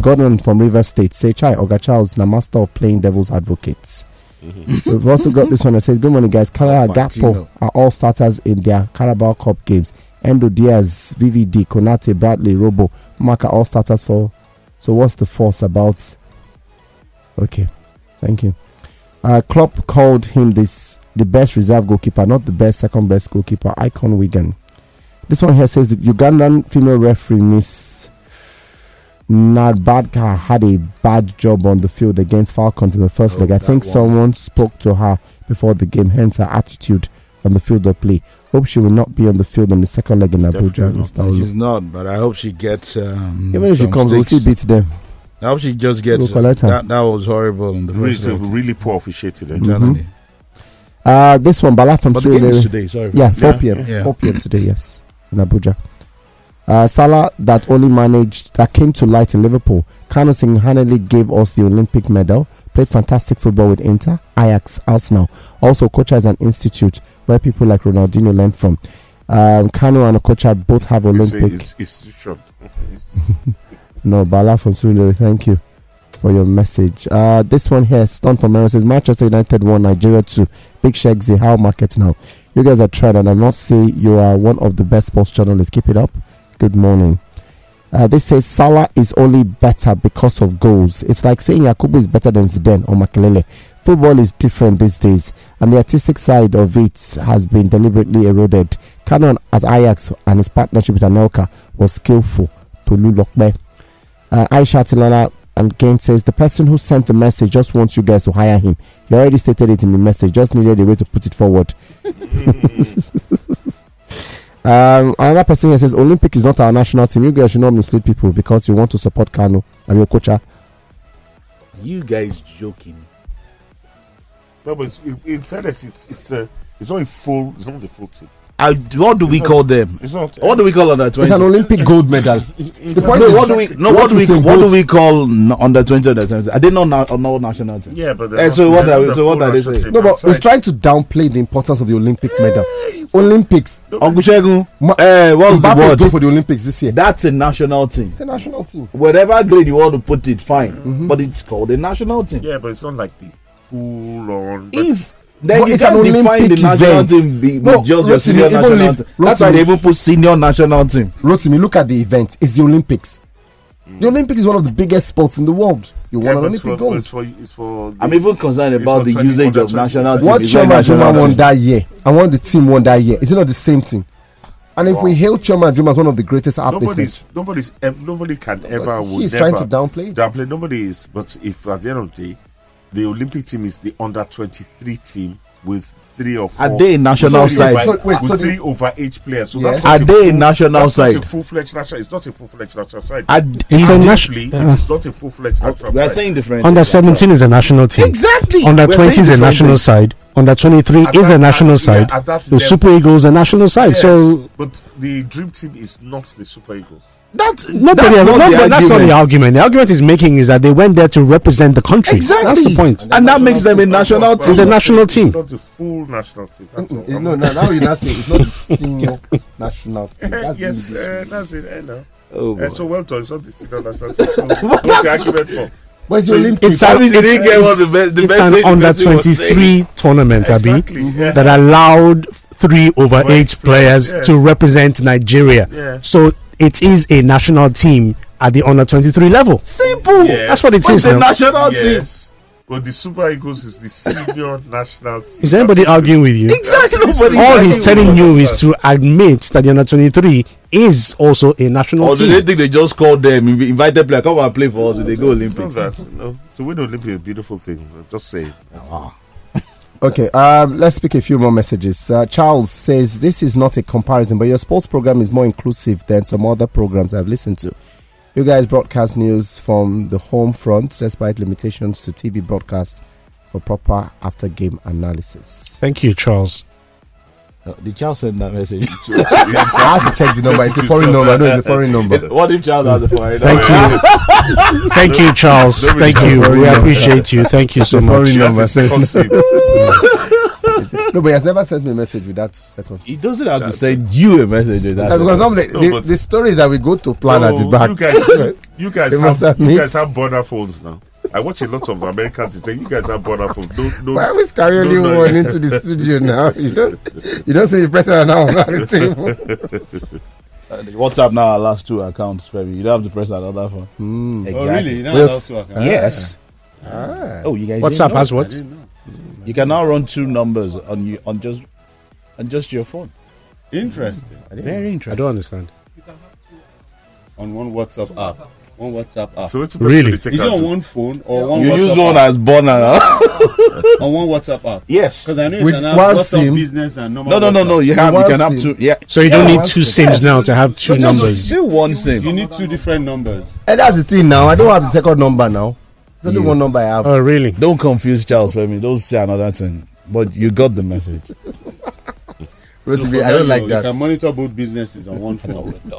Speaker 4: Gordon from River State say, Chai Oga Charles, na master of playing devil's advocates.
Speaker 5: hmm
Speaker 4: We've also got this one that says, Good morning, guys. Kala Gapo
Speaker 8: Pacino.
Speaker 4: are all starters in their Carabao Cup games. Endo Diaz, VVD, Konate, Bradley, Robo, Mark are all starters for. So, what's the force about? Okay, thank you. Uh, Klopp called him this the best reserve goalkeeper, not the best second best goalkeeper. Icon Wigan. This one here says the Ugandan female referee Miss Nadbadka had a bad job on the field against Falcons in the first
Speaker 8: Oh,
Speaker 4: leg. I think
Speaker 8: one.
Speaker 4: someone spoke to her before the game, hence her attitude on the field of play. Hope she will not be on the field in the second leg in Abuja.
Speaker 5: Not.
Speaker 4: Mr.
Speaker 8: No,
Speaker 4: Olu.
Speaker 8: she's not, but I hope she gets. Um,
Speaker 4: Even if she
Speaker 8: some
Speaker 4: comes, we'll still beat them.
Speaker 8: I hope she just gets.
Speaker 4: We'll collect her.
Speaker 8: that, that was horrible in the
Speaker 5: Really,
Speaker 8: first leg.
Speaker 5: really poor officiating.
Speaker 8: I'm telling
Speaker 4: Mhm.
Speaker 8: you.
Speaker 4: Uh, this one, Bala from
Speaker 8: But the game is
Speaker 4: Surulere.
Speaker 8: today. Sorry.
Speaker 4: Yeah, 4
Speaker 5: Yeah,
Speaker 4: p.m.
Speaker 8: yeah.
Speaker 4: 4 p.m. today, yes, in Abuja. Uh, Salah, that only managed, that came to light in Liverpool. Kanu single-handedly gave us the Olympic medal. Played fantastic football with Inter, Ajax, Arsenal. Also, Kocha is an institute where people like Ronaldinho learn from. Um, Kanu and Okocha both have Olympic. No, Bala from Surulere, thank you for your message. Uh, this one here, Stunt from Mero says Manchester United won, Nigeria 2. Big Shegzi, how market now? You guys are trying, and I must say you are one of the best sports journalists. Keep it up. Good morning. Uh, this says Salah is only better because of goals. It's like saying Yakubu is better than Zidane or Makelele. Football is different these days, and the artistic side of it has been deliberately eroded. Kanu at Ajax and his partnership with Anelka was skillful. Tolu Lokbe. Uh, Aisha Tilala and Kane says the person who sent the message just wants you guys to hire him. He already stated it in the message, just needed a way to put it forward. um, another person here says Olympic is not our national team. You guys should not mislead people because you want to support Kanu and your coach.
Speaker 8: You guys joking?
Speaker 5: No, but it's, in- in fairness, it's it's a it's not a full it's not a full team.
Speaker 8: I, what do we call them?
Speaker 5: It's not.
Speaker 8: What do we call under twenty?
Speaker 4: It's an Olympic gold medal. The point
Speaker 8: No,
Speaker 4: is-
Speaker 8: what do we? No, what do we?
Speaker 4: Usain
Speaker 8: What do we call n- under twenty? Under twenty? I did not know no national team.
Speaker 5: Yeah, but
Speaker 8: Eh, so what are- so what are they saying?
Speaker 4: No, but it's trying to downplay the importance of the Olympic medal. Olympics.
Speaker 8: Uncle Shegun,
Speaker 4: Ma-
Speaker 8: eh, what's the word?
Speaker 4: going for the Olympics this year.
Speaker 8: That's a national team.
Speaker 4: It's a national team.
Speaker 8: Whatever grade you want to put it, fine. But it's called a national team.
Speaker 5: Yeah, but it's not like the full on.
Speaker 8: If then
Speaker 4: But
Speaker 8: you
Speaker 4: it's
Speaker 8: can't
Speaker 4: an
Speaker 8: define the
Speaker 4: Olympic
Speaker 8: national
Speaker 4: event.
Speaker 8: team be,
Speaker 4: No,
Speaker 8: with just your senior national
Speaker 4: if-
Speaker 8: team. That's why they even put senior national team.
Speaker 4: Rotimi, look at the event. It's the Olympics. The hmm. Olympics is one of the biggest sports in the world. You
Speaker 5: yeah,
Speaker 4: won an Olympic
Speaker 5: for,
Speaker 4: gold.
Speaker 5: It's for, it's for
Speaker 8: I'm even concerned about the usage of national
Speaker 5: percent.
Speaker 8: team.
Speaker 4: What
Speaker 8: It's not
Speaker 4: Choma
Speaker 8: national
Speaker 4: Juma won
Speaker 8: team.
Speaker 4: that year and what the team won that year, is it not the same thing? And if we hail Chioma Ajunwa as one of the greatest athletes,
Speaker 5: nobody's nobody's nobody can ever would
Speaker 4: he's
Speaker 5: never
Speaker 4: trying to downplay it.
Speaker 5: downplay nobody is but if at the end of the day the olympic team is the under 23 team with three or four
Speaker 8: Are they a national
Speaker 5: three
Speaker 8: side?
Speaker 5: over,
Speaker 4: So, wait,
Speaker 5: with
Speaker 4: so the-
Speaker 5: three over age players so
Speaker 4: Yes.
Speaker 5: that's not
Speaker 8: Are
Speaker 5: a
Speaker 8: they a
Speaker 5: full-
Speaker 8: national
Speaker 5: that's not
Speaker 8: side?
Speaker 5: a full-fledged national it's not a full-fledged national side
Speaker 8: Are-
Speaker 6: It's a
Speaker 5: Deeply,
Speaker 6: national.
Speaker 5: it is not a full-fledged national
Speaker 8: We are
Speaker 5: side
Speaker 8: saying different.
Speaker 6: Under
Speaker 8: things.
Speaker 6: 17 is a national team.
Speaker 8: Exactly.
Speaker 6: Under
Speaker 8: We're
Speaker 6: 20 is a national
Speaker 8: things.
Speaker 6: side. Under 23
Speaker 5: At
Speaker 6: is
Speaker 5: that-
Speaker 6: a national
Speaker 5: at-
Speaker 6: side.
Speaker 5: yeah,
Speaker 6: the
Speaker 5: level.
Speaker 6: Super Eagles are national side.
Speaker 5: Yes,
Speaker 6: So
Speaker 5: but the dream team is not the super eagles
Speaker 8: That's
Speaker 6: nobody,
Speaker 8: that's
Speaker 6: not
Speaker 8: not the
Speaker 6: that's not the
Speaker 8: argument.
Speaker 6: argument. The argument is making is that they went there to represent the country.
Speaker 8: Exactly.
Speaker 6: That's the point.
Speaker 8: And that makes them a national team.
Speaker 6: It's a national team.
Speaker 5: it's not a full national team that's.
Speaker 4: No, no, now you not say it's not the senior national team. That's
Speaker 5: yes, uh, that's it. I know.
Speaker 8: Oh,
Speaker 5: Uh, so well done. It's not the senior national team. So what's the argument for?
Speaker 4: But it's the
Speaker 5: So
Speaker 4: Olympics.
Speaker 6: It's,
Speaker 8: That
Speaker 6: a,
Speaker 8: means they
Speaker 6: it's,
Speaker 8: didn't get what the best- the
Speaker 6: it's an under
Speaker 8: best thing was saying.
Speaker 6: 23 tournament, Abi,
Speaker 5: Exactly. Yeah.
Speaker 6: that allowed three over
Speaker 5: Over
Speaker 6: age
Speaker 5: age
Speaker 6: players
Speaker 5: players,
Speaker 6: to represent Nigeria.
Speaker 5: Yeah.
Speaker 6: So it is a national team at the under 23 level.
Speaker 8: Simple.
Speaker 5: Yes.
Speaker 6: That's what it
Speaker 8: But
Speaker 6: is
Speaker 8: it's a
Speaker 6: now.
Speaker 8: national team.
Speaker 5: Yes. But the Super Eagles is the senior national team.
Speaker 6: Is anybody
Speaker 5: That's
Speaker 6: arguing with you?
Speaker 8: Exactly. Nobody.
Speaker 6: All he's telling you is to admit that the under 23 is also a national
Speaker 8: Or do they
Speaker 6: team.
Speaker 8: think they just called them, inv- invited player, come and play for us? They go
Speaker 5: It's not
Speaker 8: Olympics.
Speaker 5: that. No. To win Olympic is a beautiful thing. I'm just saying. Ah.
Speaker 4: Okay, um, let's pick a few more messages. Uh, Charles says this is not a comparison, but your sports program is more inclusive than some other programs I've listened to. You guys broadcast news from the home front, despite limitations to TV broadcast for proper after game analysis.
Speaker 6: Thank you, Charles.
Speaker 8: Uh, Did Charles send that message?
Speaker 4: I have to check the number. It's a foreign number. I know it's a foreign number.
Speaker 8: what if Charles has a foreign? Number?
Speaker 6: Thank you. Thank you, Charles. Thank you. We appreciate you. Thank you so much.
Speaker 4: foreign number.
Speaker 5: a second sim.
Speaker 4: No, but he has never sent me a message with that second.
Speaker 8: He doesn't have to send you a message. That's
Speaker 4: Yeah, because
Speaker 8: it.
Speaker 4: normally
Speaker 5: No,
Speaker 4: the,
Speaker 5: but-
Speaker 4: the stories that we go to plan at the
Speaker 5: No,
Speaker 4: back.
Speaker 5: You guys, you guys have,
Speaker 4: have
Speaker 5: you guys have burner phones now. I watch a lot of Americans to say you guys have burner phones. No, no.
Speaker 4: Why are we carrying
Speaker 5: no, no.
Speaker 4: one into the studio now? You don't, you don't see the president now on the table.
Speaker 8: Uh, the WhatsApp now our last two accounts, baby. You don't have to press another phone.
Speaker 4: Mm.
Speaker 8: Exactly.
Speaker 3: You're
Speaker 4: We'll s-
Speaker 8: Yes.
Speaker 4: Ah.
Speaker 8: Oh, you guys.
Speaker 6: WhatsApp
Speaker 8: didn't know?
Speaker 6: has what?
Speaker 8: You can now run two numbers on you on just on just your phone.
Speaker 3: Interesting.
Speaker 8: Very interesting.
Speaker 6: I don't understand.
Speaker 3: On one WhatsApp app. One WhatsApp app.
Speaker 5: So it's
Speaker 6: Really?
Speaker 5: Take
Speaker 3: Is it on one phone or one WhatsApp.
Speaker 8: You
Speaker 3: WhatsApp
Speaker 8: use one
Speaker 3: app?
Speaker 8: as burner huh?
Speaker 3: on one WhatsApp app?
Speaker 8: yes.
Speaker 3: Because I know you can have WhatsApp
Speaker 4: SIM.
Speaker 3: business and normal
Speaker 8: No, no, no, no. You have. You
Speaker 4: one
Speaker 8: can have two. Yeah.
Speaker 6: So you don't need two
Speaker 4: SIM.
Speaker 6: sims now to have two
Speaker 8: But just
Speaker 6: numbers.
Speaker 8: Still one sim.
Speaker 3: You need two different numbers.
Speaker 4: And that's the thing now. I don't have the second number now. It's only
Speaker 8: Yeah.
Speaker 4: one number I have.
Speaker 6: Oh, really?
Speaker 8: Don't confuse Charles Femi. Don't say another thing. But you got the message.
Speaker 4: Rosie,
Speaker 3: So for
Speaker 4: I don't
Speaker 3: now,
Speaker 4: like
Speaker 3: you
Speaker 4: that.
Speaker 3: can monitor both businesses on one phone. you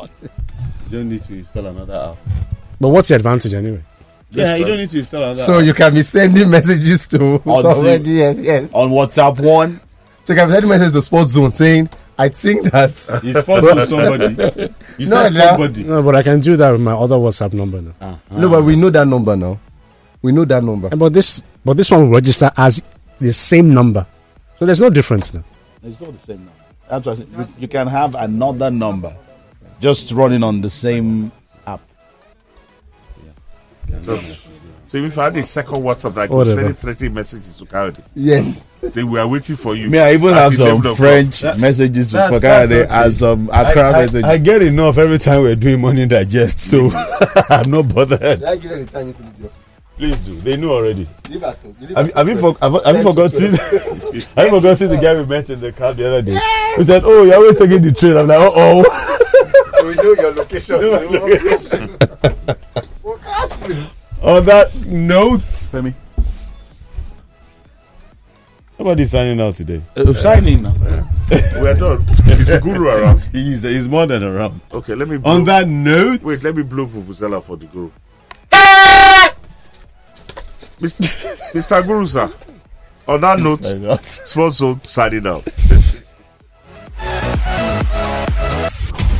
Speaker 3: don't need to install another app.
Speaker 6: But what's the advantage anyway?
Speaker 3: Yeah, you don't need to install that.
Speaker 4: So you can be sending messages to
Speaker 8: On
Speaker 4: somebody.
Speaker 8: Zoom.
Speaker 4: Yes, yes.
Speaker 8: On WhatsApp one.
Speaker 4: So you can be sending messages to Sports Zone saying, "I think that."
Speaker 3: You spoke to somebody. You
Speaker 4: No,
Speaker 3: said
Speaker 4: no.
Speaker 3: somebody.
Speaker 6: No, but I can do that with my other WhatsApp number now.
Speaker 3: Ah,
Speaker 4: No, but we know that number now. We know that number.
Speaker 6: But this, but this one will register as the same number, so there's no difference now.
Speaker 8: It's not the same number. That's what I said. You- You can have another number just running on the same app.
Speaker 5: So, so if I had a second WhatsApp, that I could
Speaker 6: Whatever.
Speaker 5: send 30 messages to Kayode.
Speaker 4: Yes.
Speaker 5: Say, we are waiting for you.
Speaker 8: Me, I even have some. French
Speaker 3: That-
Speaker 8: messages
Speaker 3: that's-
Speaker 8: for
Speaker 3: that's
Speaker 8: Kayode
Speaker 3: okay.
Speaker 8: and some um, Accra
Speaker 3: I,
Speaker 8: messages.
Speaker 3: I, I get enough every time we're doing money digest, so I'm not bothered.
Speaker 4: I give them the time to leave the office?
Speaker 3: Please do. They know already.
Speaker 4: Leave at home. Leave
Speaker 3: Have, have you
Speaker 4: home.
Speaker 3: for, have, have you
Speaker 4: Ten to
Speaker 3: forgotten? have you forgotten the guy we met in the car the other day? Who said, "Oh, you're always taking the train." I'm like, "Oh, oh."
Speaker 4: We know your location. too.
Speaker 3: On that note,
Speaker 8: Femi.
Speaker 3: nobody's signing out today.
Speaker 8: Uh, signing now.
Speaker 5: We are done. Is the guru around?
Speaker 3: He's he's more than around.
Speaker 5: Okay, let me. Blow.
Speaker 3: On that note,
Speaker 5: Wait, let me blow Vuvuzela for the guru. Mr. Mr. Guru, sir. On that note,
Speaker 3: Sign
Speaker 5: Zone signing out.